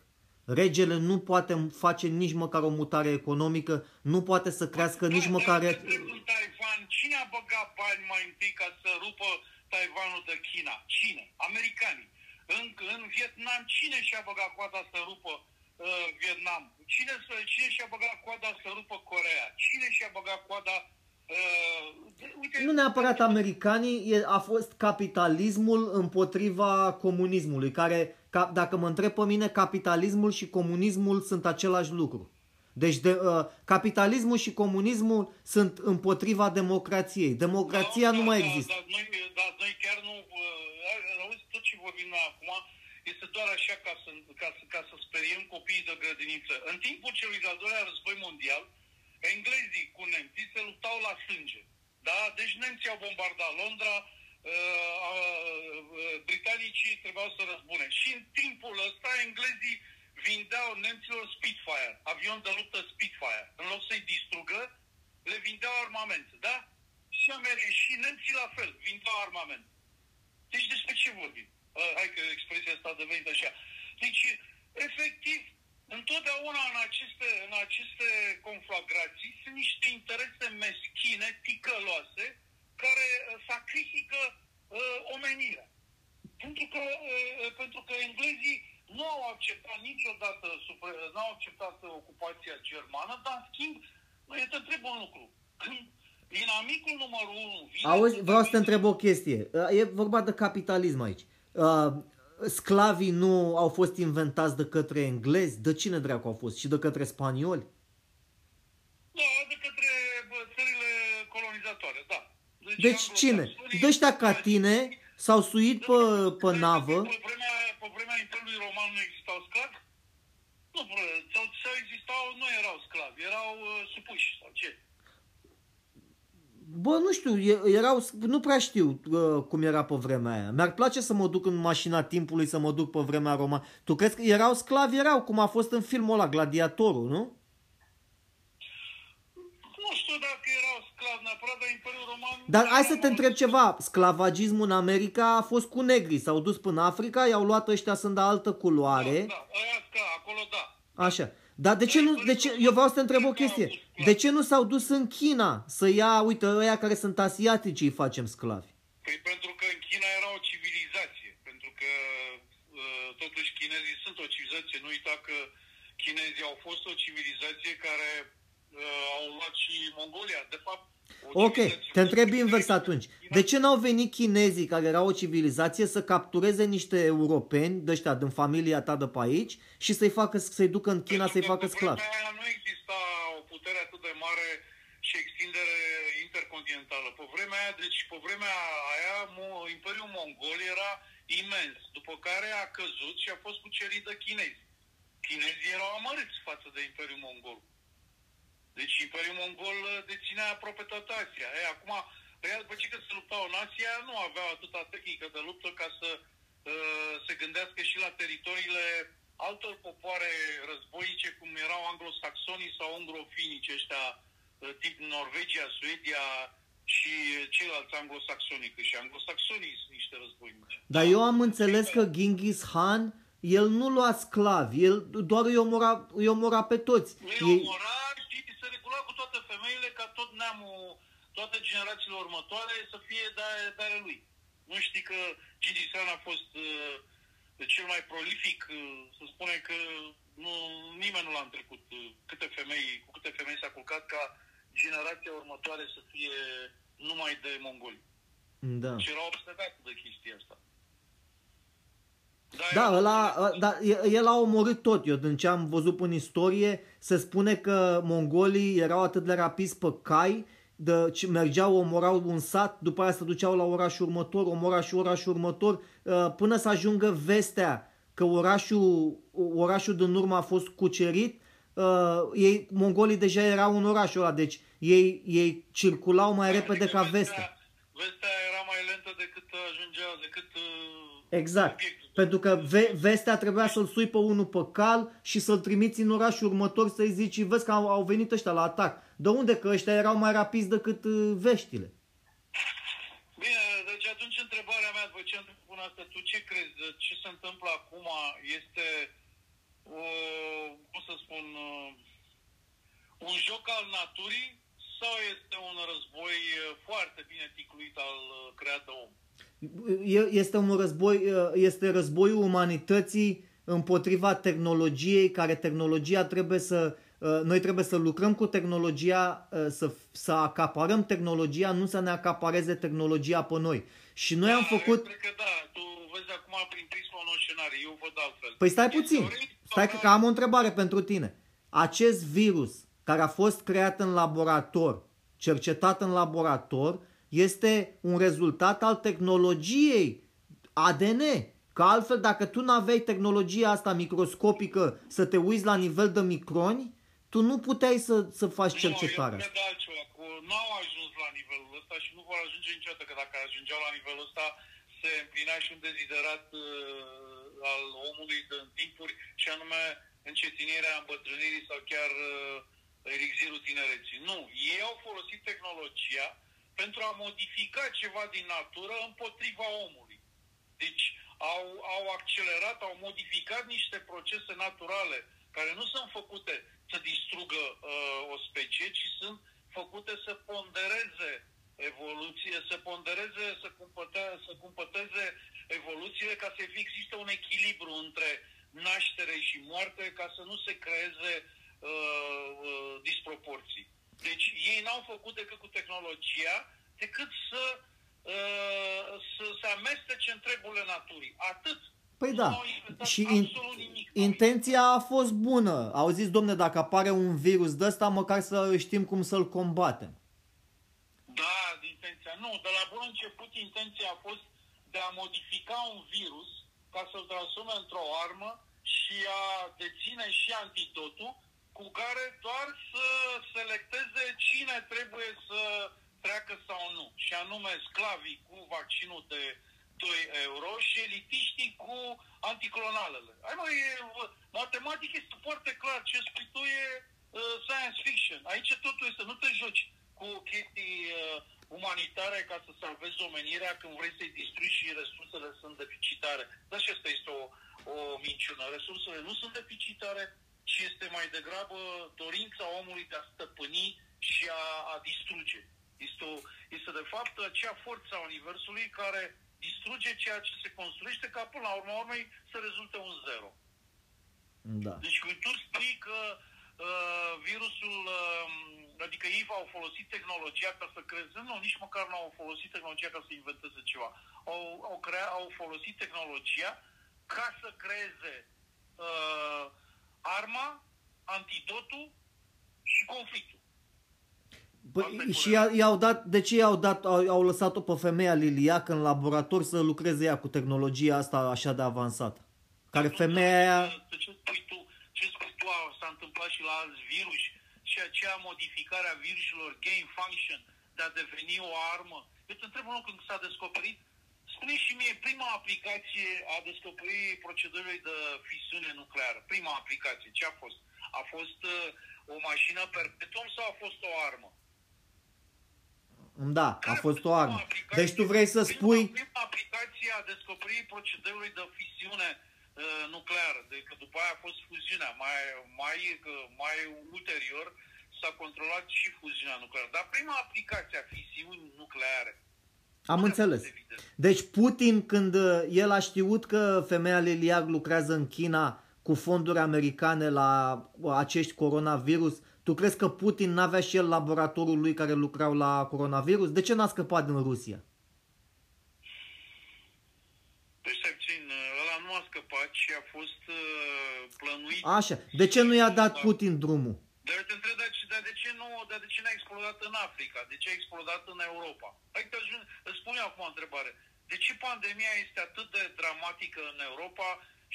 Speaker 2: Regele nu poate face nici măcar o mutare economică, nu poate să crească nici măcar...
Speaker 1: Dar în Taiwan, cine a băgat bani mai întâi ca să rupă Taiwanul de China? Cine? Americanii. În, în Vietnam, cine și-a băgat coada să rupă uh, Vietnam? Cine, să- cine și-a băgat coada să rupă Corea? Cine și-a băgat coada... Uh, de- uite,
Speaker 2: Nu neapărat americanii, e, a fost capitalismul împotriva comunismului, care, ca, dacă mă întreb pe mine, capitalismul și comunismul sunt același lucru. Deci de, uh, capitalismul și comunismul sunt împotriva democrației. Democrația nu mai
Speaker 1: da,
Speaker 2: există.
Speaker 1: Dar noi, dar noi chiar nu... Uh, auzi, tot ce vorbim noi acum este doar așa ca să, ca, să, ca să speriem copiii de grădiniță. În timpul celui de-al doilea război mondial, englezii cu nemții se luptau la sânge. Da? Deci nemții au bombardat Londra, uh, uh, britanicii trebuiau să răzbune. Și în timpul ăsta englezii vindeau nemților Spitfire, avion de luptă Spitfire. În loc să-i distrugă, le vindeau armament, da? Și, Ameri- și nemții la fel, vindeau armament. Deci despre ce vorbim? Uh, hai că expresia asta a devenit așa. Deci, efectiv, întotdeauna în aceste, în aceste conflagrații sunt niște interese meschine, ticăloase, care uh, sacrifică uh, omenirea. Pentru că, uh, pentru că englezii nu au acceptat niciodată, supra- nu au acceptat ocupația germană, dar în schimb, eu te întreb un lucru. Când inamicul numărul 1 vine...
Speaker 2: Auzi, vreau să te întreb o chestie. Uh, E vorba de capitalism aici. Uh, sclavii nu au fost inventați de către englezi? De cine dracu au fost? Și de către spanioli?
Speaker 1: Da, de către bă, țările colonizatoare, da.
Speaker 2: Deci cine?
Speaker 1: anglosaxonii-
Speaker 2: De ăștia ca tine s-au suit pe, pe
Speaker 1: Deci,
Speaker 2: navă.
Speaker 1: Pe vremea, pe vremea Imperiului Roman nu existau sclavi? Nu, bă, sau, sau existau, nu erau sclavi, erau uh, supuși sau ce?
Speaker 2: Bă, nu știu, e- erau, nu prea știu uh, cum era pe vremea aia. Mi-ar place să mă duc în mașina timpului, să mă duc pe vremea romană. Tu crezi că erau sclavi? Erau, cum a fost în filmul ăla, Gladiatorul, nu?
Speaker 1: Nu știu dacă erau sclavi neapărat, dar Imperiul Roman...
Speaker 2: Dar hai să te întreb ceva. Sclavagismul în America a fost cu negri. S-au dus până Africa, i-au luat ăștia sunt de altă culoare.
Speaker 1: Da, aia sclav, acolo da.
Speaker 2: Așa. Dar de ce nu, de ce, eu vreau să te întreb o chestie. De ce nu s-au dus în China să ia, uite, ăia care sunt asiatici îi facem sclavi?
Speaker 1: Păi pentru că în China era o civilizație, pentru că uh, totuși chinezii sunt o civilizație. Nu uita că chinezii au fost o civilizație care uh, au luat și Mongolia. De fapt, o
Speaker 2: Ok,
Speaker 1: civilizație
Speaker 2: te întreb
Speaker 1: foarte
Speaker 2: invers
Speaker 1: puternică.
Speaker 2: atunci.
Speaker 1: China-
Speaker 2: De ce n-au venit chinezii care erau o civilizație să captureze niște europeni de ăștia din familia ta de pe aici și să-i facă să-i ducă în China
Speaker 1: Pentru
Speaker 2: să-i
Speaker 1: că
Speaker 2: facă
Speaker 1: pe
Speaker 2: sclavi?
Speaker 1: vremea aia nu exista o putere atât de mare și extindere intercontinentală. Pe vremea aia, deci pe vremea aia, Imperiul Mongol era imens, după care a căzut și a fost cucerit de chinezi. Chinezii erau amărâți față de Imperiul Mongol. Deci Imperiul Mongol deținea aproape toată Asia. Ei, acum, ea, după ce că se luptau în Asia, nu aveau atâta tehnică de luptă ca să uh, se gândească și la teritoriile altor popoare războice, cum erau anglosaxonii sau ungrofinici ăștia, uh, tip Norvegia, Suedia și ceilalți anglosaxoni, că și anglosaxonii sunt niște războinici.
Speaker 2: Dar eu am înțeles că Genghis Khan, el nu lua sclavi, el doar îi omora, îi omora pe toți.
Speaker 1: Îi
Speaker 2: Ei...
Speaker 1: omora, știi, se regula cu toate femeile ca tot neamul, toate generațiile următoare să fie de, de ale lui. Nu știi că Genghis Khan a fost uh, cel mai prolific, uh, să spune că nu, nimeni nu l-a întrecut uh, câte femei, cu câte femei s-a culcat ca generația următoare să fie numai de mongoli.
Speaker 2: Da.
Speaker 1: Și era obsedat de chestia asta.
Speaker 2: Da, ăla, da, el a omorât tot. Eu din ce am văzut în istorie, se spune că mongolii erau atât de rapizi pe cai, de, mergeau, omorau un sat, după aia se duceau la orașul următor, omora și orașul următor, uh, până să ajungă vestea că orașul, orașul din urmă a fost cucerit, uh, ei, mongolii deja erau în orașul ăla, deci ei, ei circulau mai
Speaker 1: adică
Speaker 2: repede ca vestea.
Speaker 1: Vestea era mai lentă decât ajungea, decât uh,
Speaker 2: Exact. Obiectul. Pentru că ve- vestea trebuia să-l sui pe unul pe cal și să-l trimiți în orașul următor să-i zici, vezi că au, au venit ăștia la atac. De unde? Că ăștia erau mai rapizi decât uh, veștile.
Speaker 1: Bine, deci atunci întrebarea mea, după ce am spun asta, tu ce crezi? Ce se întâmplă acum este, o, cum să spun, uh, un joc al naturii sau este un război uh, foarte bine ticluit al creat de om?
Speaker 2: Este un război, este războiul umanității împotriva tehnologiei, care tehnologia trebuie să, noi trebuie să lucrăm cu tehnologia, să, să acaparăm tehnologia, nu să ne acapareze tehnologia pe noi. Și noi
Speaker 1: da,
Speaker 2: am făcut...
Speaker 1: Cred că da, tu vezi acum prin prisma unor scenarii, eu văd altfel.
Speaker 2: Păi stai puțin, stai că am o întrebare pentru tine. Acest virus care a fost creat în laborator, cercetat în laborator, este un rezultat al tehnologiei ADN. Că altfel, dacă tu nu aveai tehnologia asta microscopică să te uiți la nivel de microni, tu nu puteai să, să faci cercetarea.
Speaker 1: Nu, eu altceva. Nu au ajuns la nivelul ăsta și nu vor ajunge niciodată, că dacă ajungeau la nivelul ăsta, se împlinea și un deziderat uh, al omului în timpuri, și anume încetinirea îmbătrânirii sau chiar uh, elixirul tinereții. Nu, ei au folosit tehnologia pentru a modifica ceva din natură împotriva omului. Deci au, au accelerat, au modificat niște procese naturale care nu sunt făcute să distrugă uh, o specie, ci sunt făcute să pondereze evoluție, să pondereze, să, cumpăte, să cumpăteze evoluțiile ca să există un echilibru între naștere și moarte ca să nu se creeze uh, uh, disproporții. Deci ei n-au făcut decât cu tehnologia, decât să, uh, să se amestece în treburile naturii. Atât.
Speaker 2: Păi da, și in, intenția a fost bună. Au zis, domne, dacă apare un virus de ăsta, măcar să știm cum să-l combatem.
Speaker 1: Da, intenția. Nu, de la bun început intenția a fost de a modifica un virus ca să-l transforme într-o armă și a deține și antidotul cu care doar să selecteze cine trebuie să treacă sau nu. Și anume sclavii cu vaccinul de 2 euro și elitiștii cu anticlonalele. Hai mă, e, matematic este foarte clar. Ce spui tu e uh, science fiction. Aici totul este, nu te joci cu chestii uh, umanitare ca să salvezi omenirea când vrei să-i distrugi și resursele sunt deficitare. Dar și asta este o, o minciună. Resursele nu sunt deficitare, ci este mai degrabă dorința omului de a stăpâni și a, a distruge. Este, o, este de fapt acea forță a Universului care distruge ceea ce se construiește ca până la urmă urmei să rezulte un zero.
Speaker 2: Da.
Speaker 1: Deci când tu spui că uh, virusul, uh, adică ei au folosit tehnologia ca să creeze, nu, nici măcar nu au folosit tehnologia ca să inventeze ceva. Au, au, crea, au folosit tehnologia ca să creeze uh, arma, antidotul și conflictul.
Speaker 2: Păi, și i-au dat, de ce i-au dat, au, au lăsat-o pe femeia Liliac în laborator să lucreze ea cu tehnologia asta așa de avansată? Care femeia aia...
Speaker 1: Ce spui tu, ce spui tu s-a întâmplat și la alți virus și aceea modificare a virusilor gain function de a deveni o armă. Eu te întreb un lucru când s-a descoperit spune și mie, prima aplicație a descoperirii procedurii de fisiune nucleară, prima aplicație, ce a fost? A fost uh, o mașină perpetuum sau a fost o armă?
Speaker 2: Da, a fost o armă. Deci tu vrei să spui...
Speaker 1: Prima, prima aplicație a descoperirii procedurii de fisiune uh, nucleară, de că după aia a fost fuziunea. Mai, mai, mai ulterior s-a controlat și fuziunea nucleară. Dar prima aplicație a fisiunii nucleare
Speaker 2: am înțeles. Deci Putin, când uh, el a știut că femeia Liliag lucrează în China cu fonduri americane la uh, acești coronavirus, tu crezi că Putin n-avea și el laboratorul lui care lucrau la coronavirus? De ce n-a scăpat din Rusia?
Speaker 1: Deci, puțin, uh, ăla nu a scăpat și a fost plănuit.
Speaker 2: Așa. De ce nu i-a dat Putin drumul?
Speaker 1: Dar te întreb, dar de ce nu, dar de ce n-a explodat în Africa? De ce a explodat în Europa? Adică îți spun eu acum o întrebare. De ce pandemia este atât de dramatică în Europa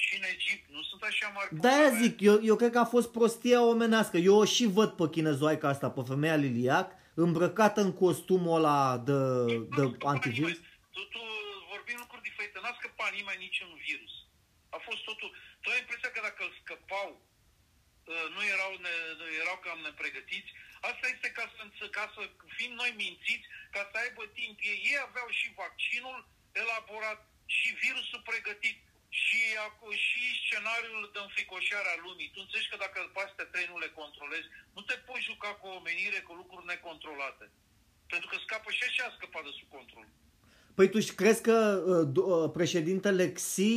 Speaker 1: și în Egipt? Nu sunt așa mari
Speaker 2: Da, zic, eu, eu cred că a fost prostia omenească. Eu o și văd pe chinezoaica asta, pe femeia Liliac, îmbrăcată în costumul ăla de, de antivirus.
Speaker 1: Tu, tu vorbim lucruri diferite. N-a scăpat nimeni nici un virus. A fost totul... Tu ai impresia că dacă îl scăpau Uh, nu erau, ne, erau cam nepregătiți. Asta este ca să, ca să fim noi mințiți, ca să aibă timp. Ei, ei aveau și vaccinul elaborat, și virusul pregătit, și, și scenariul de înfricoșare a lumii. Tu înțelegi că dacă astea trei nu le controlezi, nu te poți juca cu o omenire cu lucruri necontrolate. Pentru că scapă și așa a scăpat de sub control.
Speaker 2: Păi tu crezi că uh, uh, președintele Xi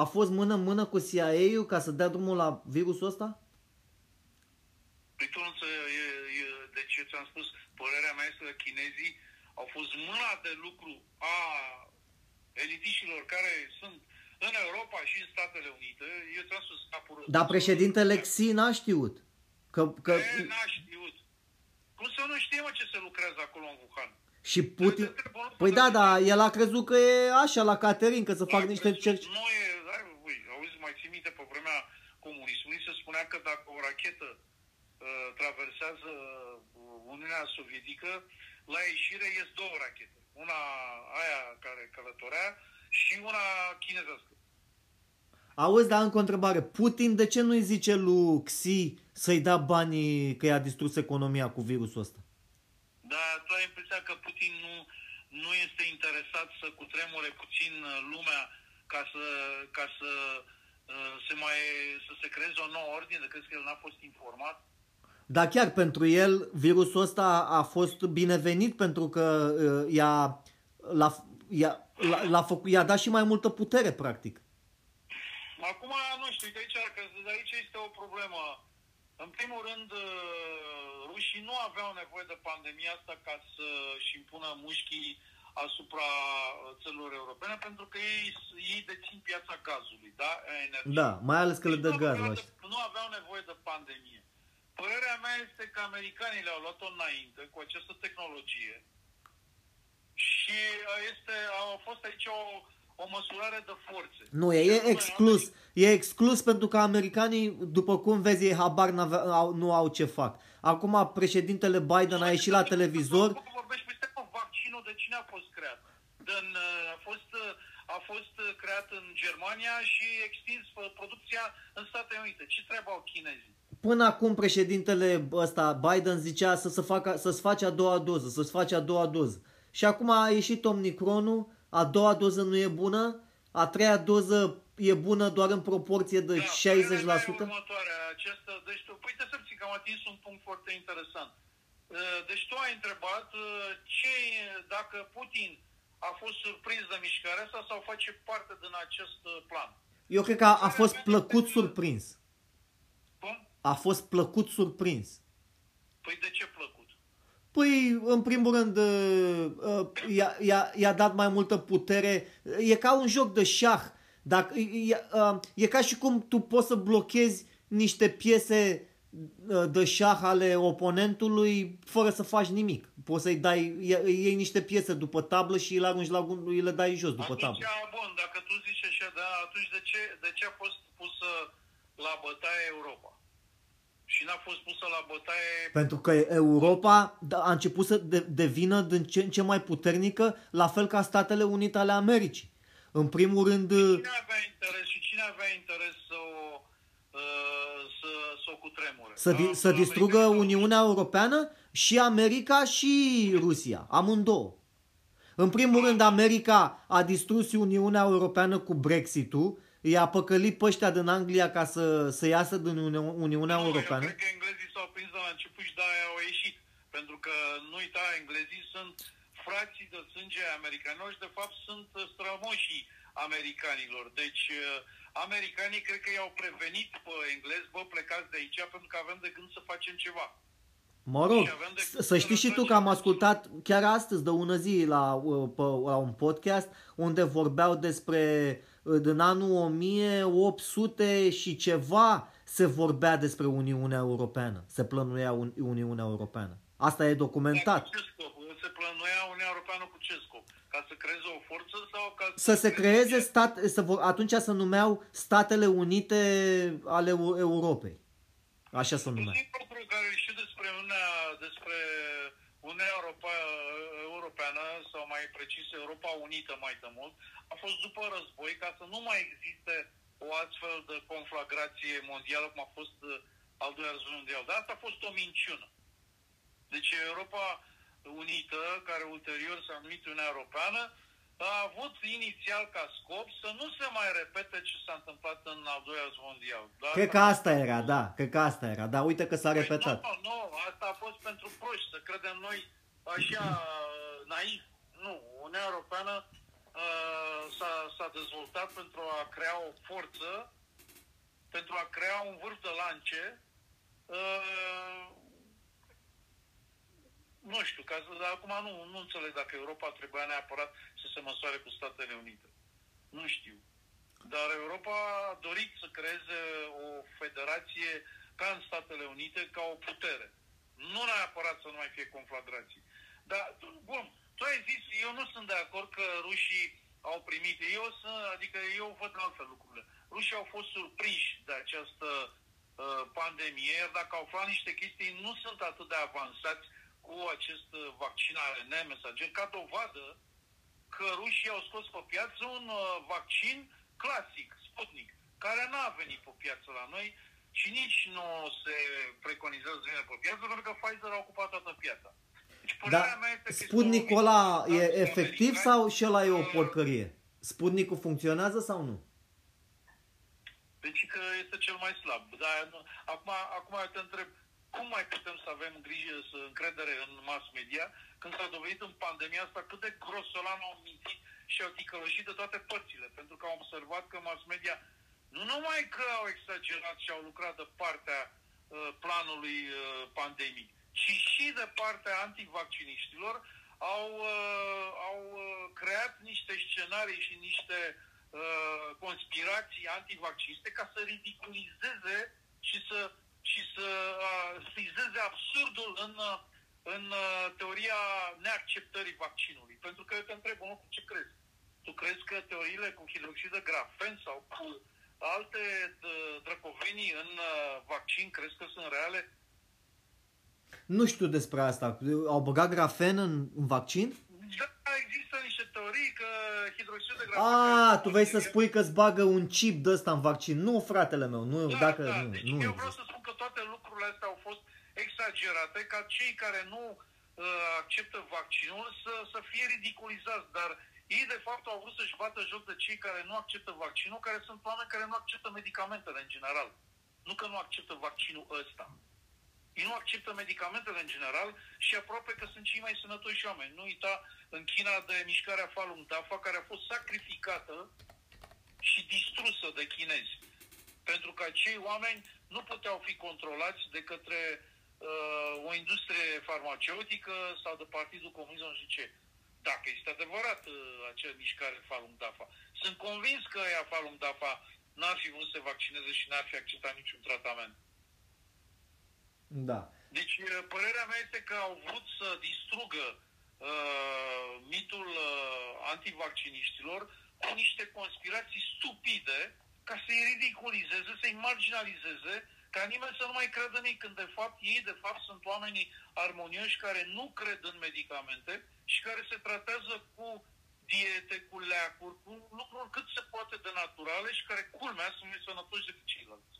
Speaker 2: a fost mână-mână cu CIA-ul ca să dea drumul la virusul ăsta?
Speaker 1: Păi tu nu e, e, deci eu ți-am spus, părerea mea este că chinezii au fost mâna de lucru a elitișilor care sunt în Europa și în Statele Unite. Eu ți-am spus capul
Speaker 2: Dar președintele Xi n-a știut. Că, că...
Speaker 1: E, n-a știut. Cum să nu știe, mă, ce se lucrează acolo în Wuhan?
Speaker 2: Și Putin... Păi da, da, el a crezut că e așa la Caterin, că să fac niște cerci.
Speaker 1: Nu e, hai, ui, auzi, mai ții minte pe vremea comunismului se spunea că dacă o rachetă Uh, traversează uh, Uniunea Sovietică, la ieșire ies două rachete. Una aia care călătorea și una chinezească.
Speaker 2: Auzi, dar încă o întrebare. Putin de ce nu-i zice lui Xi să-i da banii că i-a distrus economia cu virusul ăsta?
Speaker 1: Da, tu ai impresia că Putin nu, nu este interesat să cutremure puțin uh, lumea ca să, ca să se mai să se creeze o nouă ordine, de crezi că el n-a fost informat?
Speaker 2: Dar chiar pentru el virusul ăsta a fost binevenit pentru că uh, i-a, l-a, i-a, l-a, făcut, i-a dat și mai multă putere, practic.
Speaker 1: Acum, nu știu, de aici, că de aici este o problemă. În primul rând, uh, rușii nu aveau nevoie de pandemia asta ca să-și impună mușchii asupra țărilor europene, pentru că ei, ei dețin piața gazului, da?
Speaker 2: Energie. Da, mai ales că le dă gaz.
Speaker 1: Nu aveau nevoie de pandemie. Părerea mea este că americanii le-au luat-o înainte cu această tehnologie și uh, este, a fost aici o, o măsurare de forțe.
Speaker 2: Nu, e, e exclus. E exclus pentru că americanii, după cum vezi, ei habar au, nu au ce fac. Acum președintele Biden a ieșit la televizor.
Speaker 1: Vorbești, păi vaccinul de cine a fost creat? Din, uh, a fost uh, a fost creat în Germania și extins producția în Statele Unite. Ce treabă au chinezii?
Speaker 2: Până acum președintele ăsta, Biden, zicea să se facă, să-ți faci a doua doză, să-ți faci a doua doză. Și acum a ieșit Omicronul, a doua doză nu e bună, a treia doză e bună doar în proporție de da, 60%.
Speaker 1: următoarea, această, deci tu, uite să că am atins un punct foarte interesant. Uh, deci tu ai întrebat uh, ce, dacă Putin a fost surprins de mișcarea asta sau face parte din acest uh, plan.
Speaker 2: Eu cred că a, a fost plăcut surprins.
Speaker 1: Cum?
Speaker 2: a fost plăcut surprins.
Speaker 1: Păi de ce plăcut?
Speaker 2: Păi, în primul rând, uh, uh, i-a, i-a, i-a dat mai multă putere. E ca un joc de șah. Dacă, e, e, uh, e ca și cum tu poți să blochezi niște piese de șah ale oponentului fără să faci nimic. Poți să-i dai, iei niște piese după tablă și îl arunci la îi le dai jos după
Speaker 1: atunci,
Speaker 2: tablă.
Speaker 1: bun, dacă tu zici așa, da, atunci de ce, de ce a fost pusă la bătaie Europa? Și n-a fost pusă la bătaie...
Speaker 2: Pentru că Europa a început să devină din ce în ce mai puternică, la fel ca Statele Unite ale Americii. În primul rând...
Speaker 1: Cine avea interes și cine avea interes să o să, să o cutremure.
Speaker 2: Să, di- să distrugă Uniunea Europeană și America și Rusia, amândouă. În primul rând, America a distrus Uniunea Europeană cu Brexit-ul, i-a păcălit pe ăștia din Anglia ca să, să iasă din Uni- Uniunea
Speaker 1: nu,
Speaker 2: Europeană.
Speaker 1: Eu cred că englezii s-au prins de la început și de-aia au ieșit. Pentru că, nu uita, englezii sunt frații de sânge americanilor și de fapt sunt strămoșii americanilor. Deci americanii cred că i-au prevenit pe englezi, bă, plecați de aici pentru că avem de gând să facem ceva.
Speaker 2: Mă rog, să știi și tu că am ascultat chiar astăzi de ună zi la, pe, la un podcast unde vorbeau despre din anul 1800 și ceva se vorbea despre Uniunea Europeană, se plănuia Uniunea Europeană. Asta e documentat.
Speaker 1: ce scop? Se plănuia Uniunea Europeană cu ce scop? Ca să creeze o forță sau ca să...
Speaker 2: Să se creeze stat, să vor, atunci se numeau Statele Unite ale Europei. Așa se numea.
Speaker 1: Singurul lucru care știu despre Uniunea, despre Uniunea Europa, Europeană, sau mai precis Europa Unită mai de mult, a fost după război, ca să nu mai existe o astfel de conflagrație mondială, cum a fost uh, al doilea război mondial. Dar asta a fost o minciună. Deci Europa Unită, care ulterior s-a numit Uniunea Europeană, a avut inițial ca scop să nu se mai repete ce s-a întâmplat în al doilea război mondial.
Speaker 2: Dar cred că asta era, da, cred că asta era, dar uite că s-a păi repetat.
Speaker 1: Nu, nu, asta a fost pentru proști, să credem noi așa naiv. Nu, Uniunea Europeană uh, s-a, s-a dezvoltat pentru a crea o forță, pentru a crea un vârf de lance uh, nu știu, ca să, dar acum nu, nu înțeleg dacă Europa trebuia neapărat să se măsoare cu Statele Unite. Nu știu. Dar Europa a dorit să creeze o federație ca în Statele Unite, ca o putere. Nu neapărat să nu mai fie conflagrații. Dar, bun, tu ai zis, eu nu sunt de acord că rușii au primit. Eu sunt, adică eu văd altfel lucrurile. Rușii au fost surprinși de această uh, pandemie, iar dacă au aflat niște chestii, nu sunt atât de avansați cu acest uh, vaccin ARN mesager ca dovadă că rușii au scos pe piață un uh, vaccin clasic, Sputnik, care n-a venit pe piață la noi și nici nu se preconizează să vină pe piață pentru că Pfizer a ocupat toată piața.
Speaker 2: Deci, da, Sputnikul ăla e efectiv sau și ăla e o uh, porcărie? Sputnikul funcționează sau nu?
Speaker 1: Deci că este cel mai slab. Dar acum, acum te întreb, cum mai putem să avem grijă, să încredere în mass media, când s-a dovedit în pandemia asta cât de grosolan au mințit și au ticălășit de toate părțile, pentru că au observat că mass media nu numai că au exagerat și au lucrat de partea uh, planului uh, pandemic, ci și de partea antivacciniștilor au, uh, au uh, creat niște scenarii și niște uh, conspirații antivacciniste ca să ridiculizeze și să și să uh, fizeze absurdul în, în uh, teoria neacceptării vaccinului. Pentru că eu te întreb, nu, ce crezi? Tu crezi că teoriile cu hidroxid de grafen sau cu alte drăcovenii în uh, vaccin crezi că sunt reale?
Speaker 2: Nu știu despre asta. Au băgat grafen în, în vaccin?
Speaker 1: Da, există niște teorii că hidroxid de grafen...
Speaker 2: Ah, tu vrei să spui că îți bagă un chip de ăsta în vaccin. Nu, fratele meu, nu,
Speaker 1: da,
Speaker 2: dacă...
Speaker 1: Da,
Speaker 2: nu,
Speaker 1: deci
Speaker 2: nu
Speaker 1: eu vreau să spun că toate lucrurile astea au fost exagerate ca cei care nu uh, acceptă vaccinul să, să fie ridiculizați, dar ei de fapt au vrut să-și bată joc de cei care nu acceptă vaccinul, care sunt oameni care nu acceptă medicamentele în general. Nu că nu acceptă vaccinul ăsta. Ei nu acceptă medicamentele în general și aproape că sunt cei mai sănătoși oameni. Nu uita în China de mișcarea Falun Dafa, care a fost sacrificată și distrusă de chinezi. Pentru că acei oameni nu puteau fi controlați de către uh, o industrie farmaceutică sau de Partidul Comunist, nu știu ce. Dacă este adevărat uh, acea mișcare Falun Dafa. Sunt convins că ea Falun Dafa n-ar fi vrut să se vaccineze și n-ar fi acceptat niciun tratament.
Speaker 2: Da.
Speaker 1: Deci, uh, părerea mea este că au vrut să distrugă uh, mitul uh, antivacciniștilor cu niște conspirații stupide ca să-i ridiculizeze, să-i marginalizeze, ca nimeni să nu mai creadă în ei, când de fapt ei de fapt sunt oamenii armonioși care nu cred în medicamente și care se tratează cu diete, cu leacuri, cu lucruri cât se poate de naturale și care, culmea, sunt mai sănătoși decât ceilalți.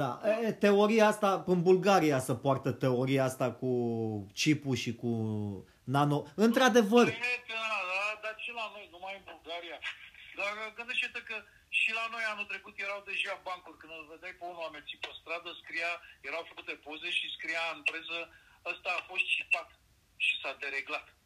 Speaker 2: Da, e, teoria asta, în Bulgaria se poartă teoria asta cu chipul și cu nano. Într-adevăr.
Speaker 1: Da, da, dar și la noi, numai în Bulgaria. Dar gândește-te că și la noi anul trecut erau deja bancuri. Când îl vedeai pe unul amețit pe stradă, scria, erau făcute poze și scria în preză, ăsta a fost citat și s-a dereglat.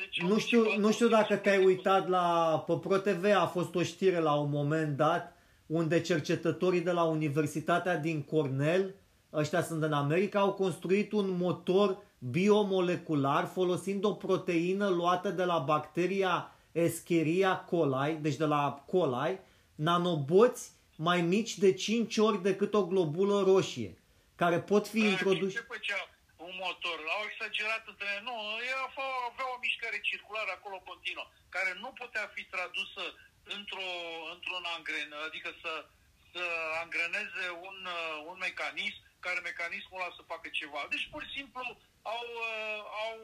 Speaker 2: Deci, nu, știu, nu știu dacă te-ai uitat la... Pe ProTV a fost o știre la un moment dat unde cercetătorii de la Universitatea din Cornell, ăștia sunt în America, au construit un motor biomolecular folosind o proteină luată de la bacteria Escherichia coli, deci de la coli, nanoboți mai mici de 5 ori decât o globulă roșie, care pot fi
Speaker 1: da,
Speaker 2: introduși...
Speaker 1: Ce făcea un motor? Au exagerat între... Nu, ea avea o mișcare circulară acolo continuă, care nu putea fi tradusă într-o, într-un angren, adică să, să angreneze un, un mecanism care mecanismul ăla să facă ceva. Deci, pur și simplu, au, au,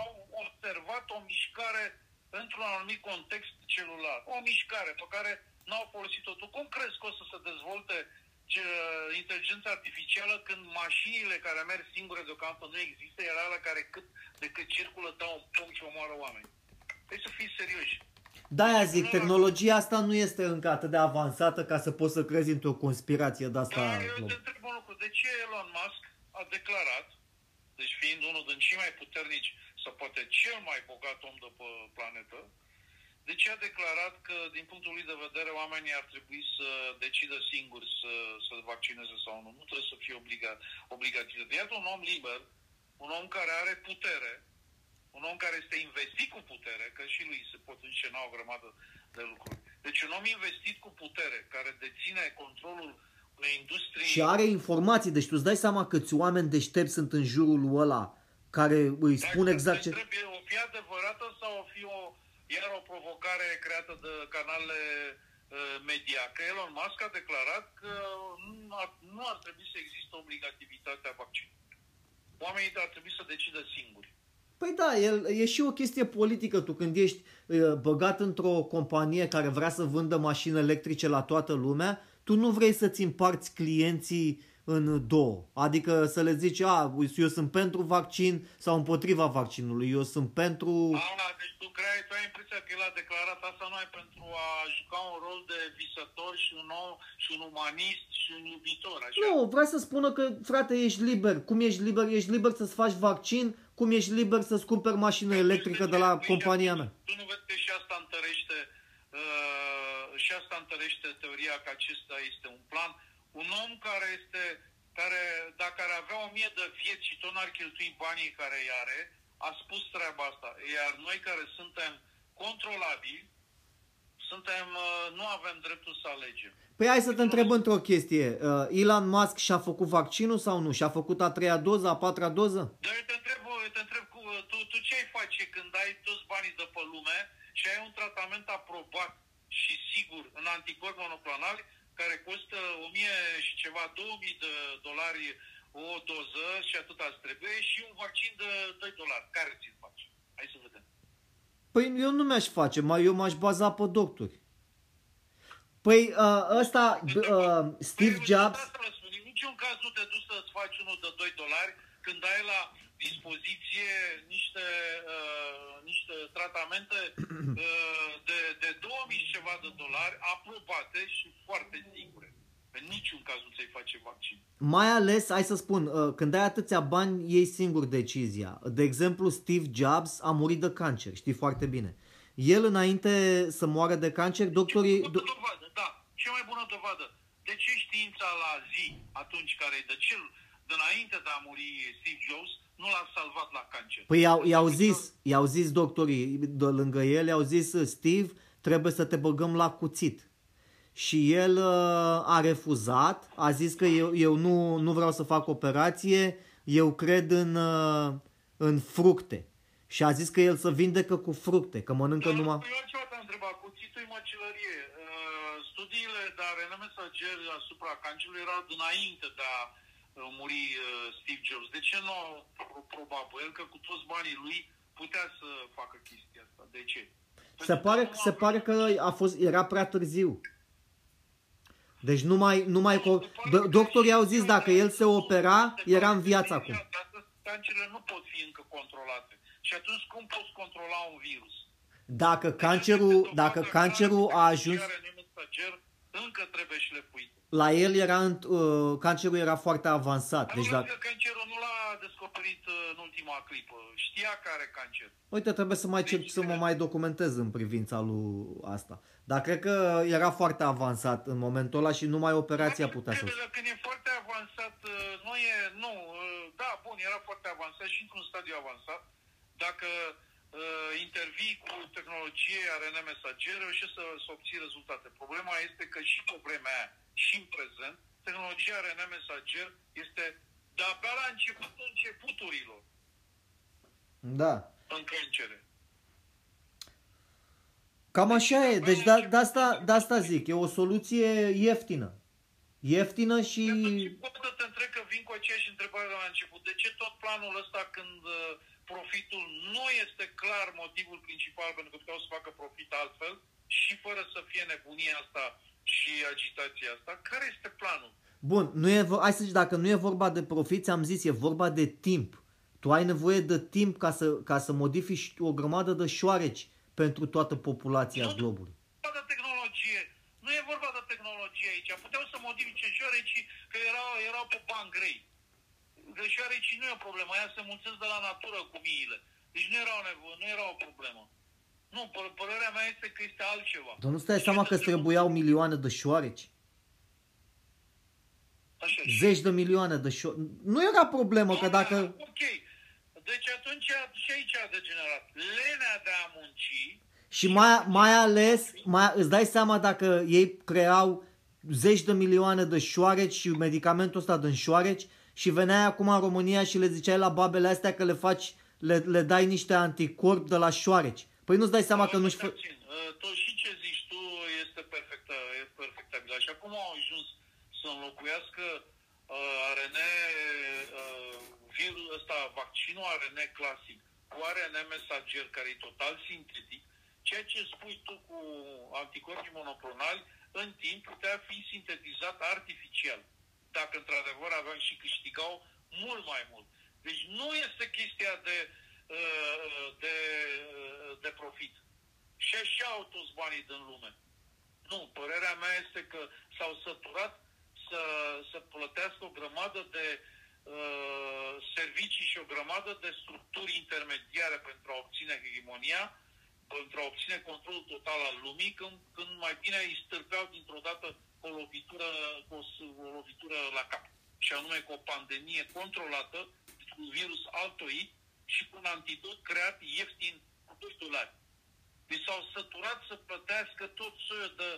Speaker 1: au observat o mișcare într-un anumit context celular. O mișcare pe care n-au folosit-o. Tu cum crezi că o să se dezvolte ce, inteligența artificială când mașinile care merg singure deocamdată nu există, era la care cât de cât circulă dau un punct și omoară oameni. Trebuie să fii serioși.
Speaker 2: Da, zic, tehnologia asta nu este încă atât de avansată ca să poți să crezi într-o conspirație de asta.
Speaker 1: Dar eu te întreb un lucru. De ce Elon Musk a declarat, deci fiind unul din cei mai puternici sau poate cel mai bogat om de pe planetă, de ce a declarat că, din punctul lui de vedere, oamenii ar trebui să decidă singuri să, să vaccineze sau nu. Nu trebuie să fie obligat, obligativ. Iată un om liber, un om care are putere, un om care este investit cu putere, că și lui se pot înșena o grămadă de lucruri. Deci un om investit cu putere, care deține controlul unei industrii...
Speaker 2: Și are informații, deci tu îți dai seama câți oameni deștepți sunt în jurul ăla care îi spun exact ce...
Speaker 1: Trebuie o fi adevărată sau o fi o, iar o provocare creată de canalele uh, media. Că Elon Musk a declarat că nu ar, nu ar trebui să existe obligativitatea vaccinului. Oamenii ar trebui să decidă singuri.
Speaker 2: Păi da, el, e și o chestie politică. Tu când ești uh, băgat într-o companie care vrea să vândă mașini electrice la toată lumea, tu nu vrei să-ți împarți clienții în două. Adică să le zici, a, eu sunt pentru vaccin sau împotriva vaccinului, eu sunt pentru...
Speaker 1: A, deci tu crezi, tu ai impresia că el a declarat asta numai pentru a juca un rol de visător și un, om, și un umanist și un iubitor, așa?
Speaker 2: Nu, vrea să spună că, frate, ești liber. Cum ești liber? Ești liber să-ți faci vaccin, cum ești liber să-ți cumperi mașină electrică de la compania mea.
Speaker 1: Tu nu vezi că și asta întărește, uh, și asta întărește teoria că acesta este un plan un om care este, care dacă ar avea o mie de vieți și tot n-ar cheltui banii care îi are, a spus treaba asta. Iar noi care suntem controlabili, suntem, uh, nu avem dreptul să alegem.
Speaker 2: Păi hai să te întreb într-o chestie. Uh, Elon Musk și-a făcut vaccinul sau nu? Și-a făcut a treia doză, a patra doză?
Speaker 1: Da, eu te întreb, te întreb cu, tu, tu ce ai face când ai toți banii de pe lume și ai un tratament aprobat și sigur în anticorpi monoclonali care costă 1000 și ceva, 2000 de dolari o doză și atât ați trebuie și un vaccin de 2 dolari. Care ți-l faci? Hai să vedem.
Speaker 2: Păi eu nu mi-aș face, mai eu m-aș baza pe doctori. Păi uh, ăsta, uh, Steve păi, Jobs...
Speaker 1: În niciun caz nu te duci să-ți faci unul de 2 dolari când ai la dispoziție niște, uh, niște tratamente uh, de, de 2000 și ceva de dolari aprobate și foarte sigure. În niciun caz nu ți-ai face vaccin.
Speaker 2: Mai ales, hai să spun, uh, când ai atâția bani, iei singur decizia. De exemplu, Steve Jobs a murit de cancer, știi foarte bine. El, înainte să moară de cancer, doctorii...
Speaker 1: Ce dovadă, da. Ce mai bună dovadă. De ce știința la zi, atunci care de cel, de înainte de a muri Steve Jobs, nu l-a salvat la cancer.
Speaker 2: Păi i-au, i-au zis, i-au zis doctorii de lângă el, i-au zis, Steve, trebuie să te băgăm la cuțit. și el uh, a refuzat, a zis că eu, eu nu, nu vreau să fac operație, eu cred în, uh, în fructe. Și a zis că el să vindecă cu fructe, că mănâncă
Speaker 1: Dar
Speaker 2: numai...
Speaker 1: Eu altceva te-am întrebat, cuțitul e măcelărie. Uh, studiile de ARN mesager asupra cancerului erau dinainte de a uh, muri uh, Steve Jobs. De ce nu a probat el că cu toți banii lui putea să facă chestia asta? De ce?
Speaker 2: Se pare,
Speaker 1: Pentru că
Speaker 2: se
Speaker 1: nu a
Speaker 2: pare că a fost, era prea târziu. Deci nu mai, nu mai, co- do- doctorii au zis dacă el se opera, era în viață acum.
Speaker 1: Cancerele nu pot fi încă controlate. Și atunci cum poți controla un virus?
Speaker 2: Dacă cancerul, dacă cancerul a ajuns,
Speaker 1: Mesager, încă trebuie șlefuit.
Speaker 2: La el era, în- uh, cancerul era foarte avansat. Deci
Speaker 1: Deci
Speaker 2: dacă,
Speaker 1: că cancerul nu l-a descoperit uh, în ultima clipă. Știa că are cancer.
Speaker 2: uite, trebuie să mai cer, să mă mai documentez în privința lui asta. Dar cred că era foarte avansat în momentul ăla și numai operația putea să
Speaker 1: Trebuie, Când e foarte avansat, uh, nu e, nu, uh, da, bun, era foarte avansat și într-un stadiu avansat. Dacă uh, intervii cu tehnologie ARN mesager, reușești să, să obții rezultate. Problema este că și pe vremea aia, și în prezent, tehnologia ARN mesager este de-abia la începutul începuturilor
Speaker 2: Da.
Speaker 1: în cancere.
Speaker 2: Cam așa e. Deci de, de, asta, de asta zic. E o soluție ieftină. Ieftină și...
Speaker 1: Și pot să te întreb că vin cu aceeași întrebare la început. De ce tot planul ăsta când uh, profitul nu este clar motivul principal pentru că puteau să facă profit altfel și fără să fie nebunia asta și agitația asta? Care este planul?
Speaker 2: Bun, nu e, vo- hai să zici, dacă nu e vorba de profit, ți-am zis, e vorba de timp. Tu ai nevoie de timp ca să, ca să modifici o grămadă de șoareci pentru toată populația
Speaker 1: Nu.
Speaker 2: globului.
Speaker 1: vorba de tehnologie. Nu e vorba de tehnologie aici. Puteau să modifice șoarecii că erau, erau pe bani grei. De șoarecii nu e o problemă. Aia se mulțesc de la natură cu miile. Deci nu erau nevoie, nu era o problemă. Nu, pă- părerea mea este că este altceva.
Speaker 2: Dar nu stai
Speaker 1: Și
Speaker 2: seama
Speaker 1: că
Speaker 2: că îți
Speaker 1: trebuie-
Speaker 2: trebuiau milioane de șoareci?
Speaker 1: Așa, și-
Speaker 2: Zeci de milioane de șoareci. Nu era problemă că
Speaker 1: Da,
Speaker 2: dacă...
Speaker 1: Ok. Deci atunci și aici a degenerat. Lenea de a munci
Speaker 2: Și mai, mai ales, mai, îți dai seama dacă ei creau zeci de milioane de șoareci și medicamentul ăsta din șoareci și veneai acum în România și le ziceai la babele astea că le faci, le, le dai niște anticorp de la șoareci. Păi nu-ți dai seama că nu-și fă...
Speaker 1: Puțin. Uh, Tot și ce zici tu este perfect, e perfectabil. Așa cum au ajuns să înlocuiască uh, ARN, uh, virus ăsta, vaccinul ARN clasic cu ARN mesager, care e total sintetic, ceea ce spui tu cu anticorpii monoclonali, în timp putea fi sintetizat artificial. Dacă într-adevăr aveam și câștigau mult mai mult. Deci nu este chestia de, uh, de, uh, de profit. Și așa au toți banii din lume. Nu, părerea mea este că s-au săturat să, să plătească o grămadă de uh, servicii și o grămadă de structuri intermediare pentru a obține hegemonia, pentru a obține controlul total al lumii, când, când mai bine îi stârpeau dintr-o dată cu o lovitură, cu o, s- o lovitură la cap. Și anume cu o pandemie controlată, cu un virus altoit și cu un antidot creat ieftin cu 2 dolari. Deci s-au săturat să plătească tot soiul de,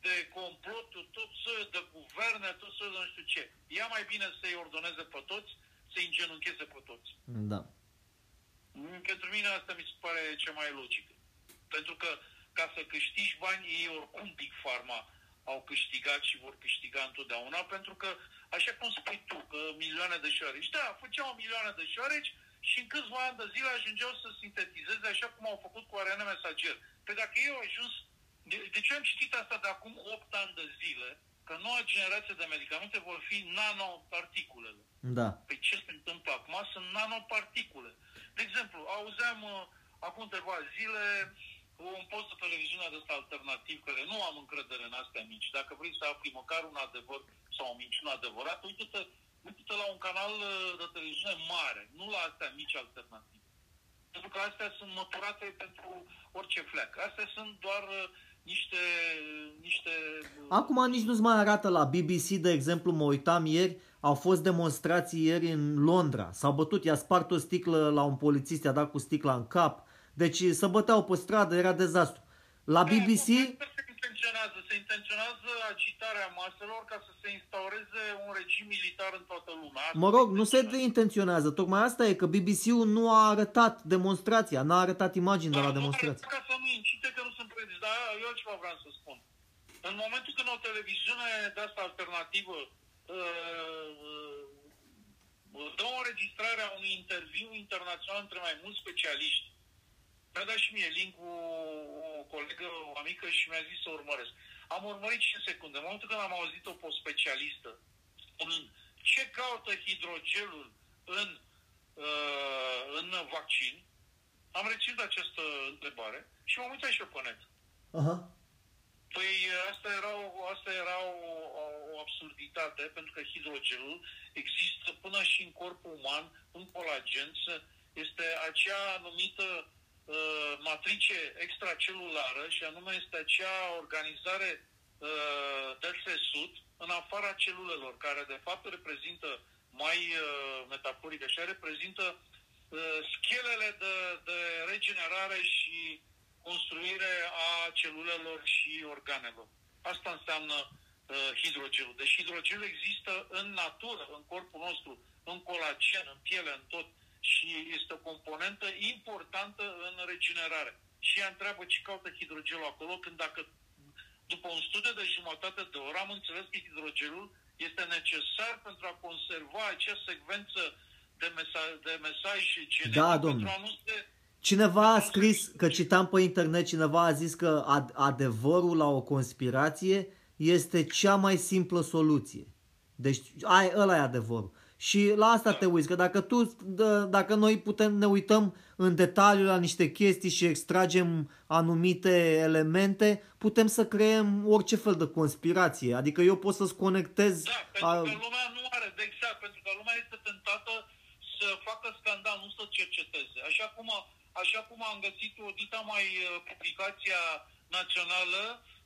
Speaker 1: de comploturi, tot soiul de guverne, tot soiul de nu știu ce. Ia mai bine să-i ordoneze pe toți, să-i îngenuncheze pe toți.
Speaker 2: Da.
Speaker 1: Mm, Pentru mine asta mi se pare cea mai logică. Pentru că ca să câștigi bani, ei oricum Big Pharma au câștigat și vor câștiga întotdeauna, pentru că, așa cum spui tu, că milioane de șoareci, da, făceau milioane de șoareci și în câțiva ani de zile ajungeau să sintetizeze așa cum au făcut cu ARN mesager. Pe dacă ei au ajuns, de, de ce am citit asta de acum 8 ani de zile, că noua generație de medicamente vor fi nanoparticulele.
Speaker 2: Da.
Speaker 1: Păi ce se întâmplă acum? Sunt nanoparticule. De exemplu, auzeam uh, acum câteva zile un post de televiziune de ăsta alternativ, care nu am încredere în astea mici. Dacă vrei să afli măcar un adevăr sau o minciună adevărat, uite-te, uite-te la un canal uh, de televiziune mare, nu la astea mici alternative. Pentru că astea sunt măturate pentru orice fleac. Astea sunt doar uh, niște... niște uh,
Speaker 2: Acum nici nu-ți mai arată la BBC, de exemplu, mă uitam ieri, au fost demonstrații ieri în Londra. S-au bătut, i-a spart o sticlă la un polițist, i-a dat cu sticla în cap. Deci se băteau pe stradă, era dezastru. La BBC,
Speaker 1: Da, se intenționează, se intenționează agitarea maselor ca să se instaureze un regim militar în toată lumea. Asta
Speaker 2: Mă rog, nu se
Speaker 1: intenționează.
Speaker 2: intenționează. Tocmai asta e că BBC-ul nu a arătat demonstrația, n-a arătat imagini de la
Speaker 1: Dar nu
Speaker 2: demonstrație.
Speaker 1: arăta Ca să nu incite că nu sunt prezidenți. Dar eu altceva vreau să spun. În momentul când o televiziune de asta alternativă uh, uh, dă o înregistrare a unui interviu internațional între mai mulți specialiști, mi-a dat și mie link cu o colegă, o amică și mi-a zis să urmăresc. Am urmărit 5 secunde. În momentul când am auzit-o pe o specialistă spunând ce caută hidrogelul în, uh, în vaccin, am reținut această întrebare și m-am uitat și eu pe net.
Speaker 2: Aha.
Speaker 1: Păi asta era, o, asta era o, o, o absurditate, pentru că hidrogelul există până și în corpul uman, în colagen, să- este acea anumită uh, matrice extracelulară și anume este acea organizare uh, de țesut în afara celulelor, care de fapt reprezintă mai uh, metaforic așa, reprezintă uh, schelele de, de regenerare și construire a celulelor și organelor. Asta înseamnă uh, hidrogelul. Deci hidrogelul există în natură, în corpul nostru, în colagen, în piele, în tot și este o componentă importantă în regenerare. Și ea întreabă ce caută hidrogelul acolo, când dacă după un studiu de jumătate de oră am înțeles că hidrogelul este necesar pentru a conserva acea secvență de, mesa- de mesaj genetic
Speaker 2: Da,
Speaker 1: pentru
Speaker 2: domnule.
Speaker 1: a nu se
Speaker 2: Cineva a scris, că citam pe internet, cineva a zis că ad- adevărul la o conspirație este cea mai simplă soluție. Deci, ai, ăla e adevărul. Și la asta te uiți, că dacă tu, d- dacă noi putem, ne uităm în detaliu la niște chestii și extragem anumite elemente, putem să creăm orice fel de conspirație. Adică eu pot să-ți conectez...
Speaker 1: Da, pentru
Speaker 2: a-
Speaker 1: că lumea nu are, de exact, pentru că lumea este tentată să facă scandal, nu să cerceteze. Așa cum, a- așa cum am găsit o dita mai uh, publicația națională,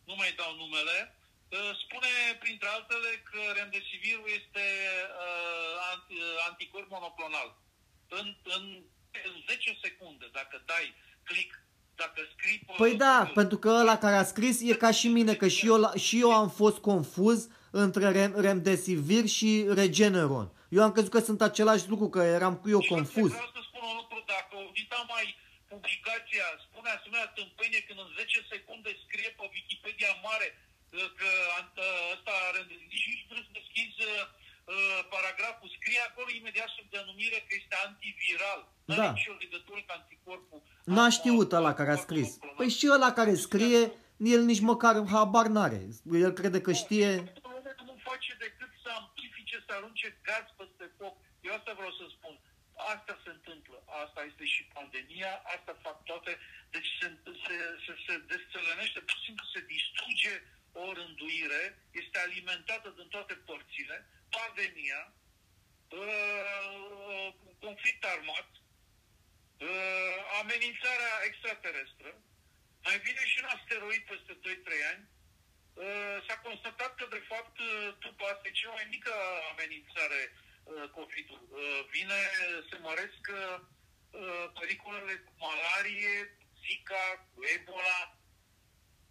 Speaker 1: nu mai dau numele, uh, spune printre altele că remdesivirul este uh, anti, uh, anticorp monoclonal. În, în, în 10 secunde, dacă dai click, dacă scrii pe
Speaker 2: Păi da,
Speaker 1: Google,
Speaker 2: pentru că ăla care a scris e ca și mine, că și eu, la- și eu am fost confuz între Rem, Remdesivir și Regeneron. Eu am crezut că sunt același lucru, că eram cu eu
Speaker 1: Și
Speaker 2: confuz.
Speaker 1: Vreau să spun un lucru, dacă audita mai publicația spune asemenea tâmpenie când în 10 secunde scrie pe Wikipedia mare uh, că an- uh, ăsta are nici nu trebuie să deschizi uh, uh, paragraful, scrie acolo imediat sub denumire că este antiviral. Nu
Speaker 2: Da.
Speaker 1: are nicio legătură cu anticorpul.
Speaker 2: N-a știut ăla care a scris. Păi și ăla care scrie, el nici măcar habar n-are. El crede că știe...
Speaker 1: Nu face decât să amplifice, să arunce gaz peste foc. Eu asta vreau să spun. Asta se întâmplă. Asta este și pandemia, asta fac toate. Deci se, se, se, se desțelenește, pur și simplu se distruge o rânduire, este alimentată din toate părțile. Pandemia, uh, conflict armat, uh, amenințarea extraterestră, mai vine și un asteroid peste 2-3 ani, Uh, s-a constatat că, de fapt, uh, după asta e cea mai mică amenințare uh, COVID-ul. Uh, Vine, se măresc uh, uh, pericolele cu malarie, Zika, cu Ebola.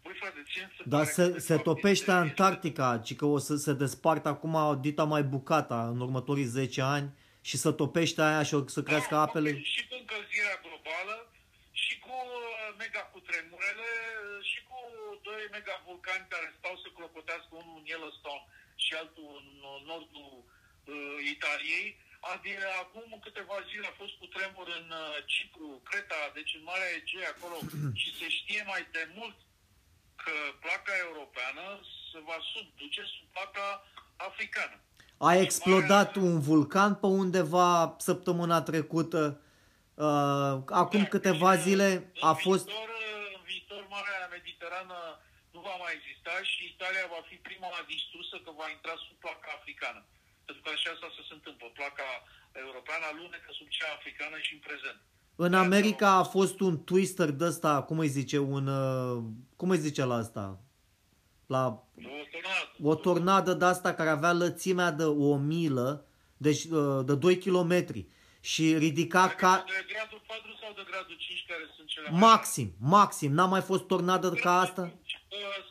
Speaker 1: Băi, frate, ce se
Speaker 2: Dar
Speaker 1: pare
Speaker 2: se,
Speaker 1: că, de
Speaker 2: se
Speaker 1: fapt,
Speaker 2: topește
Speaker 1: este-
Speaker 2: Antarctica, ci că o să se despartă acum dita mai bucata în următorii 10 ani și să topește aia și o să crească
Speaker 1: Da,
Speaker 2: apele.
Speaker 1: ok, Și cu încălzirea globală, și cu uh, mega cutremurele, uh, și cu doi mega vulcani care stau să clopotească unul în Yellowstone și altul în uh, nordul uh, Italiei. Adică acum câteva zile a fost cu tremur în uh, Cipru, Creta, deci în Marea Egee acolo și se știe mai de mult că placa europeană se va sub, duce sub placa africană.
Speaker 2: A explodat un vulcan pe undeva săptămâna trecută. Uh, acum
Speaker 1: Da,
Speaker 2: câteva
Speaker 1: și,
Speaker 2: zile
Speaker 1: în
Speaker 2: a fost...
Speaker 1: Viitor, în viitor, Marea Mediterană nu va mai exista și Italia va fi prima distrusă că va intra sub placa africană. Pentru că așa asta se întâmplă. Placa europeană alunecă sub cea africană și în prezent.
Speaker 2: În America a fost un twister de ăsta, cum îi zice, un... uh, Cum îi zice la asta? La
Speaker 1: O tornadă.
Speaker 2: o tornadă de asta care avea lățimea de o milă, deci uh, de 2 km și ridica ca
Speaker 1: De gradul 4 sau de gradul 5 care sunt cele mai
Speaker 2: maxim, maxim, n-a mai fost tornadă ca asta?
Speaker 1: Uh,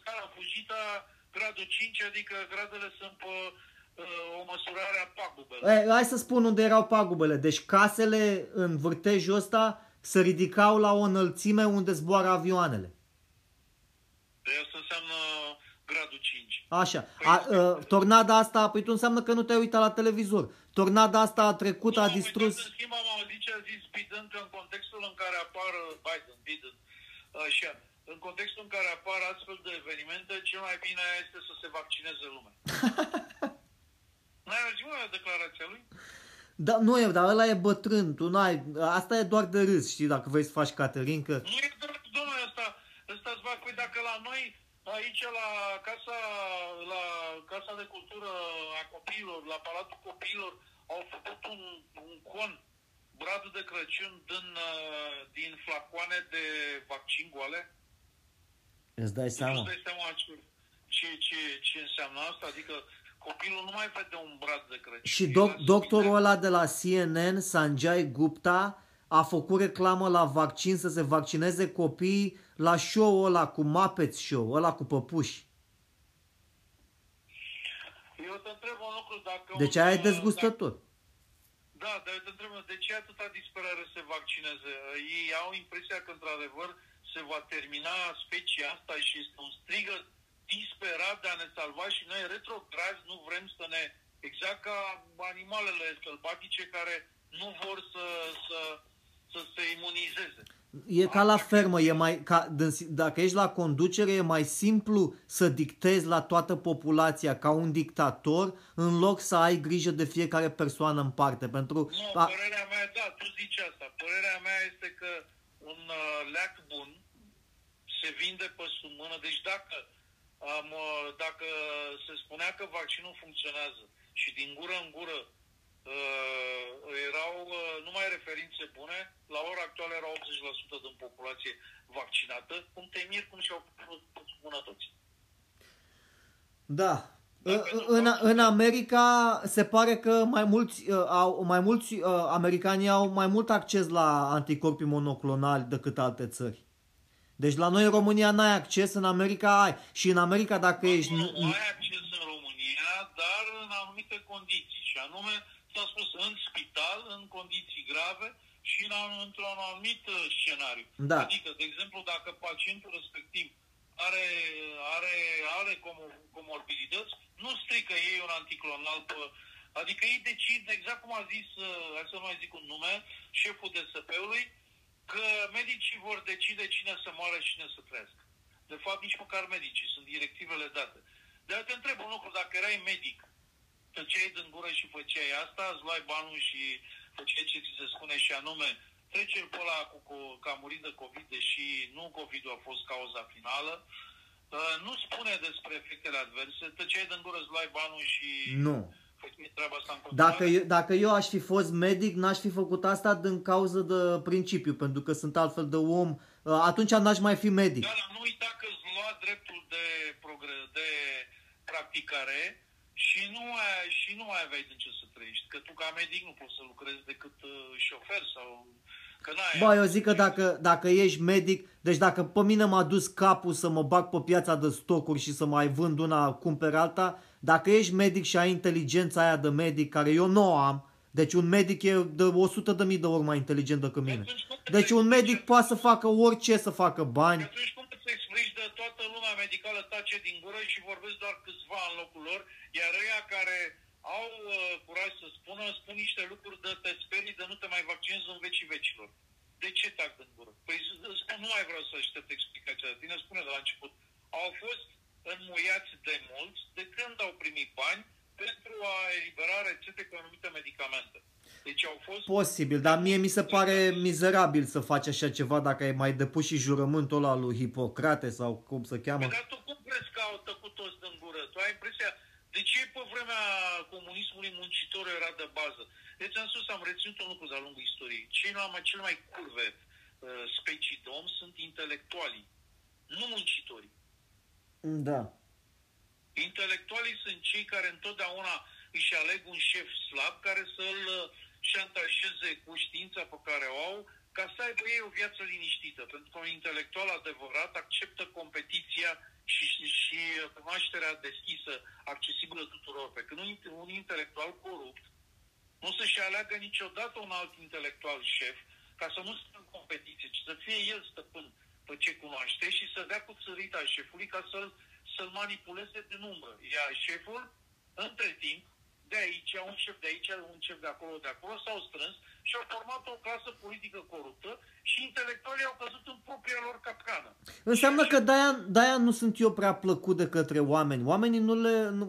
Speaker 1: Scala Fujita, gradul 5, adică gradele sunt pe uh, o măsurare a pagubelor.
Speaker 2: E, hai să spun unde erau pagubele. Deci casele în vârtejul ăsta se ridicau la o înălțime unde zboară avioanele.
Speaker 1: Deci asta înseamnă gradul 5.
Speaker 2: Așa. A, a, tornada asta, păi tu înseamnă că nu te-ai uitat la televizor. Tornada asta a trecut, a
Speaker 1: Nu,
Speaker 2: distrus...
Speaker 1: În schimb, am auzit ce a zis Biden, că în contextul în care apar Biden, Biden, așa, în contextul în care apar astfel de evenimente, cel mai bine este să se vaccineze lumea. N-ai auzit mă declarația lui?
Speaker 2: Da, nu e, dar ăla e bătrân, tu n-ai, asta e doar de râs, știi, dacă vrei să faci Caterinca.
Speaker 1: Nu e drept, domnule, ăsta, ăsta îți fac, păi dacă la noi, aici la casa, la casa de cultură a copiilor, la Palatul Copiilor, au făcut un, un con, bradul de Crăciun din, uh, din flacoane de vaccin goale.
Speaker 2: Îți dai
Speaker 1: Nu
Speaker 2: seama?
Speaker 1: îți dai seama ce, ce, ce, ce înseamnă asta? Adică copilul nu mai vede un brad de Crăciun.
Speaker 2: Și
Speaker 1: El
Speaker 2: doc,
Speaker 1: lasă
Speaker 2: doctorul
Speaker 1: bine.
Speaker 2: ăla de la CNN, Sanjay Gupta, a făcut reclamă la vaccin să se vaccineze copiii la show-ul ăla cu Muppets Show, ăla cu păpuși.
Speaker 1: Eu te întreb un lucru, dacă...
Speaker 2: Deci
Speaker 1: un,
Speaker 2: aia e
Speaker 1: uh,
Speaker 2: dezgustător.
Speaker 1: Da, dar eu te întreb, de ce atâta disperare să se vaccineze? Ei au impresia că, într-adevăr, se va termina specia asta și este un strigă disperat de a ne salva și noi retrograzi nu vrem să ne... Exact ca animalele sălbatice care nu vor să, să, să se imunizeze.
Speaker 2: E ca la fermă, e mai, ca, dâns- dacă ești la conducere, e mai simplu să dictezi la toată populația ca un dictator, în loc să ai grijă de fiecare persoană în parte. Pentru
Speaker 1: Nu,
Speaker 2: a,
Speaker 1: părerea mea, da, tu zici asta. Părerea mea este că un uh, leac bun se vinde pe sub mână. Deci dacă, am, uh, dacă se spunea că vaccinul funcționează și din gură în gură uh, erau uh, numai referințe bune, la ora actuală erau 80% din populație vaccinată, cum te mir cum și-au pus pe sub mână toți.
Speaker 2: Da. În, în America se pare că mai mulți, uh, au, mai mulți uh, americani au mai mult acces la anticorpii monoclonali decât alte țări. Deci la noi în România n-ai acces, în America ai. Și în America dacă ești...
Speaker 1: Nu ai acces în România, dar în anumite condiții. Și anume, s-a spus în spital, în condiții grave și în, într-un anumit uh, scenariu.
Speaker 2: Da.
Speaker 1: Adică, de exemplu, dacă pacientul respectiv are, are, are como- comorbidități, nu strică ei un anticlonal pe... Adică ei decid, exact cum a zis, uh, hai să nu mai zic un nume, șeful DSP-ului, că medicii vor decide cine să moară și cine să trăiască. De fapt, nici măcar medicii, sunt directivele date. Dar te întreb un lucru, dacă erai medic, tăceai din gură și făceai asta, îți luai banul și făceai ce ți se spune și anume, trece-l pe ăla cu, cu, că a murit de COVID, deși nu COVID-ul a fost cauza finală, uh, nu spune despre efectele adverse, tăceai din gură, îți luai banul și
Speaker 2: Nu.
Speaker 1: Făceai treaba asta în continuare.
Speaker 2: Dacă eu, dacă eu aș fi fost medic, n-aș fi făcut asta din cauză de principiu, pentru că sunt altfel de om. Uh, Atunci n-aș mai fi medic.
Speaker 1: Da, dar nu uita că îți lua dreptul de, progre- de practicare și nu, ai, și nu mai aveai din ce să trăiești. Că tu ca medic nu poți să lucrezi decât uh, șofer sau... Că n-ai
Speaker 2: Bă, eu zic că dacă, dacă ești medic, deci dacă pe mine m-a dus capul să mă bag pe piața de stocuri și să mai vând una, cumpăr alta, dacă ești medic și ai inteligența aia de medic, care eu nu o am, deci un medic e de 100 de mii de ori mai inteligent decât mine. Deci un medic poate să facă orice, să facă bani.
Speaker 1: Atunci cum îți explici de toată lumea medicală tace din gură și vorbesc doar câțiva în locul lor, iar ăia care au uh, curaj să spună, spun niște lucruri de te sperii de nu te mai vaccinezi în vecii vecilor. De ce tac din gură? Păi z- spun, nu mai vreau să aștept explicația de tine, spune de la început. Au fost înmuiați de mulți de când au primit bani pentru a elibera rețete cu anumite medicamente. Deci au fost
Speaker 2: Posibil, dar mie mi se pare mizerabil să faci așa ceva dacă ai mai depus și jurământul ăla lui Hipocrate sau cum se cheamă.
Speaker 1: Păi, dar tu cum crezi că au tăcut toți din gură? Tu ai impresia... De ce pe vremea comunismului muncitorul era de bază? Deci am spus, am reținut un lucru de-a lungul istoriei. Cei mai, cel mai curve uh, specii de om sunt intelectualii, nu muncitorii.
Speaker 2: Da.
Speaker 1: Intelectualii sunt cei care întotdeauna își aleg un șef slab care să-l uh, șantajeze cu știința pe care o au ca să aibă ei o viață liniștită. Pentru că un intelectual adevărat acceptă competiția și, și, și uh, cunoașterea deschisă, accesibilă tuturor, pe când un, un intelectual corupt nu să-și aleagă niciodată un alt intelectual șef ca să nu stă în competiție, ci să fie el stăpân pe ce cunoaște și să dea cu țărita șefului ca să-l, să-l manipuleze din umbră. Iar șeful, între timp, de aici, un șef de aici, un șef de acolo, de acolo, s-au strâns și au format o clasă politică coruptă și intelectualii au căzut în propria lor capcană.
Speaker 2: Înseamnă că de-aia, de-aia nu sunt eu prea plăcut de către oameni. Oamenii nu le... Nu,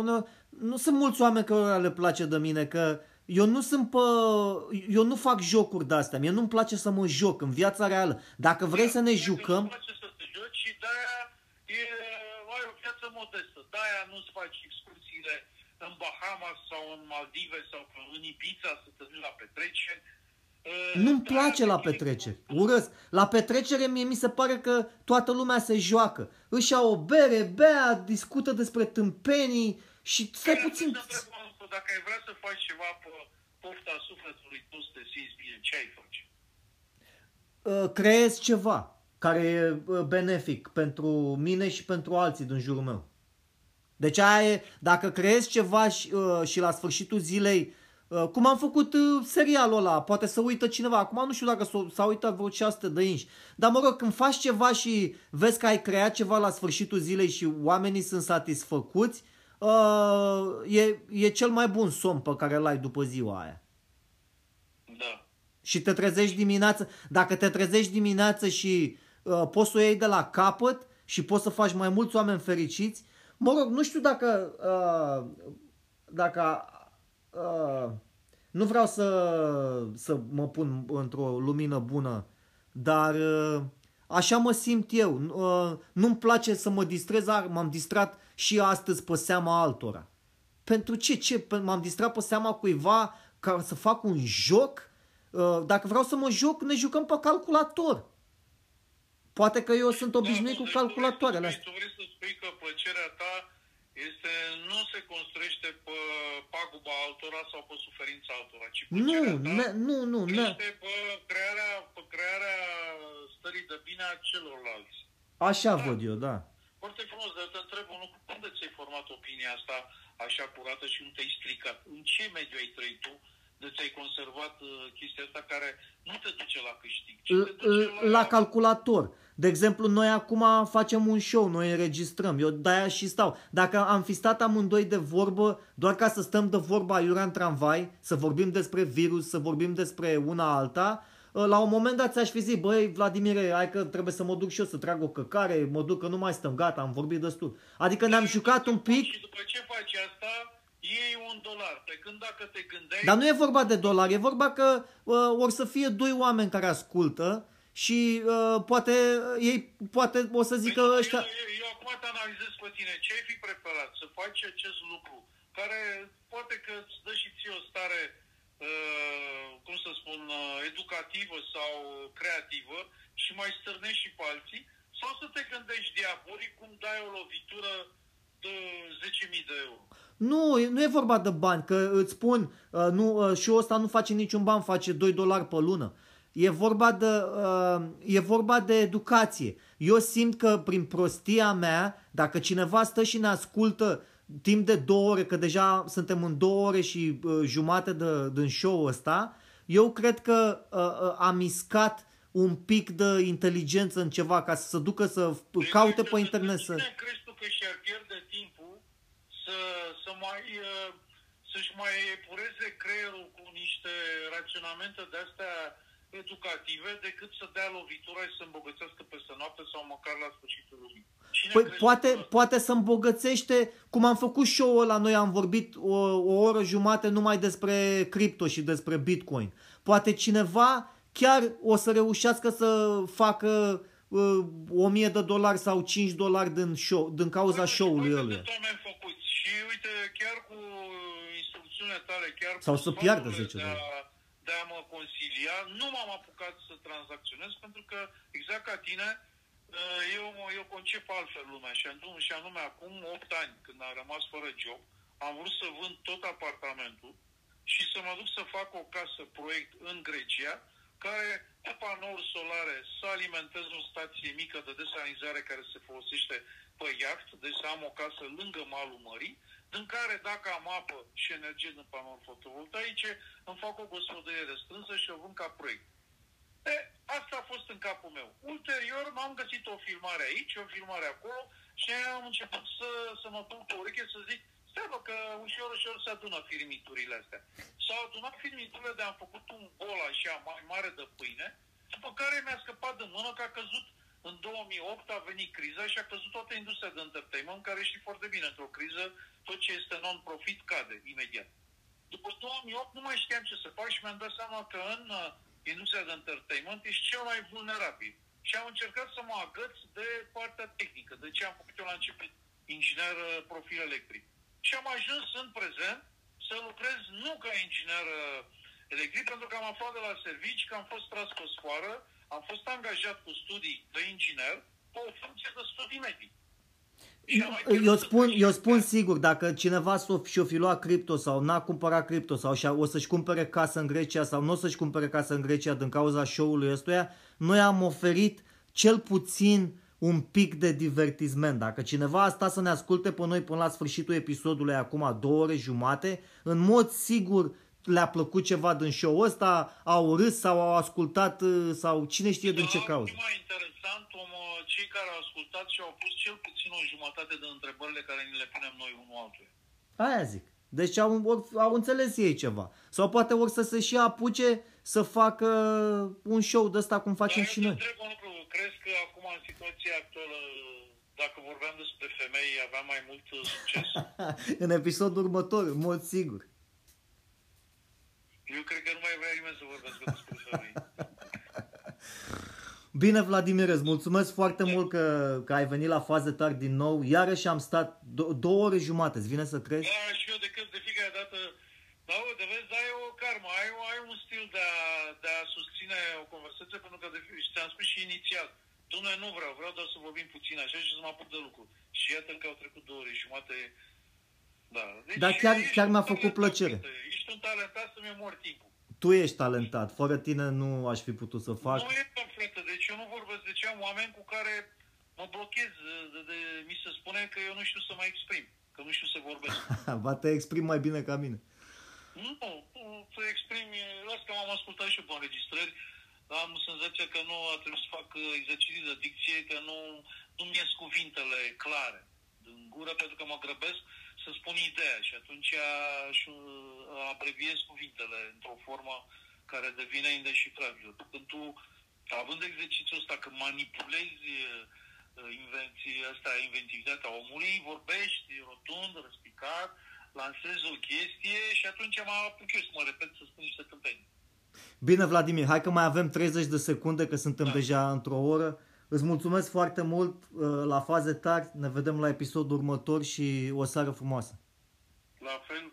Speaker 2: una, nu sunt mulți oameni care le place de mine, că eu nu sunt pe... Eu nu fac jocuri de-astea. Mie nu-mi place să mă joc în viața reală. Dacă vrei să ne jucăm... Nu
Speaker 1: place să te joci și de-aia e, ai o viață modestă. De-aia nu-ți faci excursiile în Bahamas sau în Maldive sau în Ibiza să te duci la petreceri.
Speaker 2: Nu-mi place la petreceri. Urăsc. La petrecere mie mi se pare că toată lumea se joacă. Își ia o bere, bea, discută despre tâmpenii și stai puțin...
Speaker 1: Dacă ai vrea să faci ceva pe pofta sufletului tu să te simți bine, ce ai face?
Speaker 2: Uh, creezi ceva care e uh, benefic pentru mine și pentru alții din jurul meu. Deci aia e, dacă creezi ceva și, uh, și la sfârșitul zilei, uh, cum am făcut uh, serialul ăla, poate să uită cineva, acum nu știu dacă s-a uitat vreo 600 de inși, dar mă rog, când faci ceva și vezi că ai creat ceva la sfârșitul zilei și oamenii sunt satisfăcuți, uh, e, e cel mai bun somn pe care îl ai după ziua aia.
Speaker 1: Da.
Speaker 2: Și te trezești dimineață, dacă te trezești dimineață și uh, poți să o iei de la capăt și poți să faci mai mulți oameni fericiți, Mă rog, nu știu dacă, uh, dacă uh, nu vreau să, să mă pun într-o lumină bună, dar uh, așa mă simt eu. Uh, nu-mi place să mă distrez, m-am distrat și astăzi pe seama altora. Pentru ce? ce? M-am distrat pe seama cuiva ca să fac un joc? Uh, dacă vreau să mă joc, ne jucăm pe calculator. Poate că eu sunt obișnuit da, cu calculatoarele
Speaker 1: astea. Tu vrei să spui că plăcerea ta este, nu se construiește pe paguba altora sau pe suferința altora, ci
Speaker 2: nu,
Speaker 1: ta
Speaker 2: ne, nu, nu,
Speaker 1: nu. Este pe crearea, pe crearea stării de bine a celorlalți.
Speaker 2: Așa da. văd eu, da.
Speaker 1: Foarte frumos, dar te întreb un lucru. Cum de ți-ai format opinia asta așa curată și nu te-ai stricat? În ce mediu ai trăit tu? de ți-ai conservat uh, chestia asta care nu te duce la câștig, ci te duce la...
Speaker 2: la calculator. De exemplu, noi acum facem un show, noi înregistrăm, eu de-aia și stau. Dacă am fi stat amândoi de vorbă, doar ca să stăm de vorbă aiurea în tramvai, să vorbim despre virus, să vorbim despre una alta, ă, la un moment dat ți-aș fi zis, băi, Vladimir, hai că trebuie să mă duc și eu să trag o căcare, mă duc că nu mai stăm, gata, am vorbit destul. Adică ne-am jucat un pic...
Speaker 1: Și după ce faci asta, iei un dolar. Pe când dacă te gândeai...
Speaker 2: Dar nu e vorba de dolari, e vorba că uh, or să fie doi oameni care ascultă și uh, poate uh, ei poate o să zică
Speaker 1: păi,
Speaker 2: ăștia...
Speaker 1: Eu, eu, eu acum te analizez pe tine. Ce ai fi preferat? Să faci acest lucru care poate că îți dă și ție o stare, uh, cum să spun, uh, educativă sau creativă și mai stârnești și pe alții? Sau să te gândești diabolic cum dai o lovitură de 10.000 de euro?
Speaker 2: Nu, nu e vorba de bani, că îți spun, uh, nu, uh, și ăsta nu face niciun ban, face 2 dolari pe lună. E vorba de, uh, e vorba de educație. Eu simt că prin prostia mea, dacă cineva stă și ne ascultă timp de două ore, că deja suntem în două ore și uh, jumate de, din show ăsta, eu cred că uh, uh, am iscat un pic de inteligență în ceva ca să se ducă să deci, caute pe internet să...
Speaker 1: crezi tu că și-ar pierde timpul să, să mai, uh, să-și mai epureze creierul cu niște raționamente de-astea educative decât să dea lovitura și să îmbogățească peste noapte sau măcar la sfârșitul lumii.
Speaker 2: păi poate, poate să îmbogățește, cum am făcut show-ul ăla, noi am vorbit o, o oră jumate numai despre cripto și despre Bitcoin. Poate cineva chiar o să reușească să facă uh, 1000 de dolari sau 5 dolari din, show, din cauza păi, show-ului ăluia.
Speaker 1: Și uite, chiar cu instrucțiunile tale, chiar
Speaker 2: sau să piardă 10 dolari
Speaker 1: de a mă consilia. Nu m-am apucat să tranzacționez pentru că, exact ca tine, uh, eu, eu concep altfel lumea și anume, și anume acum 8 ani, când am rămas fără job, am vrut să vând tot apartamentul și să mă duc să fac o casă proiect în Grecia, care cu panouri solare să alimenteze o stație mică de desalinizare care se folosește pe iaht, deci să am o casă lângă malul mării, din care dacă am apă și energie din panouri fotovoltaice, îmi fac o gospodărie restrânsă și o vând ca proiect. E, asta a fost în capul meu. Ulterior m-am găsit o filmare aici, o filmare acolo și am început să, să mă pun pe ureche să zic stai bă, că ușor, ușor se adună firmiturile astea. S-au adunat firmiturile de am făcut un bol așa mai mare de pâine, după care mi-a scăpat de mână că a căzut în 2008 a venit criza și a căzut toată industria de entertainment, care știi foarte bine, într-o criză, tot ce este non-profit cade imediat. După 2008 nu mai știam ce să fac și mi-am dat seama că în uh, industria de entertainment ești cel mai vulnerabil. Și am încercat să mă agăț de partea tehnică, de ce am făcut eu la început inginer uh, profil electric. Și am ajuns în prezent să lucrez nu ca inginer uh, electric, pentru că am aflat de la servici că am fost tras pe sfoară, am fost angajat cu studii de inginer pe o funcție de studii medii.
Speaker 2: Eu spun, eu spun sigur, dacă cineva și-o fi luat cripto sau n-a cumpărat cripto sau o să-și cumpere casă în Grecia sau nu o să-și cumpere casă în Grecia din cauza show-ului ăstuia, noi am oferit cel puțin un pic de divertisment. Dacă cineva a stat să ne asculte pe noi până la sfârșitul episodului, acum două ore jumate, în mod sigur le-a plăcut ceva din show ăsta, au râs sau au ascultat sau cine știe din ce cauză.
Speaker 1: mai interesant, om, cei care au ascultat și au pus cel puțin o jumătate de întrebările care ni le punem noi unul altuia.
Speaker 2: Aia zic. Deci au, au înțeles ei ceva. Sau poate ori să se și apuce să facă un show de ăsta cum facem
Speaker 1: Dar
Speaker 2: și noi.
Speaker 1: Întreb un lucru. Crezi că acum în situația actuală, dacă vorbeam despre femei, aveam mai mult succes?
Speaker 2: în episodul următor, în mod sigur.
Speaker 1: Eu cred că nu mai vrea nimeni să vorbească despre femei.
Speaker 2: Bine, Vladimir, îți mulțumesc foarte mult că, că ai venit la fază tari din nou. Iarăși am stat do- două ore jumate. Îți vine să crezi?
Speaker 1: Da, și eu de când de fiecare dată da, de vezi, ai o karmă, ai, ai un stil de a, de a susține o conversație, pentru că de, ți-am spus și inițial, Dumnezeu nu vreau, vreau doar să vorbim puțin așa și să mă apuc de lucru. Și iată că au trecut două ore jumate. Da. Deci
Speaker 2: Dar chiar, chiar mi-a făcut plăcere.
Speaker 1: Ești un talentat să-mi omor timpul.
Speaker 2: Tu ești talentat. Fără tine nu aș fi putut să fac.
Speaker 1: Nu e frate, deci eu nu vorbesc. Deci am oameni cu care mă blochez. De, de, mi se spune că eu nu știu să mă exprim. Că nu știu să vorbesc.
Speaker 2: ba te exprim mai bine ca mine.
Speaker 1: Nu, să exprimi, las că m-am ascultat și eu pe înregistrări, am senzația că nu a trebuit să fac exerciții de dicție, că nu, nu-mi ies cuvintele clare din gură, pentru că mă grăbesc să spun ideea și atunci aș abreviez cuvintele într-o formă care devine indescifrabilă. Când tu, având exercițiul ăsta, că manipulezi invenții, asta, inventivitatea omului, vorbești rotund, răspicat, lansez o chestie și atunci mă apuc eu să mă repet să spun niște tâmpeni.
Speaker 2: Bine, Vladimir, hai că mai avem 30 de secunde, că suntem da. deja într-o oră. Îți mulțumesc foarte mult uh, la faze tari, ne vedem la episodul următor și o seară frumoasă.
Speaker 1: La fel,